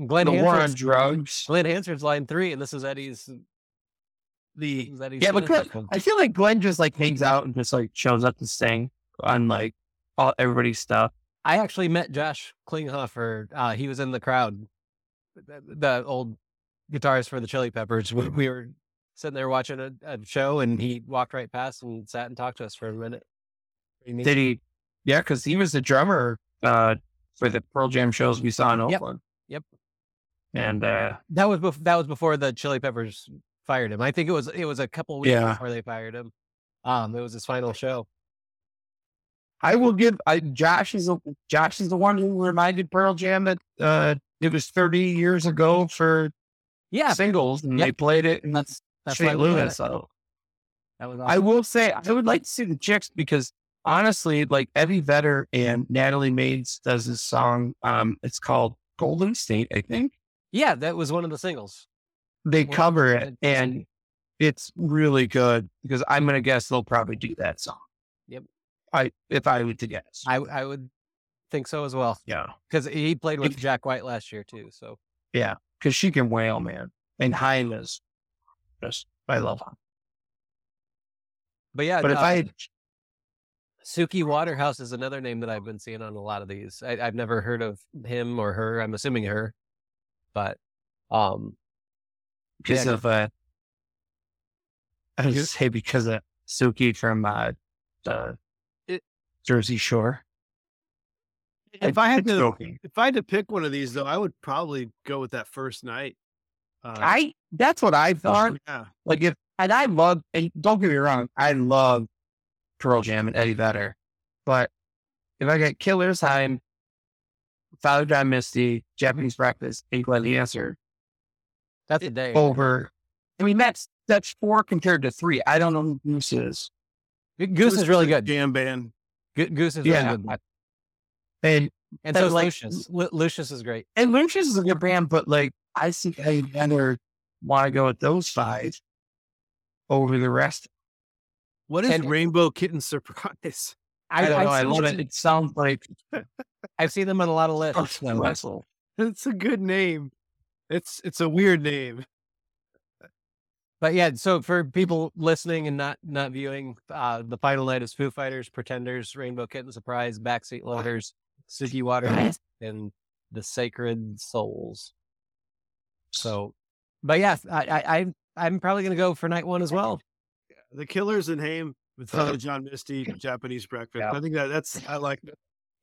Glenn the War on Drugs. Glen Hansard's line three, and this is Eddie's. The is Eddie's Yeah, but. Glenn, I feel like Glenn just like hangs out and just like shows up to sing on like all everybody's stuff. I actually met Josh Klinghoffer. Uh, he was in the crowd, the, the old guitarist for the Chili Peppers. We, we were sitting there watching a, a show, and he walked right past and sat and talked to us for a minute. Pretty neat. Did he? Yeah, because he was the drummer uh, for the Pearl Jam shows we saw in Oakland. Yep. And uh, That was bef- that was before the Chili Peppers fired him. I think it was it was a couple weeks Yeah. before they fired him. Um, it was his final show. I will give. I Josh is a, Josh is the one who reminded Pearl Jam that uh, it was 30 years ago for Yeah, singles, and Yep. they played it and that's that's why St. Louis. So That was I will say I would like to see the chicks because honestly, like Eddie Vedder and Natalie Maines does this song. Um, it's called Golden State, I think. yeah, that was one of the singles. They Well, cover it, to and it's really good because I'm gonna guess they'll probably do that song. Yep. I if I would to guess. I I would think so as well yeah. because he played with Jack White last year too. So Yeah. because she can wail, man. And Haim is just, I love her. But yeah, But if uh, I Suki Waterhouse is another name that I've been seeing on a lot of these. I, I've never heard of him or her. I'm assuming her, but um, because Yeah. of uh, I would say because of Suki from uh, the It- Jersey Shore. If I had to, Joking. if I had to pick one of these though, I would probably go with that first night. Uh, I that's what I thought. yeah, Like if and I love and don't get me wrong, I love Pearl Jam and Eddie Vedder. But if I get Killer's Time, Father John Misty, Japanese Breakfast, and Glenn the Answer that's a day. over I mean that's that's four compared to three. I don't know who Goose is. Goose is really good. Jam band. Go- Goose is really Yeah. good. And And so is like- Lucius. Lu- Lucius is great. and Lucius is a good band, but like I see Eddie Vedder want to go with those five over the rest. What is And- Rainbow Kitten Surprise? I, don't know. I love it. It sounds like I've seen them on a lot of lists. Arsenal Wrestle. It's a good name. It's it's a weird name. But yeah, so for people listening and not not viewing, uh, the final night is Foo Fighters, Pretenders, Rainbow Kitten Surprise, Backseat Lovers, Suki Water, and the Sacred Souls. So, but yeah, I, I I- I'm probably gonna go for night one as well. The Killers and Haim with Uh, John Misty, Japanese Breakfast. Yeah. I think that that's I like. that.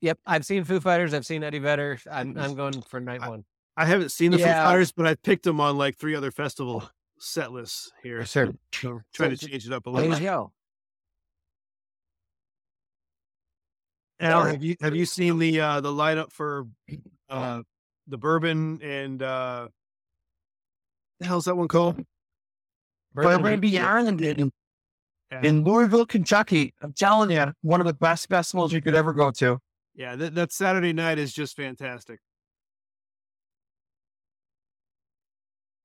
Yep, I've seen Foo Fighters, I've seen Eddie Vedder. I'm I'm going for night I- one. I haven't seen the Yeah. Foo Fighters, but I picked them on like three other festival set lists here. Sure. So trying to change it up a There little. you go. Al, have you have you seen the uh the lineup for uh the bourbon and uh the hell's that one called? Bourbon Beyond in, Yeah. In Louisville, Kentucky. I'm telling you, one of the best festivals you could ever go to. Yeah, that, that Saturday night is just fantastic.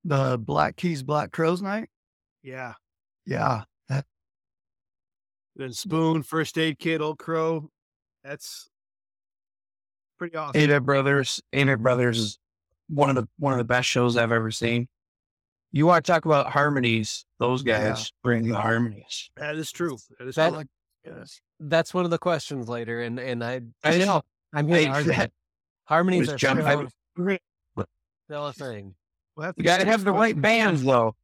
The Black Keys Black Crowes night. Yeah. Yeah. Then Spoon, First Aid Kit, Old Crow. That's pretty awesome. Avett Brothers, Avett Brothers is one of the one of the best shows I've ever seen. You want to talk about harmonies? Those guys bring the harmonies. that is true. That is That- true. Yes. That's one of the questions later, and and I I know. I'm here to argue that- Harmonies are jump- I still, was- still a thing. We'll have You got to have the right bands, though.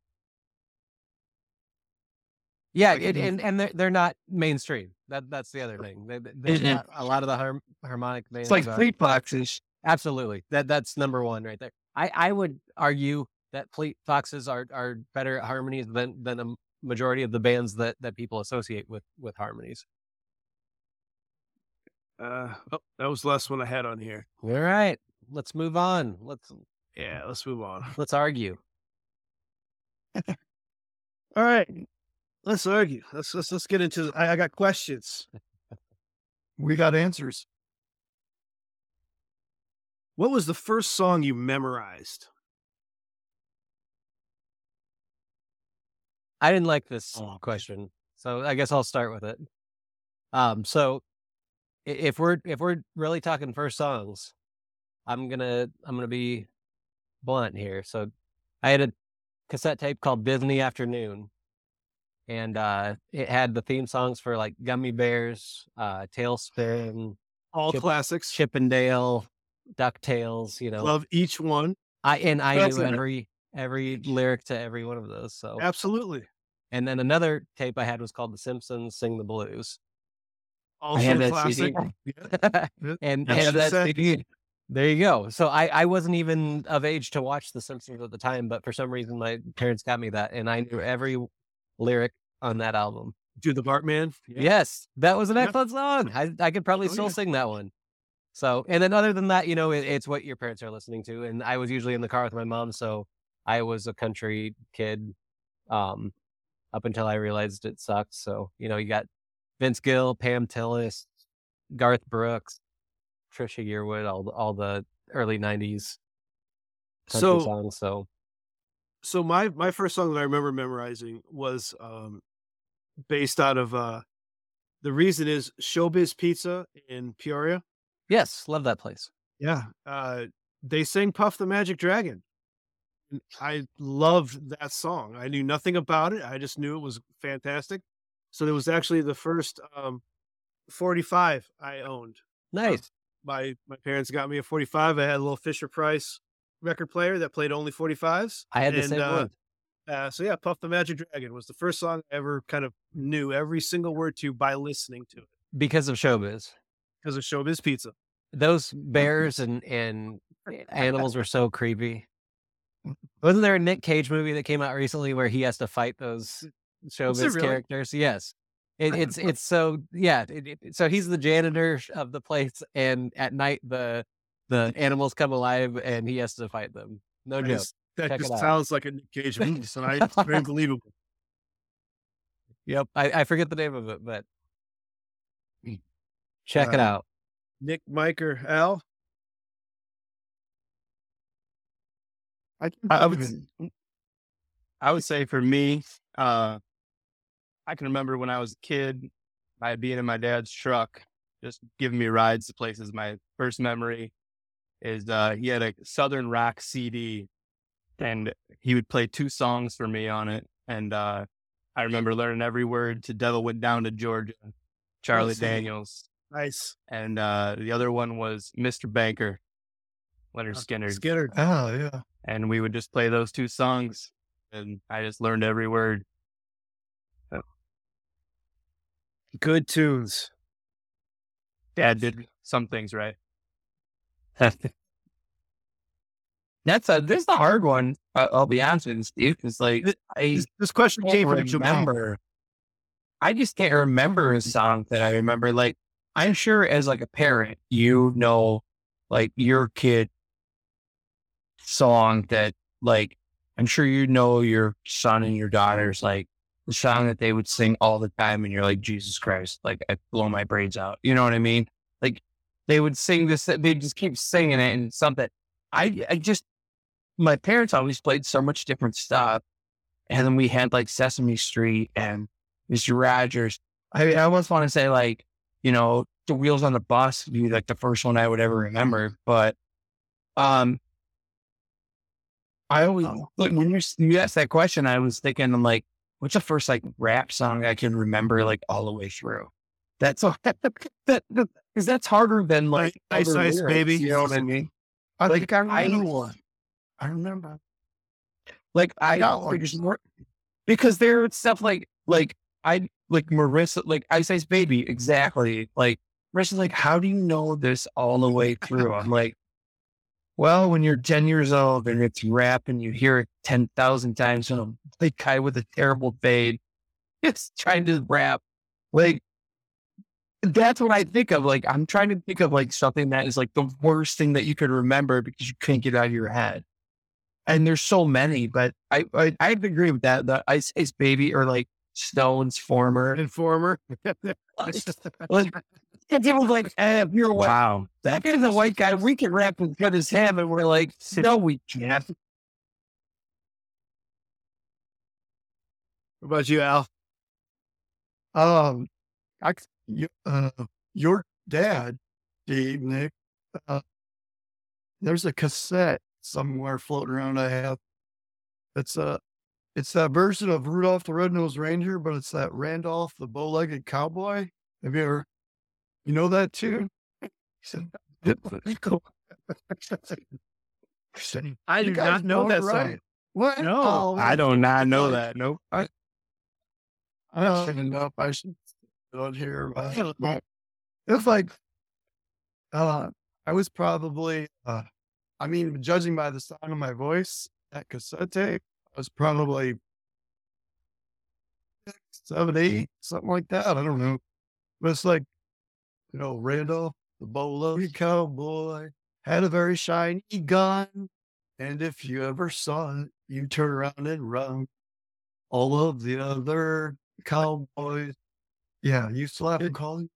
Yeah, Like it, mm. and and they're they're not mainstream. That that's the other thing. They, they- there's not a lot of the harm, harmonic bands. It's like are- Fleet Foxes. absolutely that that's number one right there. I I would argue that Fleet Foxes are are better at harmonies than than a majority of the bands that that people associate with with harmonies. Uh, oh, that was the last one I had on here. All right, let's move on. Let's Yeah, let's move on. let's argue. All right, let's argue. Let's let's let's get into. I, I got questions. We got answers. What was the first song you memorized? I didn't like this Oh. question, so I guess I'll start with it. Um, so if we're if we're really talking first songs, I'm gonna I'm gonna be blunt here. So I had a cassette tape called Disney Afternoon, and uh, it had the theme songs for like Gummy Bears, uh, TaleSpin, All Chip- classics. Chip 'n Dale, Ducktales. You know, Love each one. I and I That's knew it. every every lyric to every one of those. So Absolutely. and then another tape I had was called The Simpsons Sing the Blues. Also I have that classic. CD. and I have that Cassette. CD. there you go. So I, I wasn't even of age to watch The Simpsons at the time, but for some reason my parents got me that, and I knew every lyric on that album. Do the Bartman. Yes, that was an Yeah. excellent song. I, I could probably Oh, still yeah. sing that one. So, and then other than that, you know, it, it's what your parents are listening to. And I was usually in the car with my mom, so I was a country kid um, up until I realized it sucked. So, you know, you got Vince Gill, Pam Tillis, Garth Brooks, Trisha Yearwood, all the, all the early '90s country So songs. So, so my my first song that I remember memorizing was um based out of uh the reason is Showbiz Pizza in Peoria. yes, love that place. Yeah. Uh they sang Puff the Magic Dragon. I loved that song. I knew nothing about it. I just knew it was fantastic. So it was actually the first um, 45 I owned. nice. My my parents got me a 45. I had a little Fisher Price record player that played only 45s. I had the and, same uh, one. Uh, so yeah, Puff the Magic Dragon was the first song I ever kind of knew every single word to by listening to it because of showbiz. because of Showbiz Pizza. Those bears and and animals were so creepy. Wasn't there a Nick Cage movie that came out recently where he has to fight those showbiz really? characters? Yes. It, it's it's so yeah. It, it- so he's the janitor of the place, and at night the the animals come alive, and he has to fight them. No That joke. just- that Check just sounds like a Nick Cage movie, so I, it's very believable. Yep. I, I forget the name of it, but check it Uh, out. Nick, Mike, or Al? I, I- would- I would say for me, uh, I can remember when I was a kid, I being in my dad's truck, just giving me rides to places. My first memory is uh, he had a Southern rock CD, and he would play two songs for me on it. And uh, I remember learning every word to "Devil Went Down to Georgia," Charlie Awesome. Daniels, Nice. and uh, the other one was "Mr. Banker," Lynyrd Skynyrd Skynyrd. oh yeah. And we would just play those two songs and I just learned every word. Good tunes. Dad did some things right. That's a this is the hard one. I- I'll be honest with you, Steve. Because like Th- I This, this question came from remember. I just can't remember a song that I remember. Like I'm sure as like a parent, you know, like your kid song that like I'm sure you know your son and your daughters like the song that they would sing all the time, and you're like Jesus Christ, like I blow my brains out. You know what I mean? Like they would sing this, they just keep singing it, and something. I I just my parents always played so much different stuff. And then we had like Sesame Street and Mr. Rogers. I, I almost want to say like, you know, the wheels on the bus would be like the first one I would ever remember. But um I always oh. look when you're, you asked that question, I was thinking I'm like, what's the first like rap song I can remember like all the way through? That's all that because that's harder than like Ice Ice lyrics, Baby. You know what I mean? I Like, think I I- remember one. I remember. Like I got one. because more- because there stuff like like I like Marissa like Ice Ice Baby exactly like Marissa's like how do you know this all the way through? I'm like, well, when you're ten years old and it's rap and you hear it ten thousand times from a guy with a terrible fade, it's trying to rap like. That's what I think of. Like, I'm trying to think of like something that is like the worst thing that you could remember because you can't get it out of your head and there's so many, but I I I agree with that. The Ice Ice Baby or like Stone's former. Informer. Like, and people like, eh, if you're white, Wow. that guy's a white guy. We can rap as good as him, and we're like, no, we can't. what about you, Al? Um, I, you, uh, your dad, Steve Nick, uh, there's a cassette somewhere floating around. I have. It's a, it's that version of Rudolph the Red-Nosed Reindeer, but it's that Randolph the Bow-Legged Cowboy. Have you ever, you know that too? He said, cool. I do not know that right. song. What? No, Oh, I do not know that. Nope. I don't even know if I should on here. But it's like, uh, I was probably, uh, I mean, judging by the sound of my voice, that cassette tape, I was probably six, seven, eight, something like that. I don't know. But it's like, you know, Randolph, the bowler mm. cowboy, had a very shiny gun. And if you ever saw it, you turn around and run. All of the other cowboys, yeah, you still have to call him.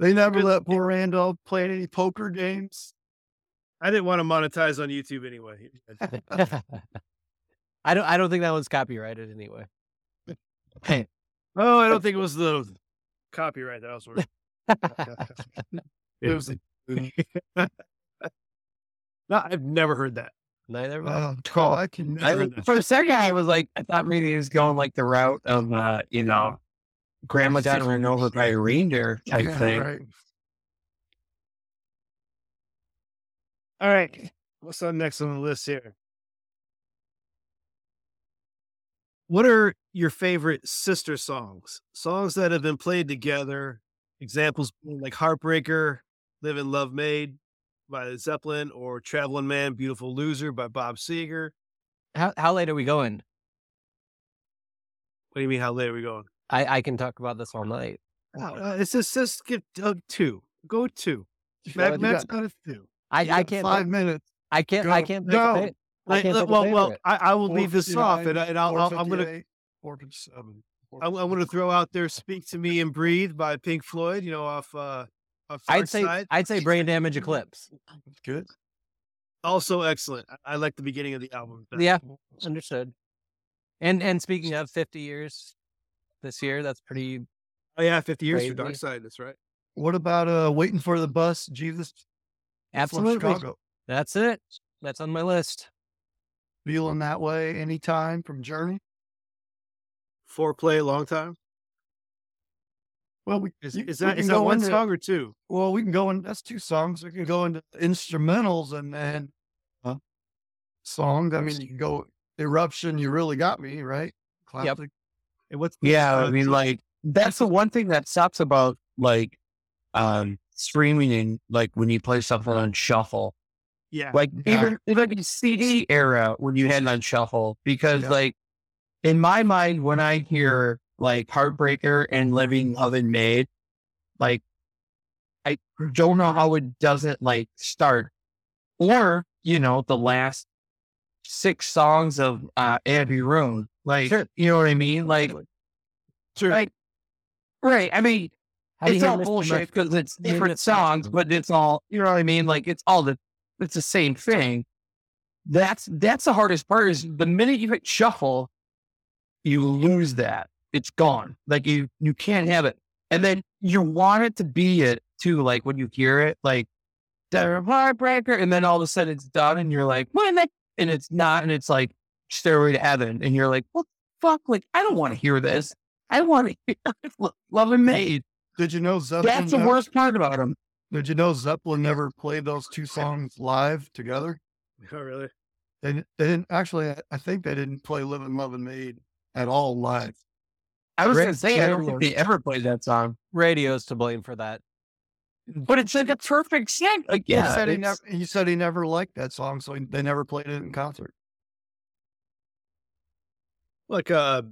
They never let poor Randolph play any poker games. I didn't want to monetize on YouTube anyway. I don't. I don't think that one's copyrighted anyway. Hey, Oh, I don't think it was the copyright that I was working. It was no, I've never heard that. Neither. have I. I can I, never. for a second, I was like, I thought maybe he was going like the route of, uh, you know, grandma got run over by a reindeer type Yeah, thing. right. All right. What's up next on the list here? What are your favorite sister songs? Songs that have been played together. Examples being like Heartbreaker, Live and Love Made by Zeppelin, or Traveling Man, Beautiful Loser by Bob Seger. How how late are we going? What do you mean? How late are we going? I I can talk about this all night. Uh, it's just, just get uh, two. Go two. You Matt, got- got a two. I I can't five minutes. I can't I can't pick Go. I can't look, pick well, well. I, I will leave this off, and, I- and I'll, I'll, I'm gonna 458, 457. I'm, I'm going to throw out there "Speak to Me and Breathe" by Pink Floyd. You know, off uh, off I'd say Side. I'd say brain damage eclipse. Good. Also excellent. I, I like the beginning of the album. better. Yeah, understood. And and speaking of 50 years this year, that's pretty Oh yeah, 50 years for Dark Side. That's right. What about uh waiting for the bus? Jesus. from absolutely. Chicago. That's it. That's on my list. Feeling that way anytime from Journey. Foreplay, long time. Well, we Is, you- is that can is that one into- song or two? Well, we can go in. That's two songs. We can go into instrumentals and then Huh? songs. I mean, you can go eruption. You really got me right. Classic. And what's Yeah, uh, I mean, like that's the one thing that sucks about like um streaming and like when you play something on shuffle. yeah, Like Yeah. even even the CD era when you had it on shuffle, because Yeah. like in my mind when I hear like Heartbreaker and Living Love and Made, like I don't know how it doesn't like start. Or, you know, the last six songs of uh Abbey Road. Like Sure. you know what I mean? Like sure. Right. Right. I mean, How it's all bullshit because it's different songs, but it's all you know what I mean. Like it's all the it's the same thing. That's that's the hardest part. Is the minute you hit shuffle, you lose that. It's gone. Like you you can't have it, and then you want it to be it too. Like when you hear it, like the heartbreaker, and then all of a sudden it's done, and you're like, when that, and it's not, and it's like stairway to heaven, and you're like, what the fuck? Like I don't want to hear this. I want to hear Love and Made. Did you know Zeppelin? That's the never- worst part about them. Did you know Zeppelin never played those two songs live together? Oh really? They they didn't actually. I- I think they didn't play "Living, Love, and Made" at all live. I was Rick gonna say I don't think they ever played that song, Radio's to blame for that. but it's like a perfect song. Like, he said he never. He said he never liked that song, so he, they never played it in concert. Like uh,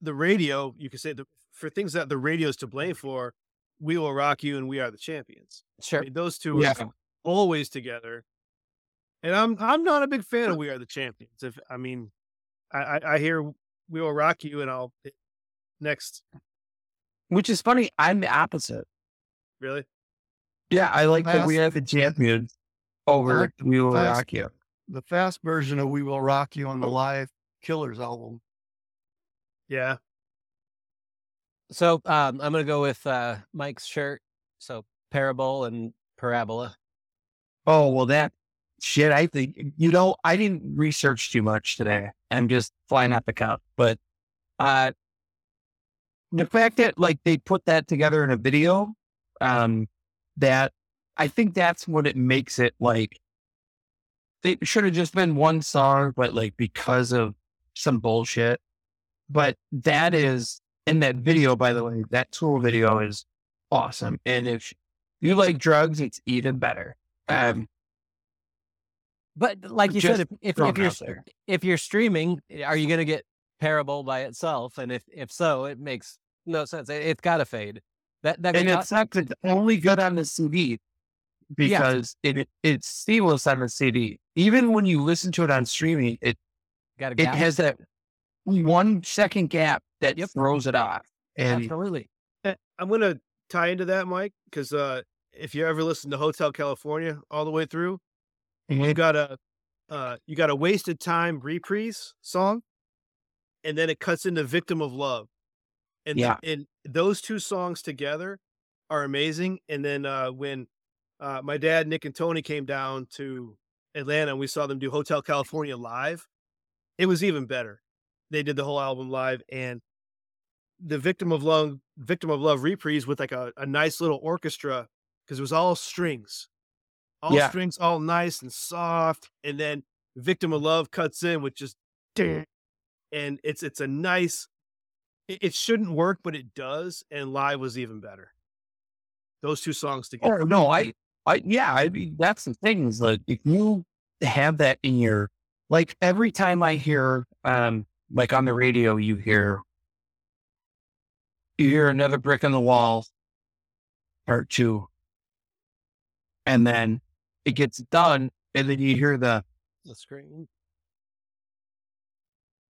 the radio. You could say the for things that the radio is to blame for. We will rock you, and we are the champions. I Sure. mean, those two Yeah. are always together. And I'm I'm not a big fan of "We Are the Champions." If I mean, I I, I hear "We Will Rock You" and I'll next. which is funny. I'm the opposite. Really? Yeah, I like that we have the champion over like We Will fast. Rock You. The fast version of "We Will Rock You" on the live Killers album. Yeah. So um, I'm gonna go with uh, Mike's shirt. So Parabol and parabola. Oh well, that shit. I think you know. I didn't research too much today. I'm just flying out the cup. But uh, the fact that like they put that together in a video, um, that I think that's what it makes it like. They should have just been one song, but like because of some bullshit. But that is in that video, by the way, that tool video is awesome. And if you like drugs, it's even better. Um, But like you Just said, if if, if you're there. if you're streaming, are you gonna get Parabol by itself? And if if so, it makes no sense. It, it's got to fade. That that and it's not it's only good on the CD because it, it it's seamless on the CD. Even when you listen to it on streaming, it got a it has that one second gap that Yep. throws it off. And Absolutely. Eh, I'm gonna tie into that, Mike, because uh, if you ever listen to Hotel California all the way through, you got a uh, you got a wasted time reprise song, and then it cuts into Victim of Love, and Yeah. and those two songs together are amazing. And then uh, when uh, my dad, Nick, and Tony came down to Atlanta, and we saw them do Hotel California live, it was even better. They did the whole album live, and the Victim of Love Victim of Love reprise with like a, a nice little orchestra because it was all strings. All Yeah. strings, all nice and soft. And then Victim of Love cuts in with just and it's it's a nice it, it shouldn't work, but it does. And live was even better. Those two songs together. Oh no, I, I, yeah, I mean that's the thing is like if you have that in your like every time I hear um like on the radio you hear you hear another brick in the wall part two and then it gets done and then you hear the The screen.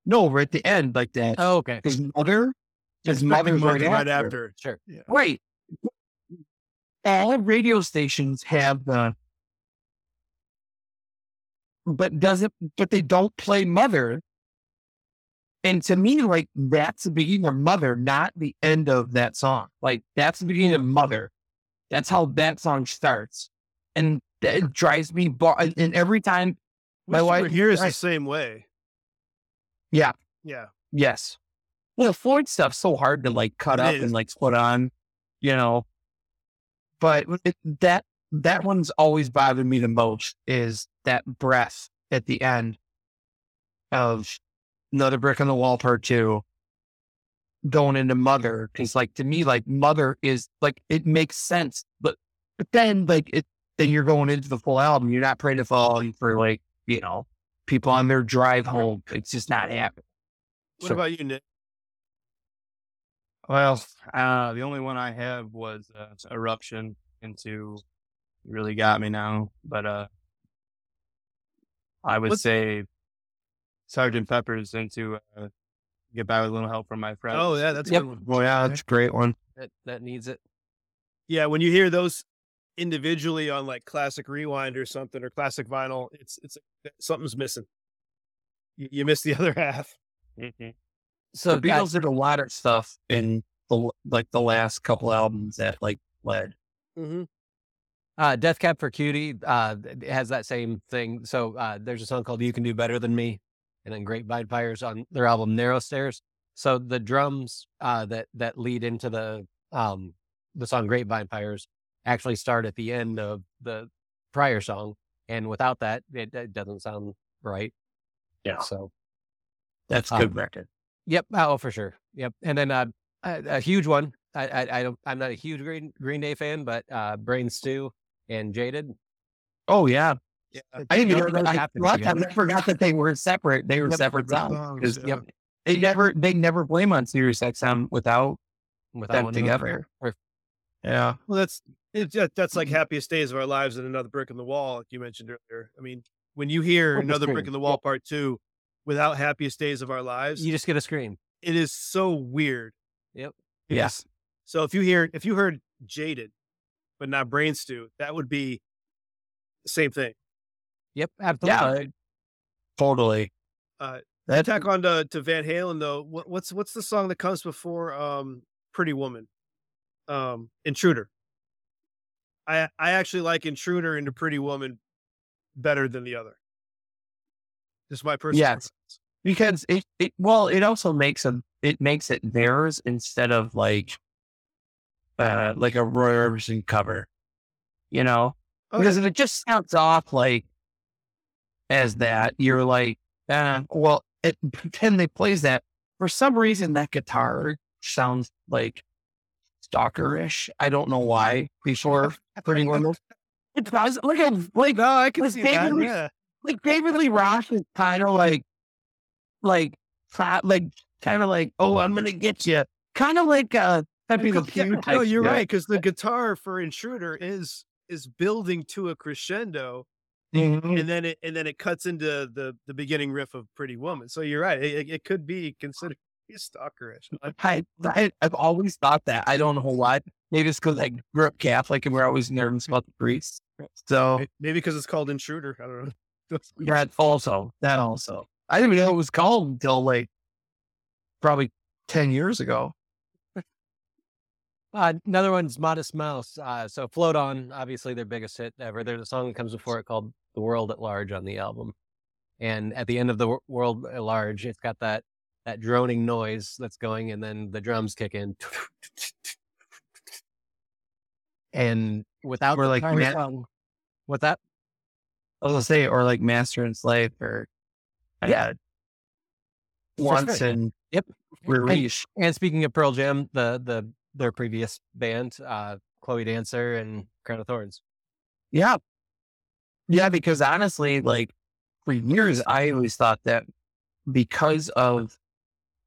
no we're at the end like that Oh, okay. his mother his Expecting mother's right, Mother after. Sure. Right. All radio stations have the, but doesn't, but they don't play Mother. And to me, like that's the beginning of Mother, not the end of that song. Like that's the beginning of Mother. That's how that song starts, and that drives me. Bar- and every time, my My wife- wife here is the same way. Yeah. Yeah. yes, well, Floyd stuff's so hard to like cut It up is. and like put on, you know. But it, that that one's always bothered me the most is that breath at the end of another brick on the wall part two going into mother because like to me like mother is like it makes sense but but then like it then you're going into the full album you're not praying to fall for like you know people on their drive home it's just not happening What So- about you, Nick? Well, uh, the only one I have was uh, Eruption into really got me now, but uh, I would What's- say Sergeant Pepper's into uh, Get By with a Little Help from My Friends. Oh, yeah, that's a Yep. good one. well yeah that's a great one That that needs it. Yeah, when you hear those individually on like classic rewind or something or classic vinyl, it's it's something's missing. You, you miss the other half. Mhm. So the Beatles did a lot of stuff in the like the last couple albums that like led. Mm-hmm. Uh, Death Cab for Cutie uh, has that same thing. So uh, there's a song called "You Can Do Better Than Me," and then Grapevine Fires on their album Narrow Stairs. So the drums uh, that that lead into the um, the song Grapevine Fires actually start at the end of the prior song, and without that, it, it doesn't sound right. Yeah. So That's a Um, good record. Yep. Oh, for sure. Yep. And then uh, a, a huge one. I, I, I don't. I'm not a huge Green Green Day fan, but uh, Brain Stew and Jaded. Oh yeah, Yeah. I didn't Those even. both I, happen a lot of times together. I forgot that they were separate. They were Yep, separate separate songs. songs, 'cause yeah. Yep. They never. They never blame on Sirius XM without Without them one together. Or- Yeah. Well, that's it's that, that's like happiest days of our lives and another brick in the wall, like you mentioned earlier. I mean, when you hear Oh, the another brick in the wall part two without happiest days of our lives, You just get a scream. it is so weird. Yep. Yes. Yeah. So if you hear if you heard jaded, but not brain stew, that would be the same thing. Yep. Absolutely. Yeah. Totally. Uh, That's Attack on to, to Van Halen though. What, what's what's the song that comes before um Pretty Woman? Um Intruder. I I actually like Intruder into Pretty Woman better than the other. Just my personal Yes. preference. because it, it. Well, it also makes a It makes it theirs instead of like, uh, like a Roy Orbison cover. You know, Okay. because if it just sounds off like as that, you're like, uh, well, it pretend they plays that for some reason that guitar sounds like stalkerish. I don't know why. Before Pretty of- it does. Look at like No, I can Like see that. David Lee- Yeah. like David Lee Roth is kind of like, like, like, kind of like, oh, I'm gonna get you, kind of like uh, Pepe Le Pew. no, you're shit. right because the guitar for Intruder is is building to a crescendo, Mhm. and then it and then it cuts into the the beginning riff of Pretty Woman. So you're right; it, it could be considered stalkerish. I, I, I've always thought that. I don't know why. Maybe it's because I grew up Catholic and we're always nervous about the priests. So Maybe because it's called Intruder. I don't know. that also, that also. I didn't even know it was called until like probably ten years ago. Uh, another one's Modest Mouse. Uh, so Float On, obviously their biggest hit ever. There's a song that comes before it called The World at Large on the album. And at the end of The Wor- World at Large, it's got that that droning noise that's going, and then the drums kick in, and without Or like ma- song- that? I was gonna say, or like Master and Slave, or yeah, once and Yep. release. And speaking of Pearl Jam, the the their previous band, uh, Chloe Dancer and Crown of Thorns. Yeah. Yeah, because honestly, like for years, I always thought that because of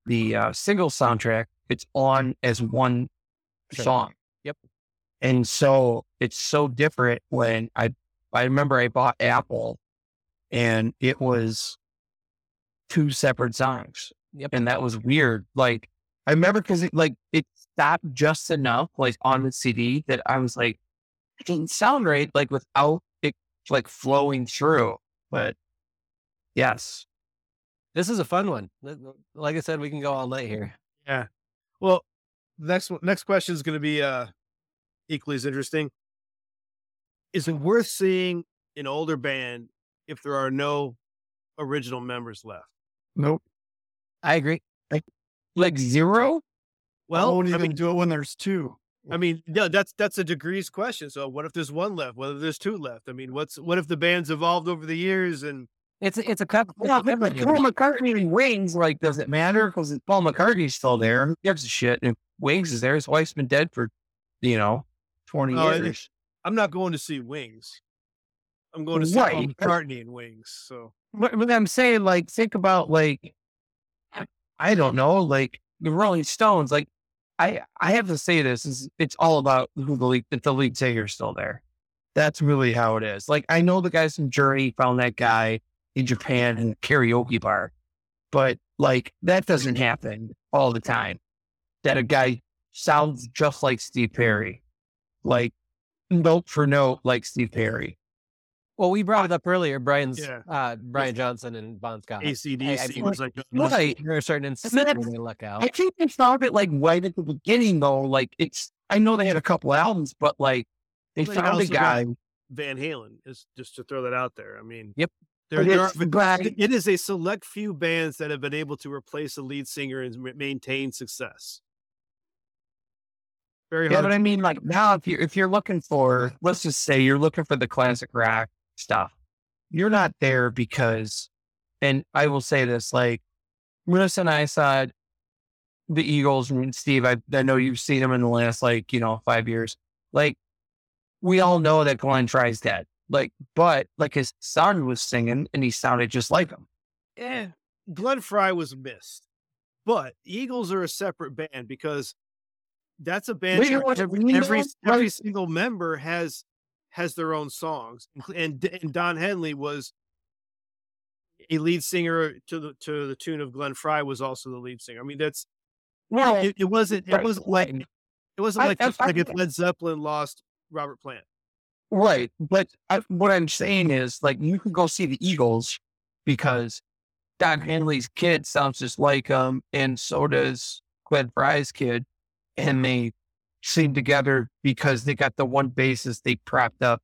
the uh, single soundtrack, it's on as one Sure. song. Yep. And so it's so different when I, I remember I bought Apple and it was two separate songs. Yep. And that was weird. Like I remember because it like it stopped just enough like on the CD that I was like, it didn't sound right, like without it like flowing through. But yes. This is a fun one. Like I said, we can go all night here. Yeah. Well, next one- next question is going to be uh equally as interesting. Is it worth seeing an older band if there are no original members left? Nope. I agree. Like zero? I Well, won't I mean, do it when there's two. I mean, no, that's that's a degrees question. So, what if there's one left? What if there's two left? I mean, what's what if the band's evolved over the years and It's a- it's a cut. Yeah, but like Paul McCartney and Wings, like, does it matter? Because Paul McCartney's still there. Who gives a shit? And Wings is there. His wife's been dead for, you know, 20 Oh, years. I'm not going to see Wings. I'm going to see Paul McCartney and Wings. So, But, but I'm saying, like, think about, like, I don't know, like the Rolling Stones. Like, I I have to say this is it's all about who the lead, if the lead singer's still there. That's really how it is. Like, I know the guys from Journey found that guy in Japan in a karaoke bar, but like that doesn't happen all the time. That a guy sounds just like Steve Perry, like note for note like Steve Perry. Well, we brought it up earlier. Brian's Yeah. uh, Brian Johnson and Bon Scott. ACDC I mean, was like, Right. There are certain And instances that's- where they luck out. I think they found it like right at the beginning though. Like it's I know they had a couple albums, but like they They found a guy. Van Halen is just to throw that out there. I mean, Yep. There, But there are, it's black. it is a select few bands that have been able to replace a lead singer and maintain success. Very Yeah, hard. but I mean, like now, if you're if you're looking for, let's just say you're looking for the classic rock stuff, you're not there because, and I will say this, like Melissa and I saw the Eagles, and Steve, I I know you've seen them in the last like you know five years. Like we all know that Glenn tries dead, like, but like his son was singing and he sounded just like him. eh, Glenn Frey was missed, but Eagles are a separate band because that's a band. Wait, what- every, every, every single member has has their own songs, and and Don Henley was a lead singer to the to the tune of Glenn Frey was also the lead singer. I mean, that's Well, it, it wasn't it wasn't like it wasn't I- like, I- like I- if Led Zeppelin lost Robert Plant. Right. But I, what I'm saying is, like, you can go see the Eagles because Don Henley's kid sounds just like him, and so does Glenn Frey's kid. And they sing together because they got the one basis they propped up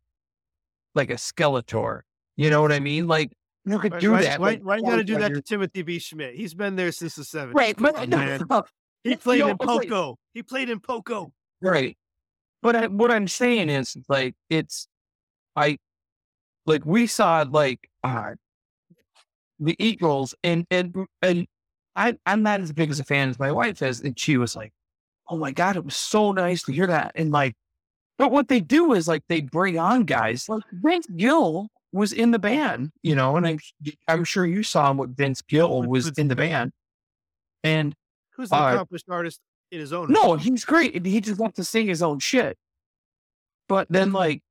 like a Skeletor. You know what I mean? Like, you could do that. why, like, why you oh, got to do that to Timothy B. Schmit? He's been there since the 70s. Right. But on, no, He played in. Poco. He played in Poco. Right. But I, what I'm saying is like it's I like we saw like uh the Eagles and and and I I'm not as big as a fan as my wife is and she was like, Oh my god, it was so nice to hear that. And like but what they do is like they bring on guys like Vince Gill was in the band, you know, and I'm I'm sure you saw what Vince Gill was in the band. And Who's an Uh, accomplished artist in his own no, he's great. He just wants to sing his own shit. But then, like,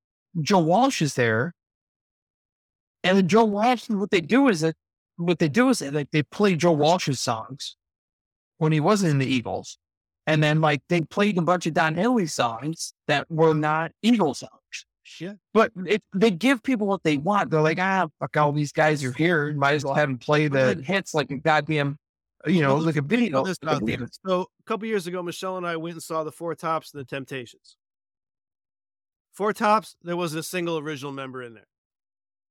Joe Walsh is there. And then Joe Walsh, what they do is that what they do is that like, they play Joe Walsh's songs when he wasn't in the Eagles. And then, like, they played a bunch of Don Henley songs that were not Eagle songs. Shit. But it, they give people what they want. They're like, ah, fuck, all these guys are here. Might as well have them play the hits like a goddamn, you know, Well, like a video. This. So a couple years ago, Michelle and I went and saw the Four Tops and the Temptations. Four Tops, there wasn't a single original member in there,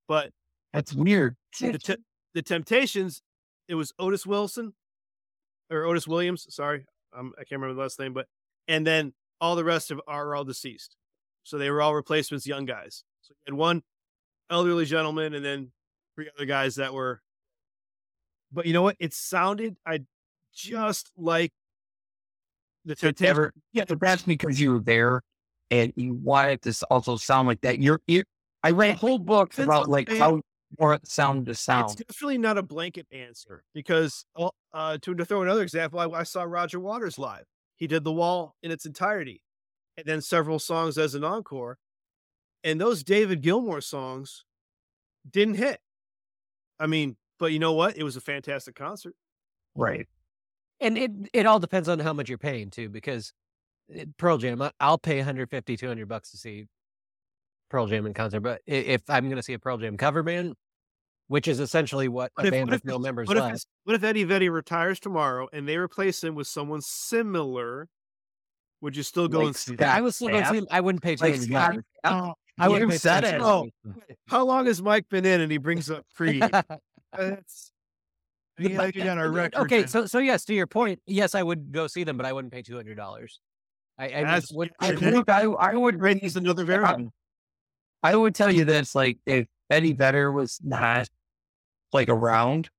but That's weird. the, Te- the Temptations, it was Otis Wilson, or Otis Williams. Sorry, um, I can't remember the last name, but and then all the rest of are all deceased. So they were all replacements, young guys. So you had one elderly gentleman, and then three other guys that were. But you know what? It sounded I just like the Temptations. Never, yeah, but that's because you were there and you wanted to s- also sound like that. You're, you I read whole books about like how more it sounded to It's sound. definitely not a blanket answer because uh, uh, to, to throw another example, I, I saw Roger Waters live. He did the wall in its entirety, and then several songs as an encore. And those David Gilmour songs didn't hit. I mean, but you know what? It was a fantastic concert. Right. And it it all depends on how much you're paying too, because eh, Pearl Jam, I- I'll pay 150, 200 bucks to see Pearl Jam in concert. But if I'm going to see a Pearl Jam cover band, which is essentially what What a if, band what if, with no members what if, left, it's- what if Eddie Vedder retires tomorrow and they replace him with someone similar? Would you still go Like and see that? I was still going to see him. I wouldn't pay two Like hundred Scott, oh, I wouldn't pay said it. $200. How long has Mike been in and he brings up Creed? That's He had it on our record. Okay, so so yes, to your point, yes, I would go see them, but I wouldn't pay two hundred dollars. I, I That's- just would. I, Okay. look, I, I would raise he's another variable. I would tell you this: like, if Eddie Vedder was not like around,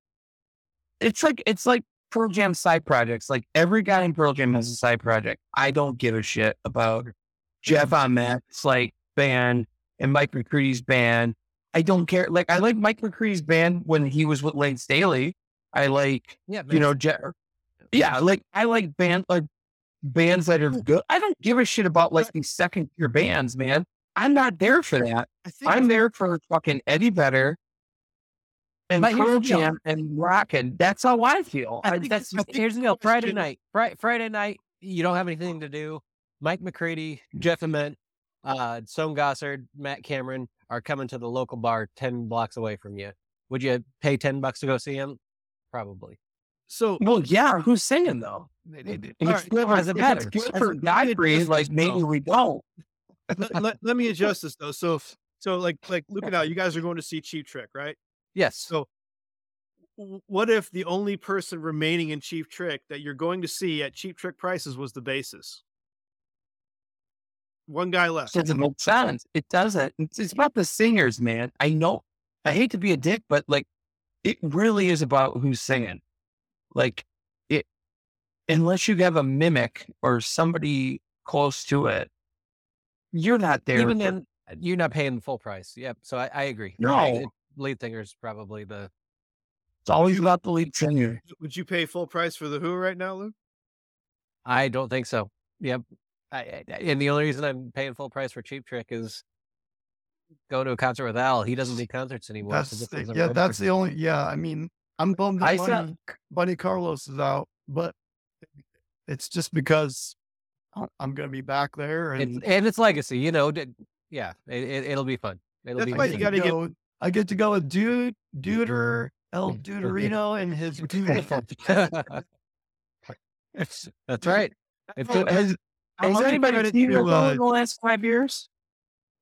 it's like it's like Pearl Jam side projects. Like every guy in Pearl Jam has a side project. I don't give a shit about mm-hmm. Jeff Ament's like band and Mike McCready's band. I don't care. Like I like Mike McCready's band when he was with Layne Staley. I like yeah, you know, Je- yeah, like I like band like bands that are good. I don't give a shit about like these second tier bands, man. I'm not there for that. I'm there for fucking Eddie Vedder and But Pearl. Jam and rockin'. That's how I feel. I think- that's I think Here's the the deal: Friday night, Friday, Friday night, you don't have anything to do. Mike McCready, Jeff Ament, uh, Stone Gossard, Matt Cameron are coming to the local bar ten blocks away from you. Would you pay ten bucks to go see him? Probably. so. well, yeah. Who's singing though? It- it- If it's right, good for- doesn't matter. it's good for Godfrey, doesn't- like maybe no. we don't. let, let, let me adjust this though. So, so like, like, look at out. You guys are going to see Cheap Trick, right? Yes. So, what if the only person remaining in Cheap Trick that you're going to see at Cheap Trick prices was the basis? One guy left. doesn't make sense. It doesn't. It's, it's about the singers, man. I know. I hate to be a dick, but like, it really is about who's singing. Like, it unless you have a mimic or somebody close to it, you're not there. Even then, uh, you're not paying the full price. Yep. So I, I agree. No. I- lead singer's probably the. it's always about the lead singer. Would you pay full price for the Who right now, Luke? I don't think so. Yep. I, I- and the only reason I'm paying full price for Cheap Trick is go to a concert with Al. He doesn't do concerts anymore. so That's this the- yeah, that's the only. Yeah, I mean, I'm bummed I that saw- Buddy, Buddy Carlos is out, but it's just because I- I'm going to be back there, It's, and and it's legacy, you know. d- Yeah, it, it, it'll be fun. It'll That's be. why I you get gotta to get- go- I get to go with Dude Duder El Duderino and his. beautiful. That's right. It's has, I'll has give anybody credit seen the to, Who uh, in the last five years?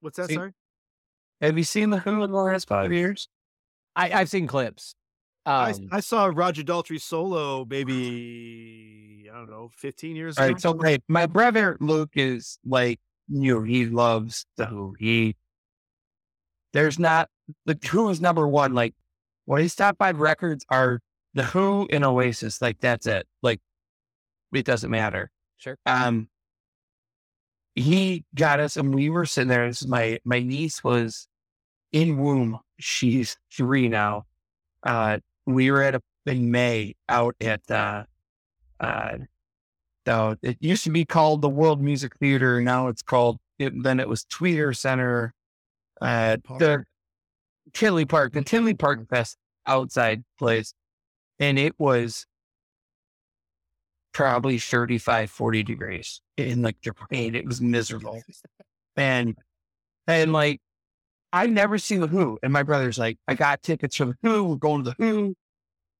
What's that? See- Sorry. Have you seen the Who in the last five years? I, I've seen clips. I, Um, I saw Roger Daltrey solo maybe I don't know 15 years ago. right, so right, my brother Luke is like you know, he loves the Who. He there's not the Who is number one. Like when his top five records are the Who and Oasis. Like that's it. Like it doesn't matter. Sure. Um, he got us, and we were sitting there. This is my my niece was in womb. She's three now. Uh, we were at a in May out at uh, uh, so it used to be called the World Music Theater. Now it's called. It, then it was Tweeter Center. Uh, the Tinley Park, the Tinley Park Fest outside place, and it was probably 35, 40 degrees in like the rain. It was miserable, and and like I've never seen the Who, and my brother's like, I got tickets for the Who. We're going to the Who,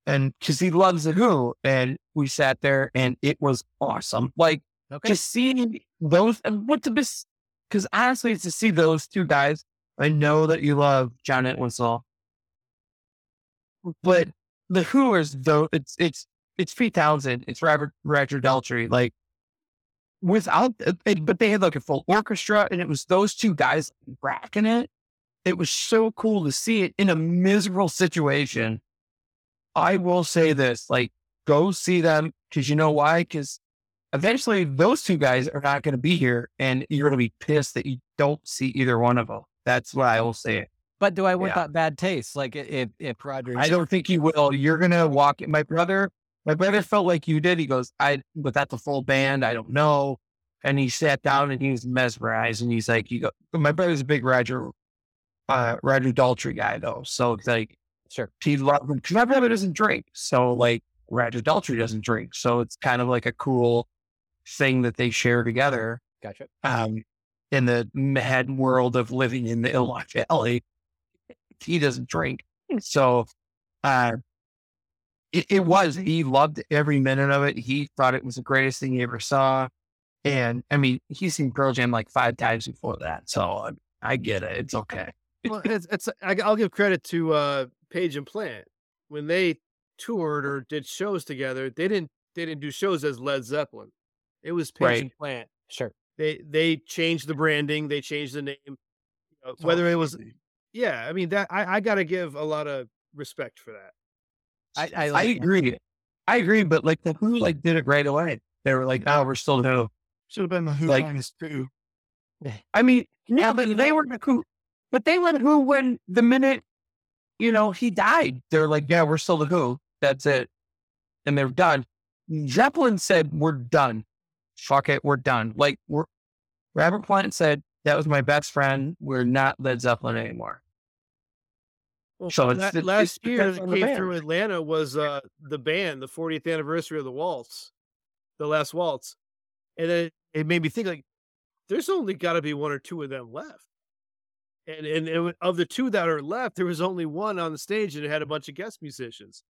and because he loves the Who, and we sat there, and it was awesome. Like okay. just seeing those, and what the best, because honestly, it's to see those two guys. I know that you love John Entwistle, but the Who is though it's it's it's Pete Townshend, it's Robert Roger Daltrey. Like without, uh, it, but they had like a full orchestra, and it was those two guys racking it. It was so cool to see it in a miserable situation. I will say this: like, go see them because you know why? Because eventually those two guys are not going to be here, and you're going to be pissed that you don't see either one of them. That's what I will say. But do I want Yeah. that bad taste? Like if if Roger, I don't think you will. You're gonna walk. My brother, my brother felt like you did. He goes, I without the full band, I don't know. And he sat down and he was mesmerized. And he's like, you go. My brother's a big Roger, uh, Roger Daltrey guy though. So it's like sure. he loved him because my brother doesn't drink. So like Roger Daltrey doesn't drink. So it's kind of like a cool thing that they share together. Gotcha. Um, in the head world of living in the Illinois Valley, he doesn't drink. So, uh, it, it was, he loved every minute of it. He thought it was the greatest thing he ever saw. And I mean, he's seen Pearl Jam like five times before that. So I, I get it. It's okay. well, it's, it's I, will give credit to uh, Page and Plant when they toured or did shows together. They didn't they didn't do shows as Led Zeppelin. It was Page Right. and Plant. Sure. They they changed the branding. They changed the name. You know, whether it was yeah, I mean that I, I got to give a lot of respect for that. I I, I like, agree. I agree. But like the Who like did it right away. They were like, oh, we're still the Who. Should have been the Who Like- minus two. I mean, yeah, but they were the Who. But they went Who when the minute, you know, he died. They're like, yeah, we're still the Who. That's it. And they're done. Zeppelin said, we're done. Fuck it, we're done. Like, we're, Robert Plant said, that was my best friend. We're not Led Zeppelin anymore. Well, So la- it's- it- last it year that came through. Atlanta was uh, the band, the 40th anniversary of the Waltz, the last waltz, and then it made me think like, there's only got to be one or two of them left, and and it, of the two that are left, there was only one on the stage, and it had a bunch of guest musicians,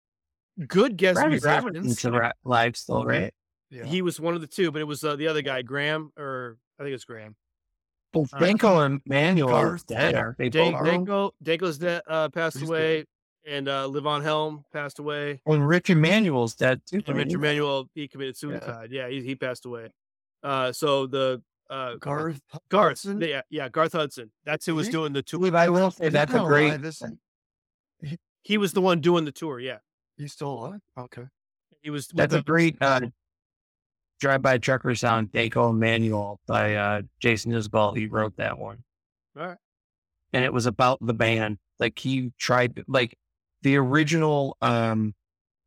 good guest Randy Gravitz musicians. is ra- live still, right? Yeah. He was one of the two, but it was uh, the other guy, Graham, or I think it's Graham. Both Uh, Danko and Manuel are Garth. dead. Are they Dan- both? Danko, Danko's de- uh, passed He's dead. away, and uh, Levon Helm passed away. When Richard Manuel's dead too. And Rich right? Emanuel, he committed suicide. Yeah, he, he passed away. Uh, so the uh, Garth. Garth, Hudson? yeah, yeah, Garth Hudson. That's who was he- doing the tour. I will say He's that's a great. alive, he? He was the one doing the tour. Yeah, He's still alive. Okay. he was. with That's a great uh, drive-by trucker sound. Danko Manuel by uh, Jason Isbell. He wrote that one. All right. and it was about the band. Like he tried, like the original, um,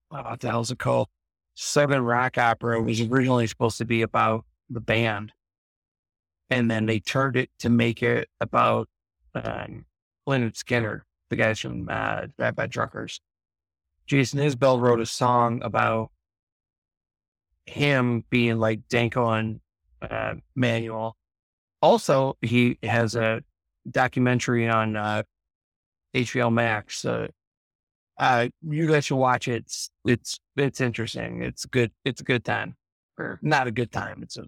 what the hell's it called? Southern Rock Opera was originally supposed to be about the band, and then they turned it to make it about um, Lynyrd Skynyrd, the guys from uh, Drive-By Truckers. Jason Isbell wrote a song about him being like Danko and uh, Manuel. Also, he has a documentary on uh, HBO Max. So, uh, you guys should watch it. It's it's it's interesting. It's good. It's a good time, or not a good time. It's a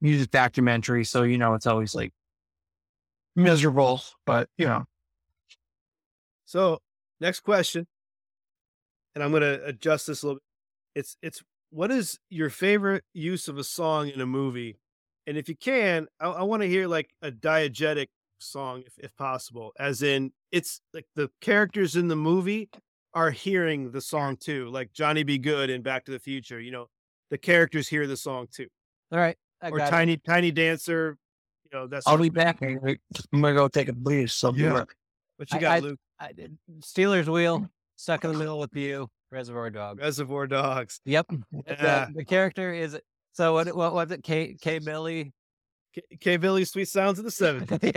music documentary, so you know it's always like miserable, but you know. So next question, and I'm gonna adjust this a little bit. It's it's what is your favorite use of a song in a movie? And if you can, I, I want to hear like a diegetic song, if, if possible. As in, it's like the characters in the movie are hearing the song too, like Johnny B. Goode in Back to the Future. You know, the characters hear the song too, All right. I or got it. Tiny Tiny Dancer. You know, that's I'll be back. I'm gonna go take a breathe. So Yeah. what you got, I- Luke. I Stealers Wheel stuck in the middle with you. Reservoir Dogs. Reservoir Dogs. Yep. Yeah. The, the character is so what? What was it? K. K. Billy. K, K. Billy's Sweet Sounds of the Seventies.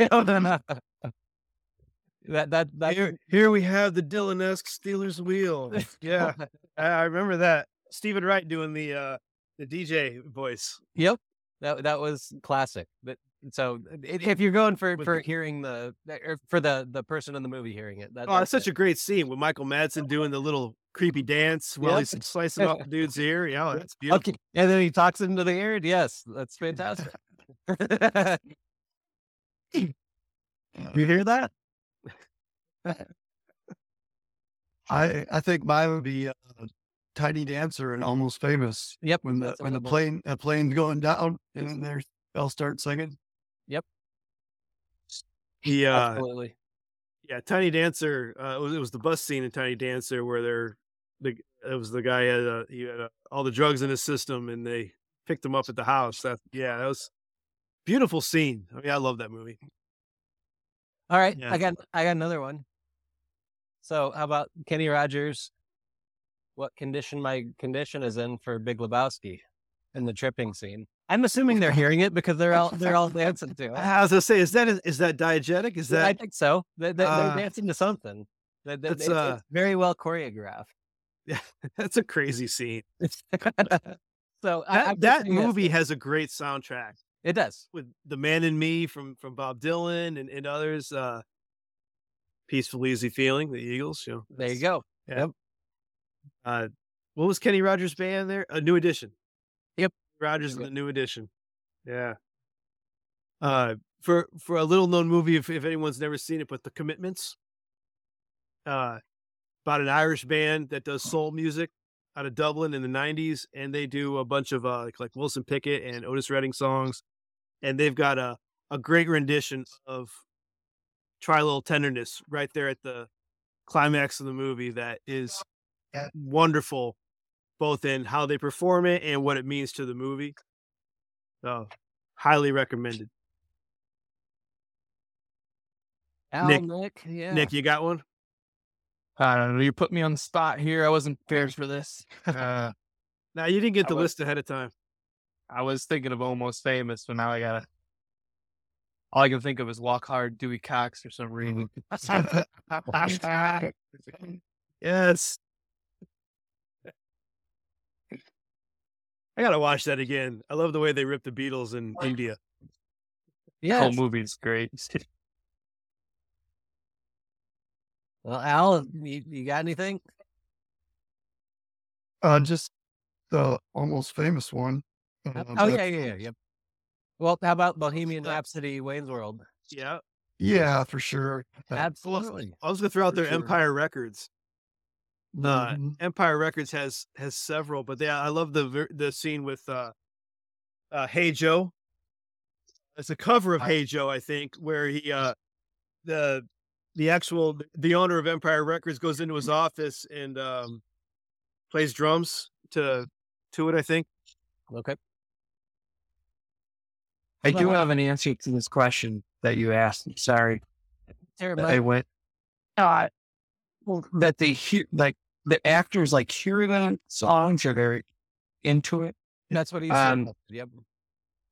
that that that. Here, here we have the Dylan-esque Stealers Wheel. Yeah, I, I remember that. Steven Wright doing the uh the DJ voice. Yep. That that was classic. But so uh, if you're going for for hearing the uh, er, for the the person in the movie hearing it, that, Oh, it's such a great scene with Michael Madsen doing the little creepy dance while Yep. he's slicing off the dude's ear. Yeah, that's beautiful. okay. And then he talks into the ear. Yes, that's fantastic. You hear that? I I think mine would be uh, Tiny Dancer and Almost Famous. Yep. When the when the plane the plane's going down and then they they'll start singing. He, uh, Absolutely. yeah, Tiny Dancer. Uh, it was, it was the bus scene in Tiny Dancer where they're the it was the guy had uh, he had uh, all the drugs in his system and they picked him up at the house. That yeah, that was beautiful scene. I mean, I love that movie. All right. yeah. I got I got another one. So how about Kenny Rogers? What condition my condition is in for Big Lebowski in the tripping scene? I'm assuming they're hearing it because they're all they're all dancing to it. I was gonna say, is that is that diegetic? Is that I think so. They, they, Uh, they're dancing to something. They, they, that's, it's, uh, it's very well choreographed. Yeah, that's a crazy scene? so That, I'm that movie has a great soundtrack It does. with "The Man in Me" from from Bob Dylan and, and others. Uh, "Peaceful Easy Feeling," the Eagles. You know, There you go. Uh, what was Kenny Rogers' band there? A New Edition. Yep. Rogers Yep. the New Edition. Yeah. Uh, for for a little known movie, if, if anyone's never seen it, but The Commitments. Uh, about an Irish band that does soul music out of Dublin in the '90s, and they do a bunch of uh, like, like Wilson Pickett and Otis Redding songs, and they've got a a great rendition of "Try a Little Tenderness" right there at the climax of the movie. That is wonderful, both in how they perform it and what it means to the movie. So, highly recommended. Al, Nick- Nick, yeah. Nick, you got one? I don't know. You put me on the spot here. I wasn't prepared for this. Uh, Now you didn't get the was- list ahead of time. I was thinking of almost famous, but now I gotta. All I can think of is Walk Hard, Dewey Cox, or some reason. Yes. I gotta watch that again. I love the way they ripped the Beatles in India. yeah. whole movie is great. Well, Al, you, you got anything? Uh, just the almost famous one. Uh, oh but- yeah, yeah, yeah. Yep. Well, how about Bohemian Rhapsody, Wayne's World? Yeah. yeah, for sure. Absolutely. I was gonna throw out For there sure. Empire Records. Uh, mhm. Empire Records has has several, but yeah, I love the the scene with uh, uh, Hey Joe. It's a cover of Hey Joe, I think, where he uh, the the actual the owner of Empire Records goes into his office and um, plays drums to to it. I think. Okay. I do have an answer to this question that you asked. I'm sorry. Terrible. I went. Uh, well, that they hear like the actors like hearing the songs or they're into it. That's what he um, said. Yep.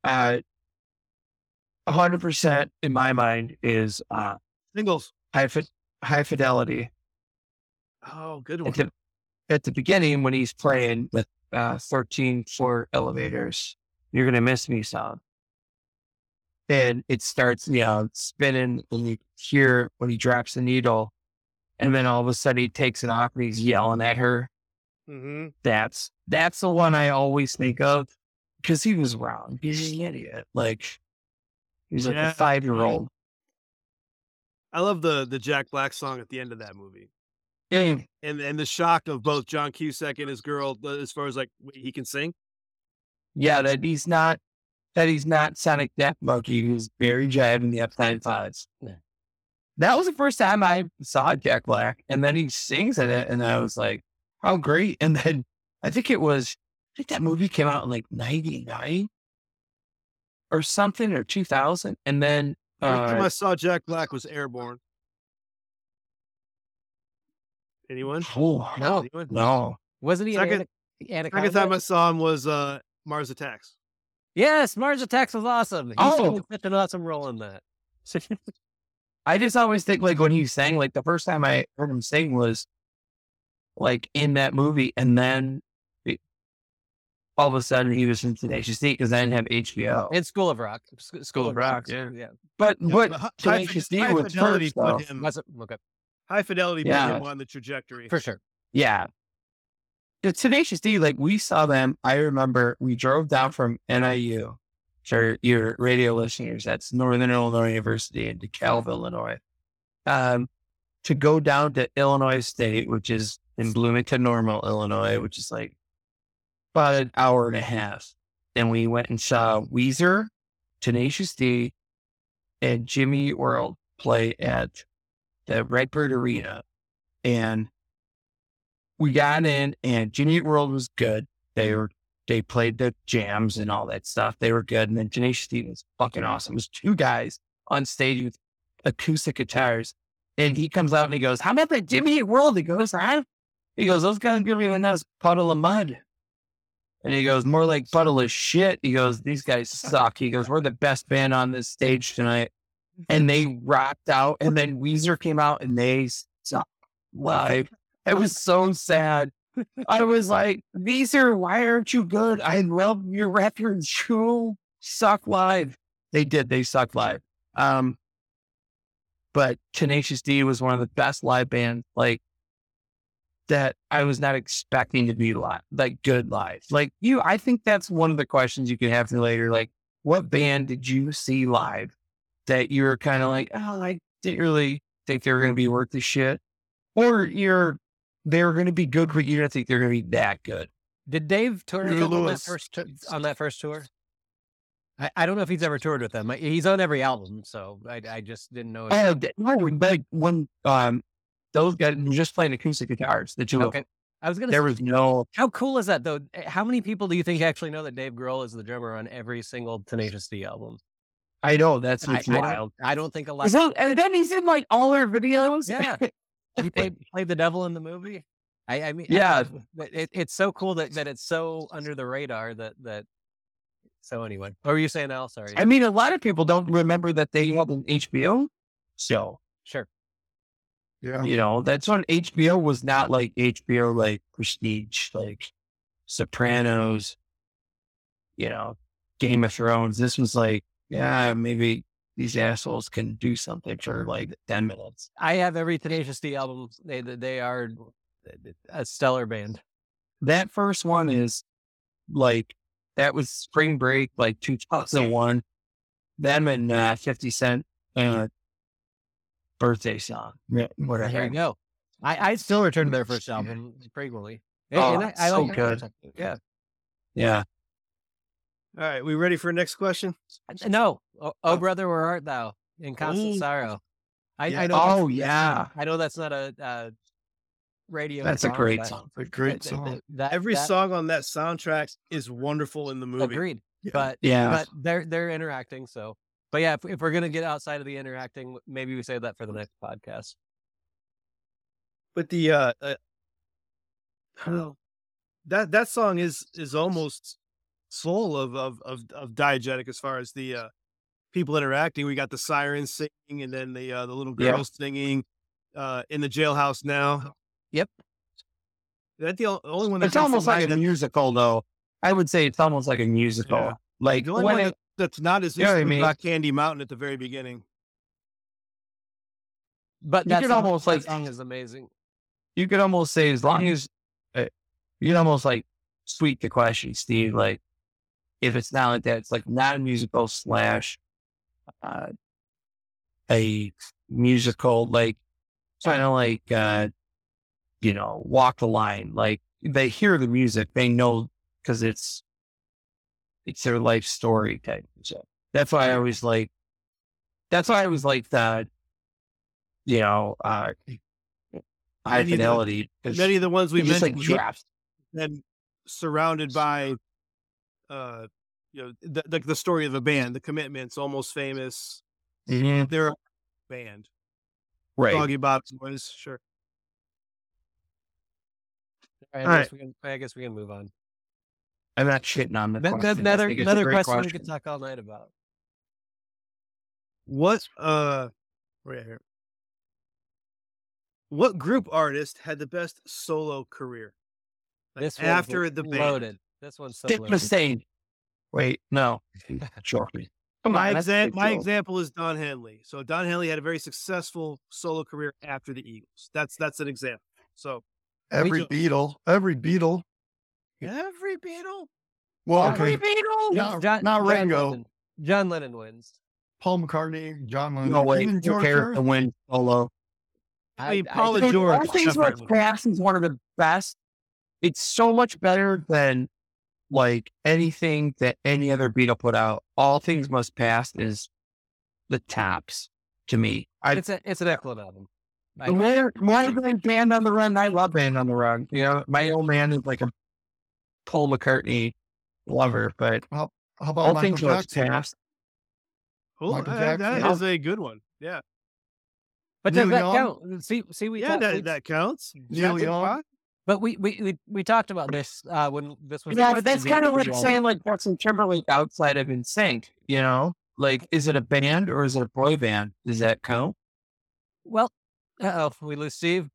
Uh, hundred percent in my mind is uh Singles. high fi- high fidelity. Oh, good At one. the, at the beginning when he's playing with uh 13 floor elevators, you're gonna miss me song. And it starts, you know, spinning and you hear when he drops the needle, and then all of a sudden he takes it off and he's yelling at her. hmm That's that's the one I always think of because he was wrong. He's an idiot. Like he's like a five year old. I love the the Jack Black song at the end of that movie, Yeah, and and the shock of both John Cusack and his girl uh, as far as like he can sing. yeah, that he's not that he's not Sonic Death Monkey who's Barry Jive in the Uptown Fives. Yeah. That was the first time I saw Jack Black, and then he sings in it, and I was like, "How great!" And then I think it was, I think that movie came out in like '99 or something, or 2000, and then First time uh, I saw Jack Black was Airborne. Anyone? oh No. Anyone? no, Wasn't he Second- ana- anaconda? Second time I saw him was uh, Mars Attacks. Yes, Mars Attacks was awesome. He Oh. such an awesome role in that. I just always think like when he sang, like the first time I heard him sing was like in that movie, and then it- all of a sudden he was in Tenacious D because I didn't have HBO. In School of Rock. Sc- School, of Rock, yeah. Yeah. but Yeah, what but Hi- Tenacious D High was Fidelity first, put though. him. Was? Okay. High Fidelity put Yeah. him on the trajectory. For sure. Yeah. The Tenacious D, like we saw them. I remember we drove down from NIU. For your radio listeners, that's Northern Illinois University in DeKalb, Illinois. Um, to go down to Illinois State, which is in Bloomington Normal, Illinois, which is like about an hour and a half. Then we went and saw Weezer, Tenacious D, and Jimmy World play at the Redbird Arena. And we got in and Jimmy World was good. They were they played the jams and all that stuff. They were good. And then D was fucking awesome. It was two guys on stage with acoustic guitars. And he comes out and he goes, How about that Jimmy World? He goes, huh? He goes, Those guys give me a nice puddle of mud. And he goes, More like puddle of shit. He goes, These guys suck. He goes, We're the best band on this stage tonight. And they rocked out. And then Weezer came out and they sucked live. It was so sad. I was like, Weezer, why aren't you good? I love your records. You suck live. They did. They suck live. Um, but Tenacious D was one of the best live bands, like that I was not expecting to be live, like good live. Like you, I think that's one of the questions you can have me later. Like, what band did you see live that you were kind of like, oh, I didn't really think they were going to be worth the shit, or you're they're going to be good, but you don't think they're going to be that good. Did Dave tour Huey with them on that first tou- on that first tour? I, I don't know if he's ever toured with them. He's on every album, so I, I just didn't know. If, Oh, th- no, but when um those guys were just playing acoustic guitars, the two okay, them, I was gonna. there say, was no how cool is that though? Eh, How many people do you think actually know that Dave Grohl is the drummer on every single Tenacious D album? I know that's I, what's I don't, wild. I don't think a lot. So, and then he's in like all their videos. Yeah. he played played the devil in the movie. I, I mean, Yeah. but it, it's so cool that, that it's so under the radar that that. So anyway, what were you saying, Al? Sorry. I mean, a lot of people don't remember that they had an HBO. So sure. Yeah. you know that's when HBO was not like HBO like Prestige, like Sopranos. You know, Game of Thrones. This was like, yeah, maybe these assholes can do something for like ten minutes. I have every Tenacious D album. They they they are a stellar band. That first one is like that was spring break, like two thousand one. Them and uh, Fifty Cent uh, birthday song, yeah, There you go. I, I still return to their first album frequently. And- Oh, and I, I so good. Yeah. Yeah, All right, we ready for next question? No. Oh, oh, brother, where art thou? In constant Ooh. sorrow. I, Yeah. I know. Oh, yeah. I know that's not a uh, radio. that's a great song. A great song. that- Every that- song on that soundtrack is wonderful in the movie. Agreed. Yeah. But Yeah, but they're they're interacting. So, but yeah, if, if we're gonna get outside of the interacting, maybe we save that for the next podcast. But the uh, uh that that song is is almost full of of of, of diegetic as far as the uh people interacting. We got the sirens singing and then the uh the little Yeah. girls singing uh in the jailhouse now. Yep. That the only one that it's almost like a that- musical, though. I would say it's almost like a musical. Yeah. Like the only when one it, that's not as You know what I mean? about Candy Mountain at the very beginning. But You could song- almost, like- song is amazing. you could almost say as long as uh, you can almost like tweak the question, Steve. Like if it's not like that, it's like not a musical slash uh, a musical, like kind of like uh, you know, walk the line. Like they hear the music, they know because it's it's their life story type. So that's why I always like. That's why I was like that. You know, uh, high Many of the- Many of the ones we just like mentioned then surrounded by uh you know the, the the story of the band the commitments almost famous Mhm. they're a band Right. Soggy Bottom Boys sure I, All guess we can, I guess we can move on. I'm not shitting on the Th- question. th- Another think it's a another great question, we could talk all night about. what uh right here what group artist had the best solo career Like, This after the band loaded. This one's so Dick loaded. Mustaine. Wait, no. Shortly. My, on, that's a exam- big my example is Don Henley. So Don Henley had a very successful solo career after the Eagles. That's that's an example. So Every do- Beatle, every Beatle. every Beatle, Well, Every okay, Beatle. not, John- not John Ringo. Lennon. John Lennon wins. Paul McCartney, John Lennon, No way. even Who George cares to Harrison. win solo? I mean, Paul and Dude, George. All Things Must definitely. Is one of the best. It's so much better than like anything that any other Beatle put out. All Things Must Pass is the tops to me. I It's a, it's an excellent album. I- more, more than Band on the Run. I love Band on the Run. You know, my old man is like a Paul McCartney lover, but How about All Michael Things Must Pass. Cool. Michael Uh, that Jackson. is a good one. Yeah. but Neil does that Young? count? See, see, we Yeah, talked- we- that, that counts. Neil Young. But we, we we we talked about this uh, when this was Yeah, but that's kind of like saying like Justin Timberlake outside of NSYNC, you know? Like, is it a band or is it a boy band? Does that count? Well, uh oh, we lose Steve.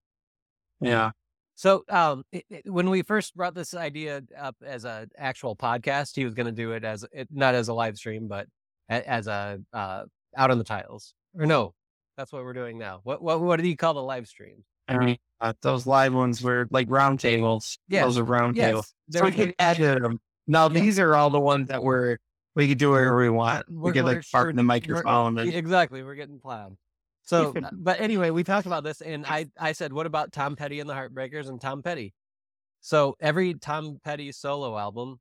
Yeah. So, um, it, it- when we first brought this idea up as a actual podcast, he was going to do it as it, not as a live stream, but a, as a uh, out on the tiles. Or no, that's what we're doing now. What what what did he call the live stream? I mean, uh, those live ones were like round tables. Yeah. Those are round tables. Yes, So we could edit them. Now, these are all the ones that were, we could do whatever we want. We We're- could we're like fart in the microphone. And, exactly. We're getting plowed. So, uh, but anyway, we talked about this, and I I said, what about Tom Petty and the Heartbreakers and Tom Petty? So every Tom Petty solo album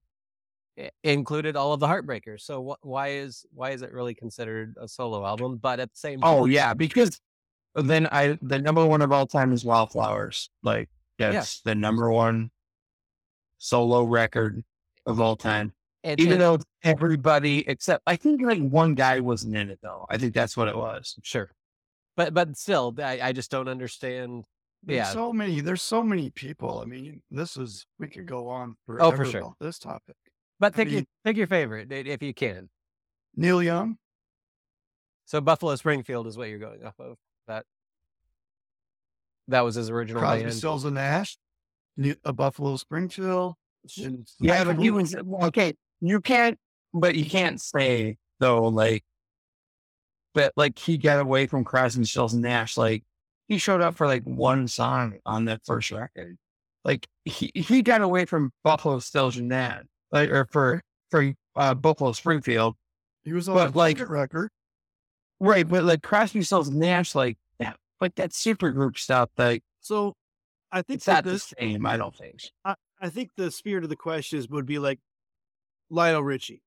included all of the Heartbreakers. So wh- why is why is it really considered a solo album? But at the same oh, yeah. Because then I, the number one of all time is Wildflowers. Like, that's the number one solo record of all time. and, Even and- though everybody except, I think like one guy wasn't in it though. I think that's what it was. sure, but but still, I, I just don't understand. There's Yeah. so many. There's so many people. I mean, this is we could go on forever Oh, for sure. this topic. But I pick your pick your favorite if you can. Neil Young, So Buffalo Springfield is what you're going off of. That that was his original Crosby, band. Stills and Nash, New, uh, Buffalo Springfield. and Yeah, but he Bublé. was okay. You can't, but you can't say though, like, but like he got away from Crosby, Stills, and Nash. Like he showed up for like one song on that first record. Like he he got away from Buffalo Stills and Nash, like or for for uh, Buffalo Springfield, He was on but the like- like record. Right? But like Crosby, Stills, Nash, like that, like that super group stuff. Like So I think it's that not the same. I don't think. I, I think the spirit of the question is, would be like Lionel Richie,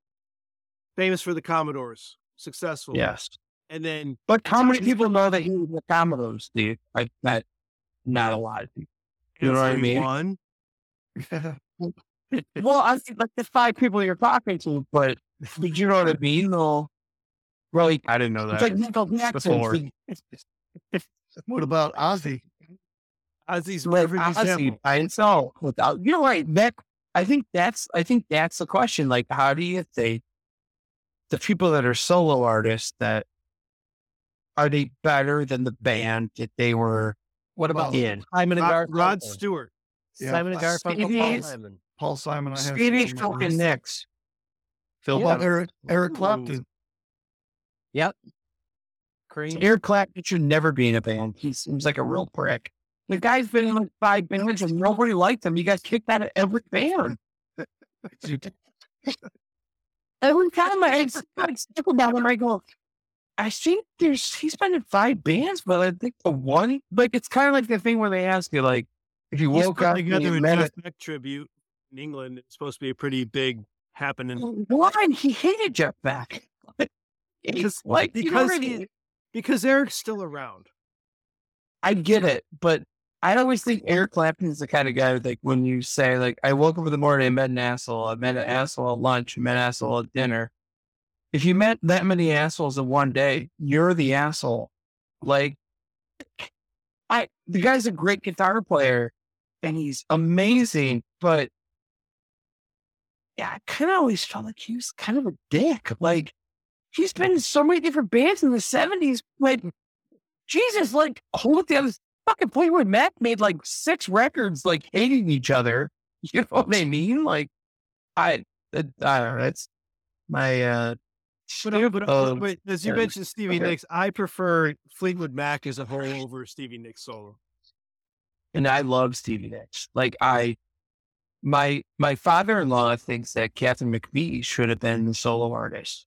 famous for the Commodores, successful. Yes, And then but how many people know that he was the Commodores, Steve? I not not a lot. Of people. You know what I mean? One. Well, I think like the five people you're talking to, but but you know what I mean? No, really, I didn't know it's that. like Michael Jackson. before. what about Ozzy? Ozzy's Like, Ozzy honestly, example. I so without you're right. That I think that's I think that's the question. Like, how do you think the people that are solo artists that are they better than the band that they were What about in? Simon and Rod, Garfunkel? Rod Stewart. Yeah. Simon and Garfunkel. Paul Simon. Paul Simon. I have Stevie fucking. Nicks. Phil Yeah. Eric Eric Ooh. Clapton. Cream. Eric Clapton should never be in a band. He seems like a real prick. The guy's been in like five bands and nobody liked him. He got kicked out of every band. every time I I stick about him, I go, I think there's he's been in five bands, but I think the one like it's kind of like the thing where they ask you like if you He's woke put up and together you a met Jeff Beck tribute in England. It's supposed to be a pretty big happening. why he hated Jeff Beck. Because- like you know because I he- mean? Because Eric's still around. I get it, but I always think Eric Clapton is the kind of guy like when you say like I woke up in the morning, I met an asshole, I met an asshole at lunch, I met an asshole at dinner. If you met that many assholes in one day, you're the asshole. Like I the guy's a great guitar player and he's amazing, but yeah, I kind of always felt like he was kind of a dick. Like he's been in so many different bands in the seventies, like Jesus, like hold it the other fucking Fleetwood Mac made like six records, like hating each other. You know what I mean? Like, I, I don't know. That's my uh. But, uh, but, uh, uh, but as you yeah. mentioned Stevie Okay. Nicks, I prefer Fleetwood Mac as a whole over Stevie Nicks solo. and I love Stevie Nicks. Like I, my my father in law thinks that Catherine McVie should have been the solo artist.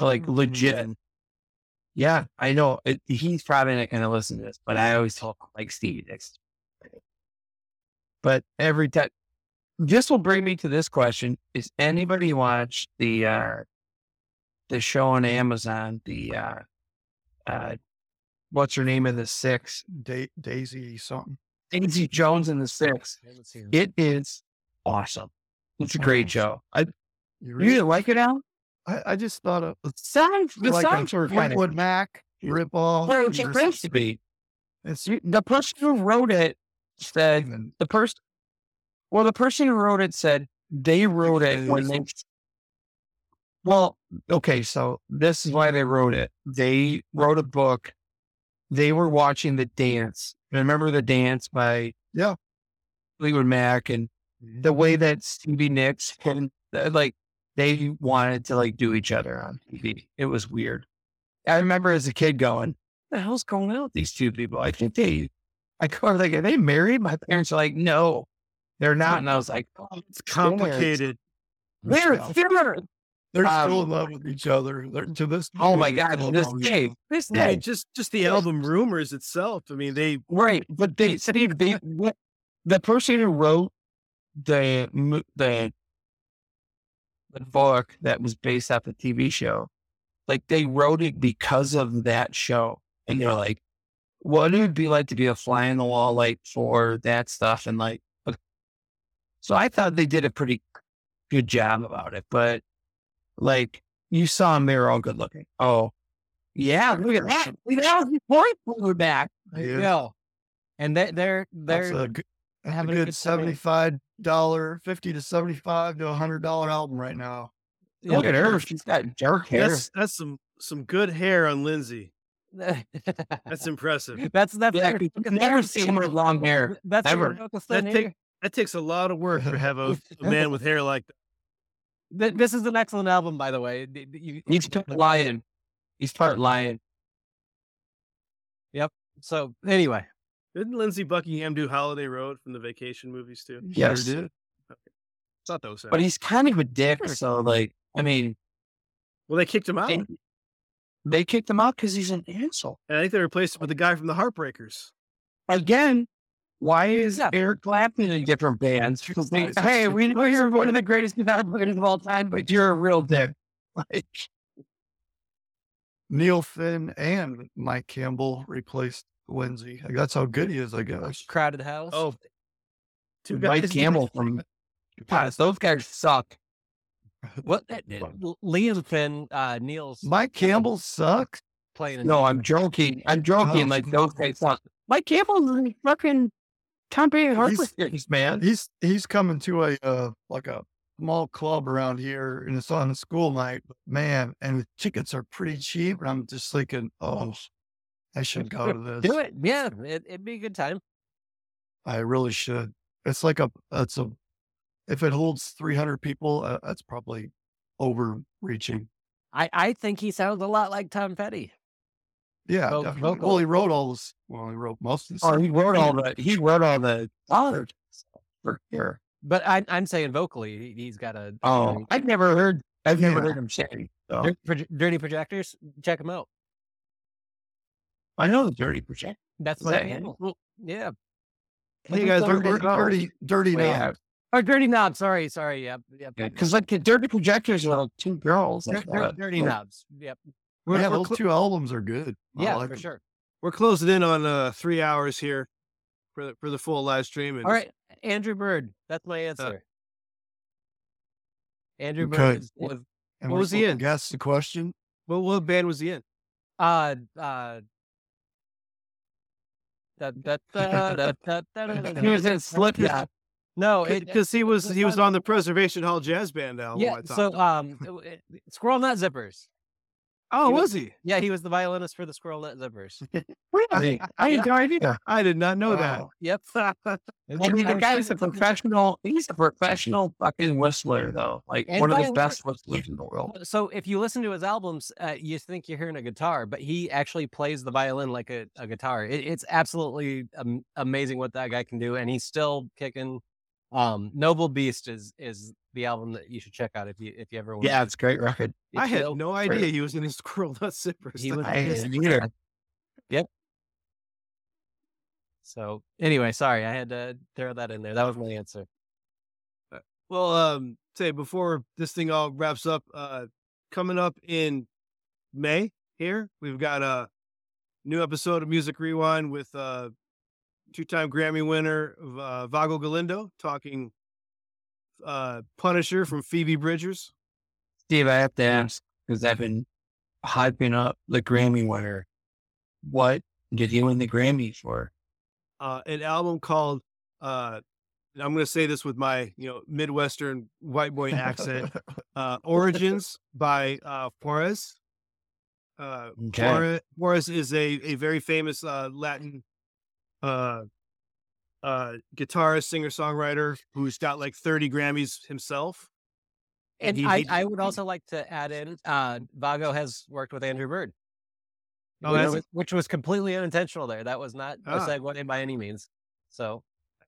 Like legit. Yeah, I know. It, he's probably not going to listen to this, but I always talk like Stevie Nicks. But every time, this will bring me to this question: Is anybody watch the uh the show on Amazon? The uh, uh, what's her name of the six? Da- Daisy something. Daisy Jones and the Six. I haven't seen It is awesome. It's a great show. I, You you really- didn't like it, Al? I, I just thought of The like songs a were kind of Fleetwood Mac rip off. Well, supposed to be. It's You- The person who wrote it said even the person. Well, the person who wrote it said they wrote it when they. Well, okay, so this is why they wrote it. They wrote a book. They were watching the dance. Remember the dance by Yeah. Fleetwood Mac and the way that Stevie Nicks and uh, like they wanted to like do each other on TV. It was weird. I remember as a kid going, "The hell's going on with these two people?" I think they, I go like, "Are they married?" My parents are like, "No, they're not," and I was like, "Oh, It's complicated. They're they're They're um, still in love with each other. They're, to this. oh my god, this day, this day, mean, just just the album rumors itself. I mean, they right?" But they said they, they what, the person who wrote the the book that was based off the TV show, like they wrote it because of that show, and they're like, "What would it be like to be a fly in the wall like for that stuff?" And like, so I thought they did a pretty good job about it, but like you saw them, they were all good looking. Oh, yeah, look at that. Look at that. Point we're back. Yeah. You know, and they, they're they're a, good- a having a good good seventy-five dollar, fifty to seventy-five to a hundred dollar album right now. Look at her. She's got dark hair. that's that's some some good hair on Lindsey. That's impressive. that's that's Yeah, never seen her long hair. That's Ever. That take- That takes a lot of work to have a, a man with hair like that. This is an excellent album, by the way. D- d- you- He's part lion. He's part lion. Yep. So anyway, Didn't Lindsey Buckingham do Holiday Road from the vacation movies too? He sure Yes. did. Oh, thought that was But he's kind of a dick. So, like, I mean, well, they kicked him out, they, they kicked him out because he's an asshole. and I think they replaced him with the guy from the Heartbreakers. Again, why is Yeah. Eric Clapton in different bands? They, hey, we know you're one of the greatest guitar players of all time, but you're a real dick. Like, Neil Finn and Mike Campbell replaced Lindsey. Like, that's how good he is, I guess. crowded house. Oh, two Mike guys. Campbell from God, those guys suck. what? L- Liam Finn, uh, Neil's Mike Campbell sucks. playing. in- No, I'm joking. I'm joking. Oh. Like those guys suck. Mike Campbell is fucking Tom Petty Heartbreakers, man. He's he's coming to a uh, like a small club around here, and it's on a school night. Man, and the tickets are pretty cheap. And I'm just thinking, oh, I should go to this. Do it. Yeah, it, it'd be a good time. I really should. It's like a it's a if it holds 300 people, uh, that's probably overreaching. I, I think he sounds a lot like Tom Petty. Yeah, definitely. vocal. well, he wrote all this. Well, he wrote most of the Oh, he wrote all the he wrote all the songs for sure. But I, I'm saying vocally, he, he's got a. Oh, I've never heard I've never Yeah. heard him sing. So. Dirty Projectors. Check him out. I know the Dirty Project. That's Is my that handle. him? Yeah. Hey guys, are dirty, Knob. dirty, dirty Well, now. yeah, Oh, Dirty Knob. Sorry, sorry. Yep. Yep. because like Dirty Projectors are like two girls. Dir- That's dir- what- dirty Knobs. Yep. We're, yeah, we're, those clo- two albums are good. I Yeah, like for 'em. sure. we're closing in on uh, three hours here for the, for the full live stream. And All right, Andrew Bird. That's my answer. Andrew Okay. Bird. Is, What- is- And What was he supposed to in? Guess the question. Well, what band was he in? uh, uh, he was in slip. Yeah. No, because he was he was on the Preservation Hall Jazz Band album. Yeah, so um, Squirrel Nut Zippers oh, he was- was he? Yeah, he was the violinist for the Squirrel Nut Zippers. Really? I had no idea. I did not know that. Yep. I mean, the guy's a professional. He's a professional fucking whistler, though. Like And one of the best whistlers in the world. So if you listen to his albums, uh, you think you're hearing a guitar, but he actually plays the violin like a, a guitar. It, it's absolutely um, amazing what that guy can do, and he's still kicking Um, Noble Beast is is the album that you should check out if you if you ever want. Yeah, it's a great record. I had It's- no idea he was in his Squirrel Nut Zippers. He was- either. So anyway, sorry, I had to throw that in there. That was my answer. Well, um, say before this thing all wraps up, uh, coming up in May here, we've got a new episode of Music Rewind with uh, two-time Grammy winner uh, Vago Galindo talking uh, Punisher from Phoebe Bridgers. Steve, I have to ask because I've been hyping up the Grammy winner. What did he win the Grammy for? uh, an album called uh, I'm going to say this with my you know Midwestern white boy accent. uh, Origins by uh, Juanes. Uh, Okay. Juanes, Juanes is a, a very famous uh, Latin uh, uh, guitarist, singer, songwriter who's got like 30 Grammys himself. And he- I, he- I would also like to add in uh Vago has worked with Andrew Bird. Oh, which, has was, which was completely unintentional there. That was not a Ah. segue by any means. So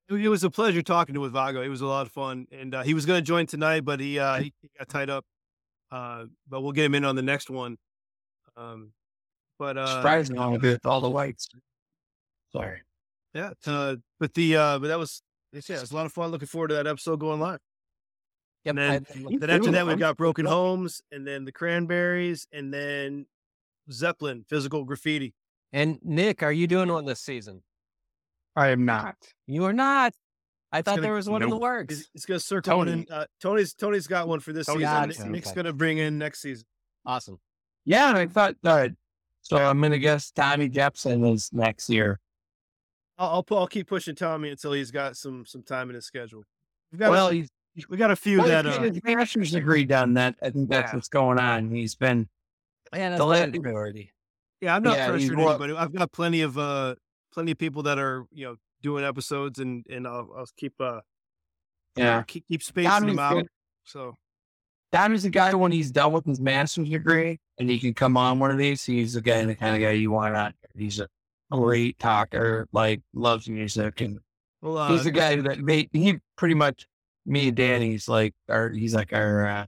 It it was a pleasure talking to with Vago. It was a lot of fun, and uh, he was going to join tonight, but he uh, he he got tied up. Uh, but we'll get him in on the next one. Um, but uh, Surprising all with all the whites. Sorry. Yeah. Uh, but the uh, but that was yeah, it was a lot of fun. Looking forward to that episode going live. yep, And then, I- then after that, we've got Broken Homes, and then the Cranberries, and then Zeppelin, Physical Graffiti. and Nick, are you doing one this season? I am not. You are not. I thought gonna- there was one in the works. It's, it's going to circle Tony. in. Uh, Tony's Tony's got one for this Tony season. got Nick- Nick's Okay. going to bring in next season. Awesome. Yeah, I thought that. So I'm gonna guess Tommy Jepson is next year. I'll I'll, pu- I'll keep pushing Tommy until he's got some some time in his schedule. We've got Well, a, he's we got a few well, that he's uh, his master's degree done. That I think that's Yeah. what's going on. He's been Yeah, The my la- priority. yeah. I'm not yeah, he's pressuring wa- anybody. I've got plenty of uh plenty of people that are you know doing episodes, and and I'll, I'll keep uh yeah. keep, keep spacing Tommy's them out. good. So Tommy's the guy when he's done with his master's degree and he can come on one of these. He's the guy, the kind of guy you want on. He's a great talker, like loves music, and well, uh, he's the guy that made he pretty much me and Danny's like our he's like our uh,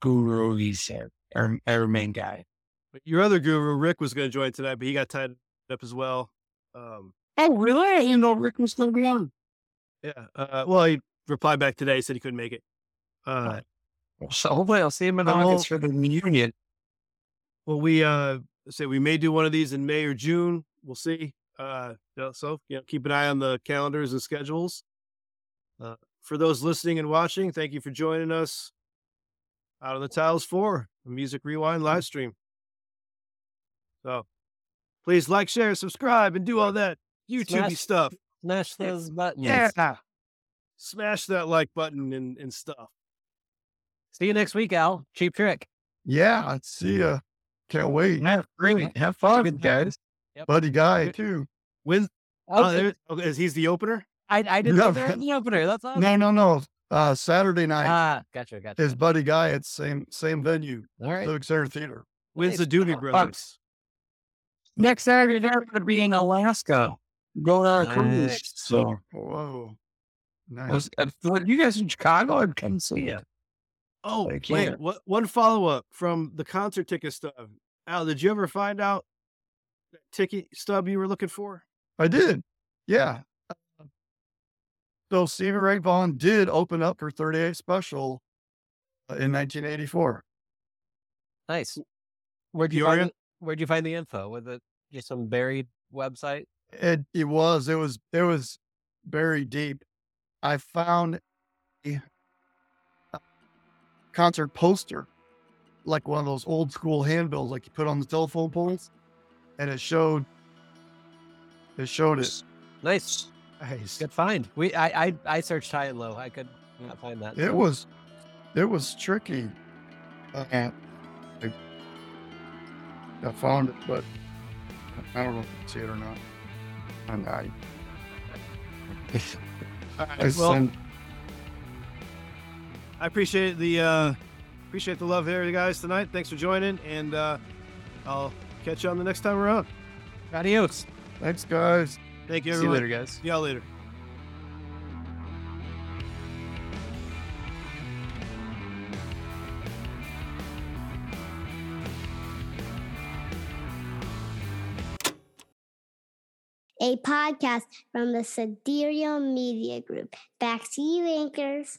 guru. He's our our main guy. But your other guru Rick was going to join tonight, but he got tied up as well. Um, Oh really? I didn't know Rick was going to be on. yeah. Uh, well, he replied back today, said he couldn't make it. Uh, So hopefully I'll see him in Oh. August for the reunion. well, we uh say we may do one of these in May or June. We'll see. Uh, you know, so you know, keep an eye on the calendars and schedules. Uh, for those listening and watching, thank you for joining us. Out on the Tiles for a Music Rewind live stream. So, please like, share, subscribe, and do all that YouTube stuff. Smash those buttons. Yeah. Smash that like button and, and stuff. See you next week, Al. Cheap trick. Yeah, see ya. Can't wait. Have. Have fun, guys. Buddy guy too. When Oh, oh, okay, is he's the opener? I, I didn't No, know there was the opener. That's awesome. No, no, no. Uh, Saturday night, Ah, gotcha, gotcha. his buddy guy at same same venue, All right. Civic Center Theater. When's Nice. the Doobie Oh, Brothers? Next Saturday, they're going to be in Alaska, going on a cruise. Nice. So, Whoa, nice. was, uh, when you guys in Chicago, I'd come see you. Oh, I wait, can't. what, one follow up from the concert ticket stuff. Al, did you ever find out that ticket stub you were looking for? I did. Yeah. So Stevie Ray Vaughan did open up her 38 special uh, in 1984. Nice. Where'd you Peoria? find? Where'd you find the info? Was it just some buried website? It it was it was it was buried deep. I found a uh, concert poster, like one of those old school handbills, like you put on the telephone poles, and it showed. It showed it. Nice. Nice. Good find. We I I, I searched high and low. I could not find that. It was, it was tricky. Uh, I, I found it, but I don't know if you can see it or not. And I, All I well, sent, I appreciate the uh, appreciate the love here, guys, tonight. Thanks for joining, and uh, I'll catch you on the next time around. Adios. Thanks, guys. Thank you, everyone. See you later, guys. See y'all later. A podcast from the Sidereal Media Group. Back to you, anchors.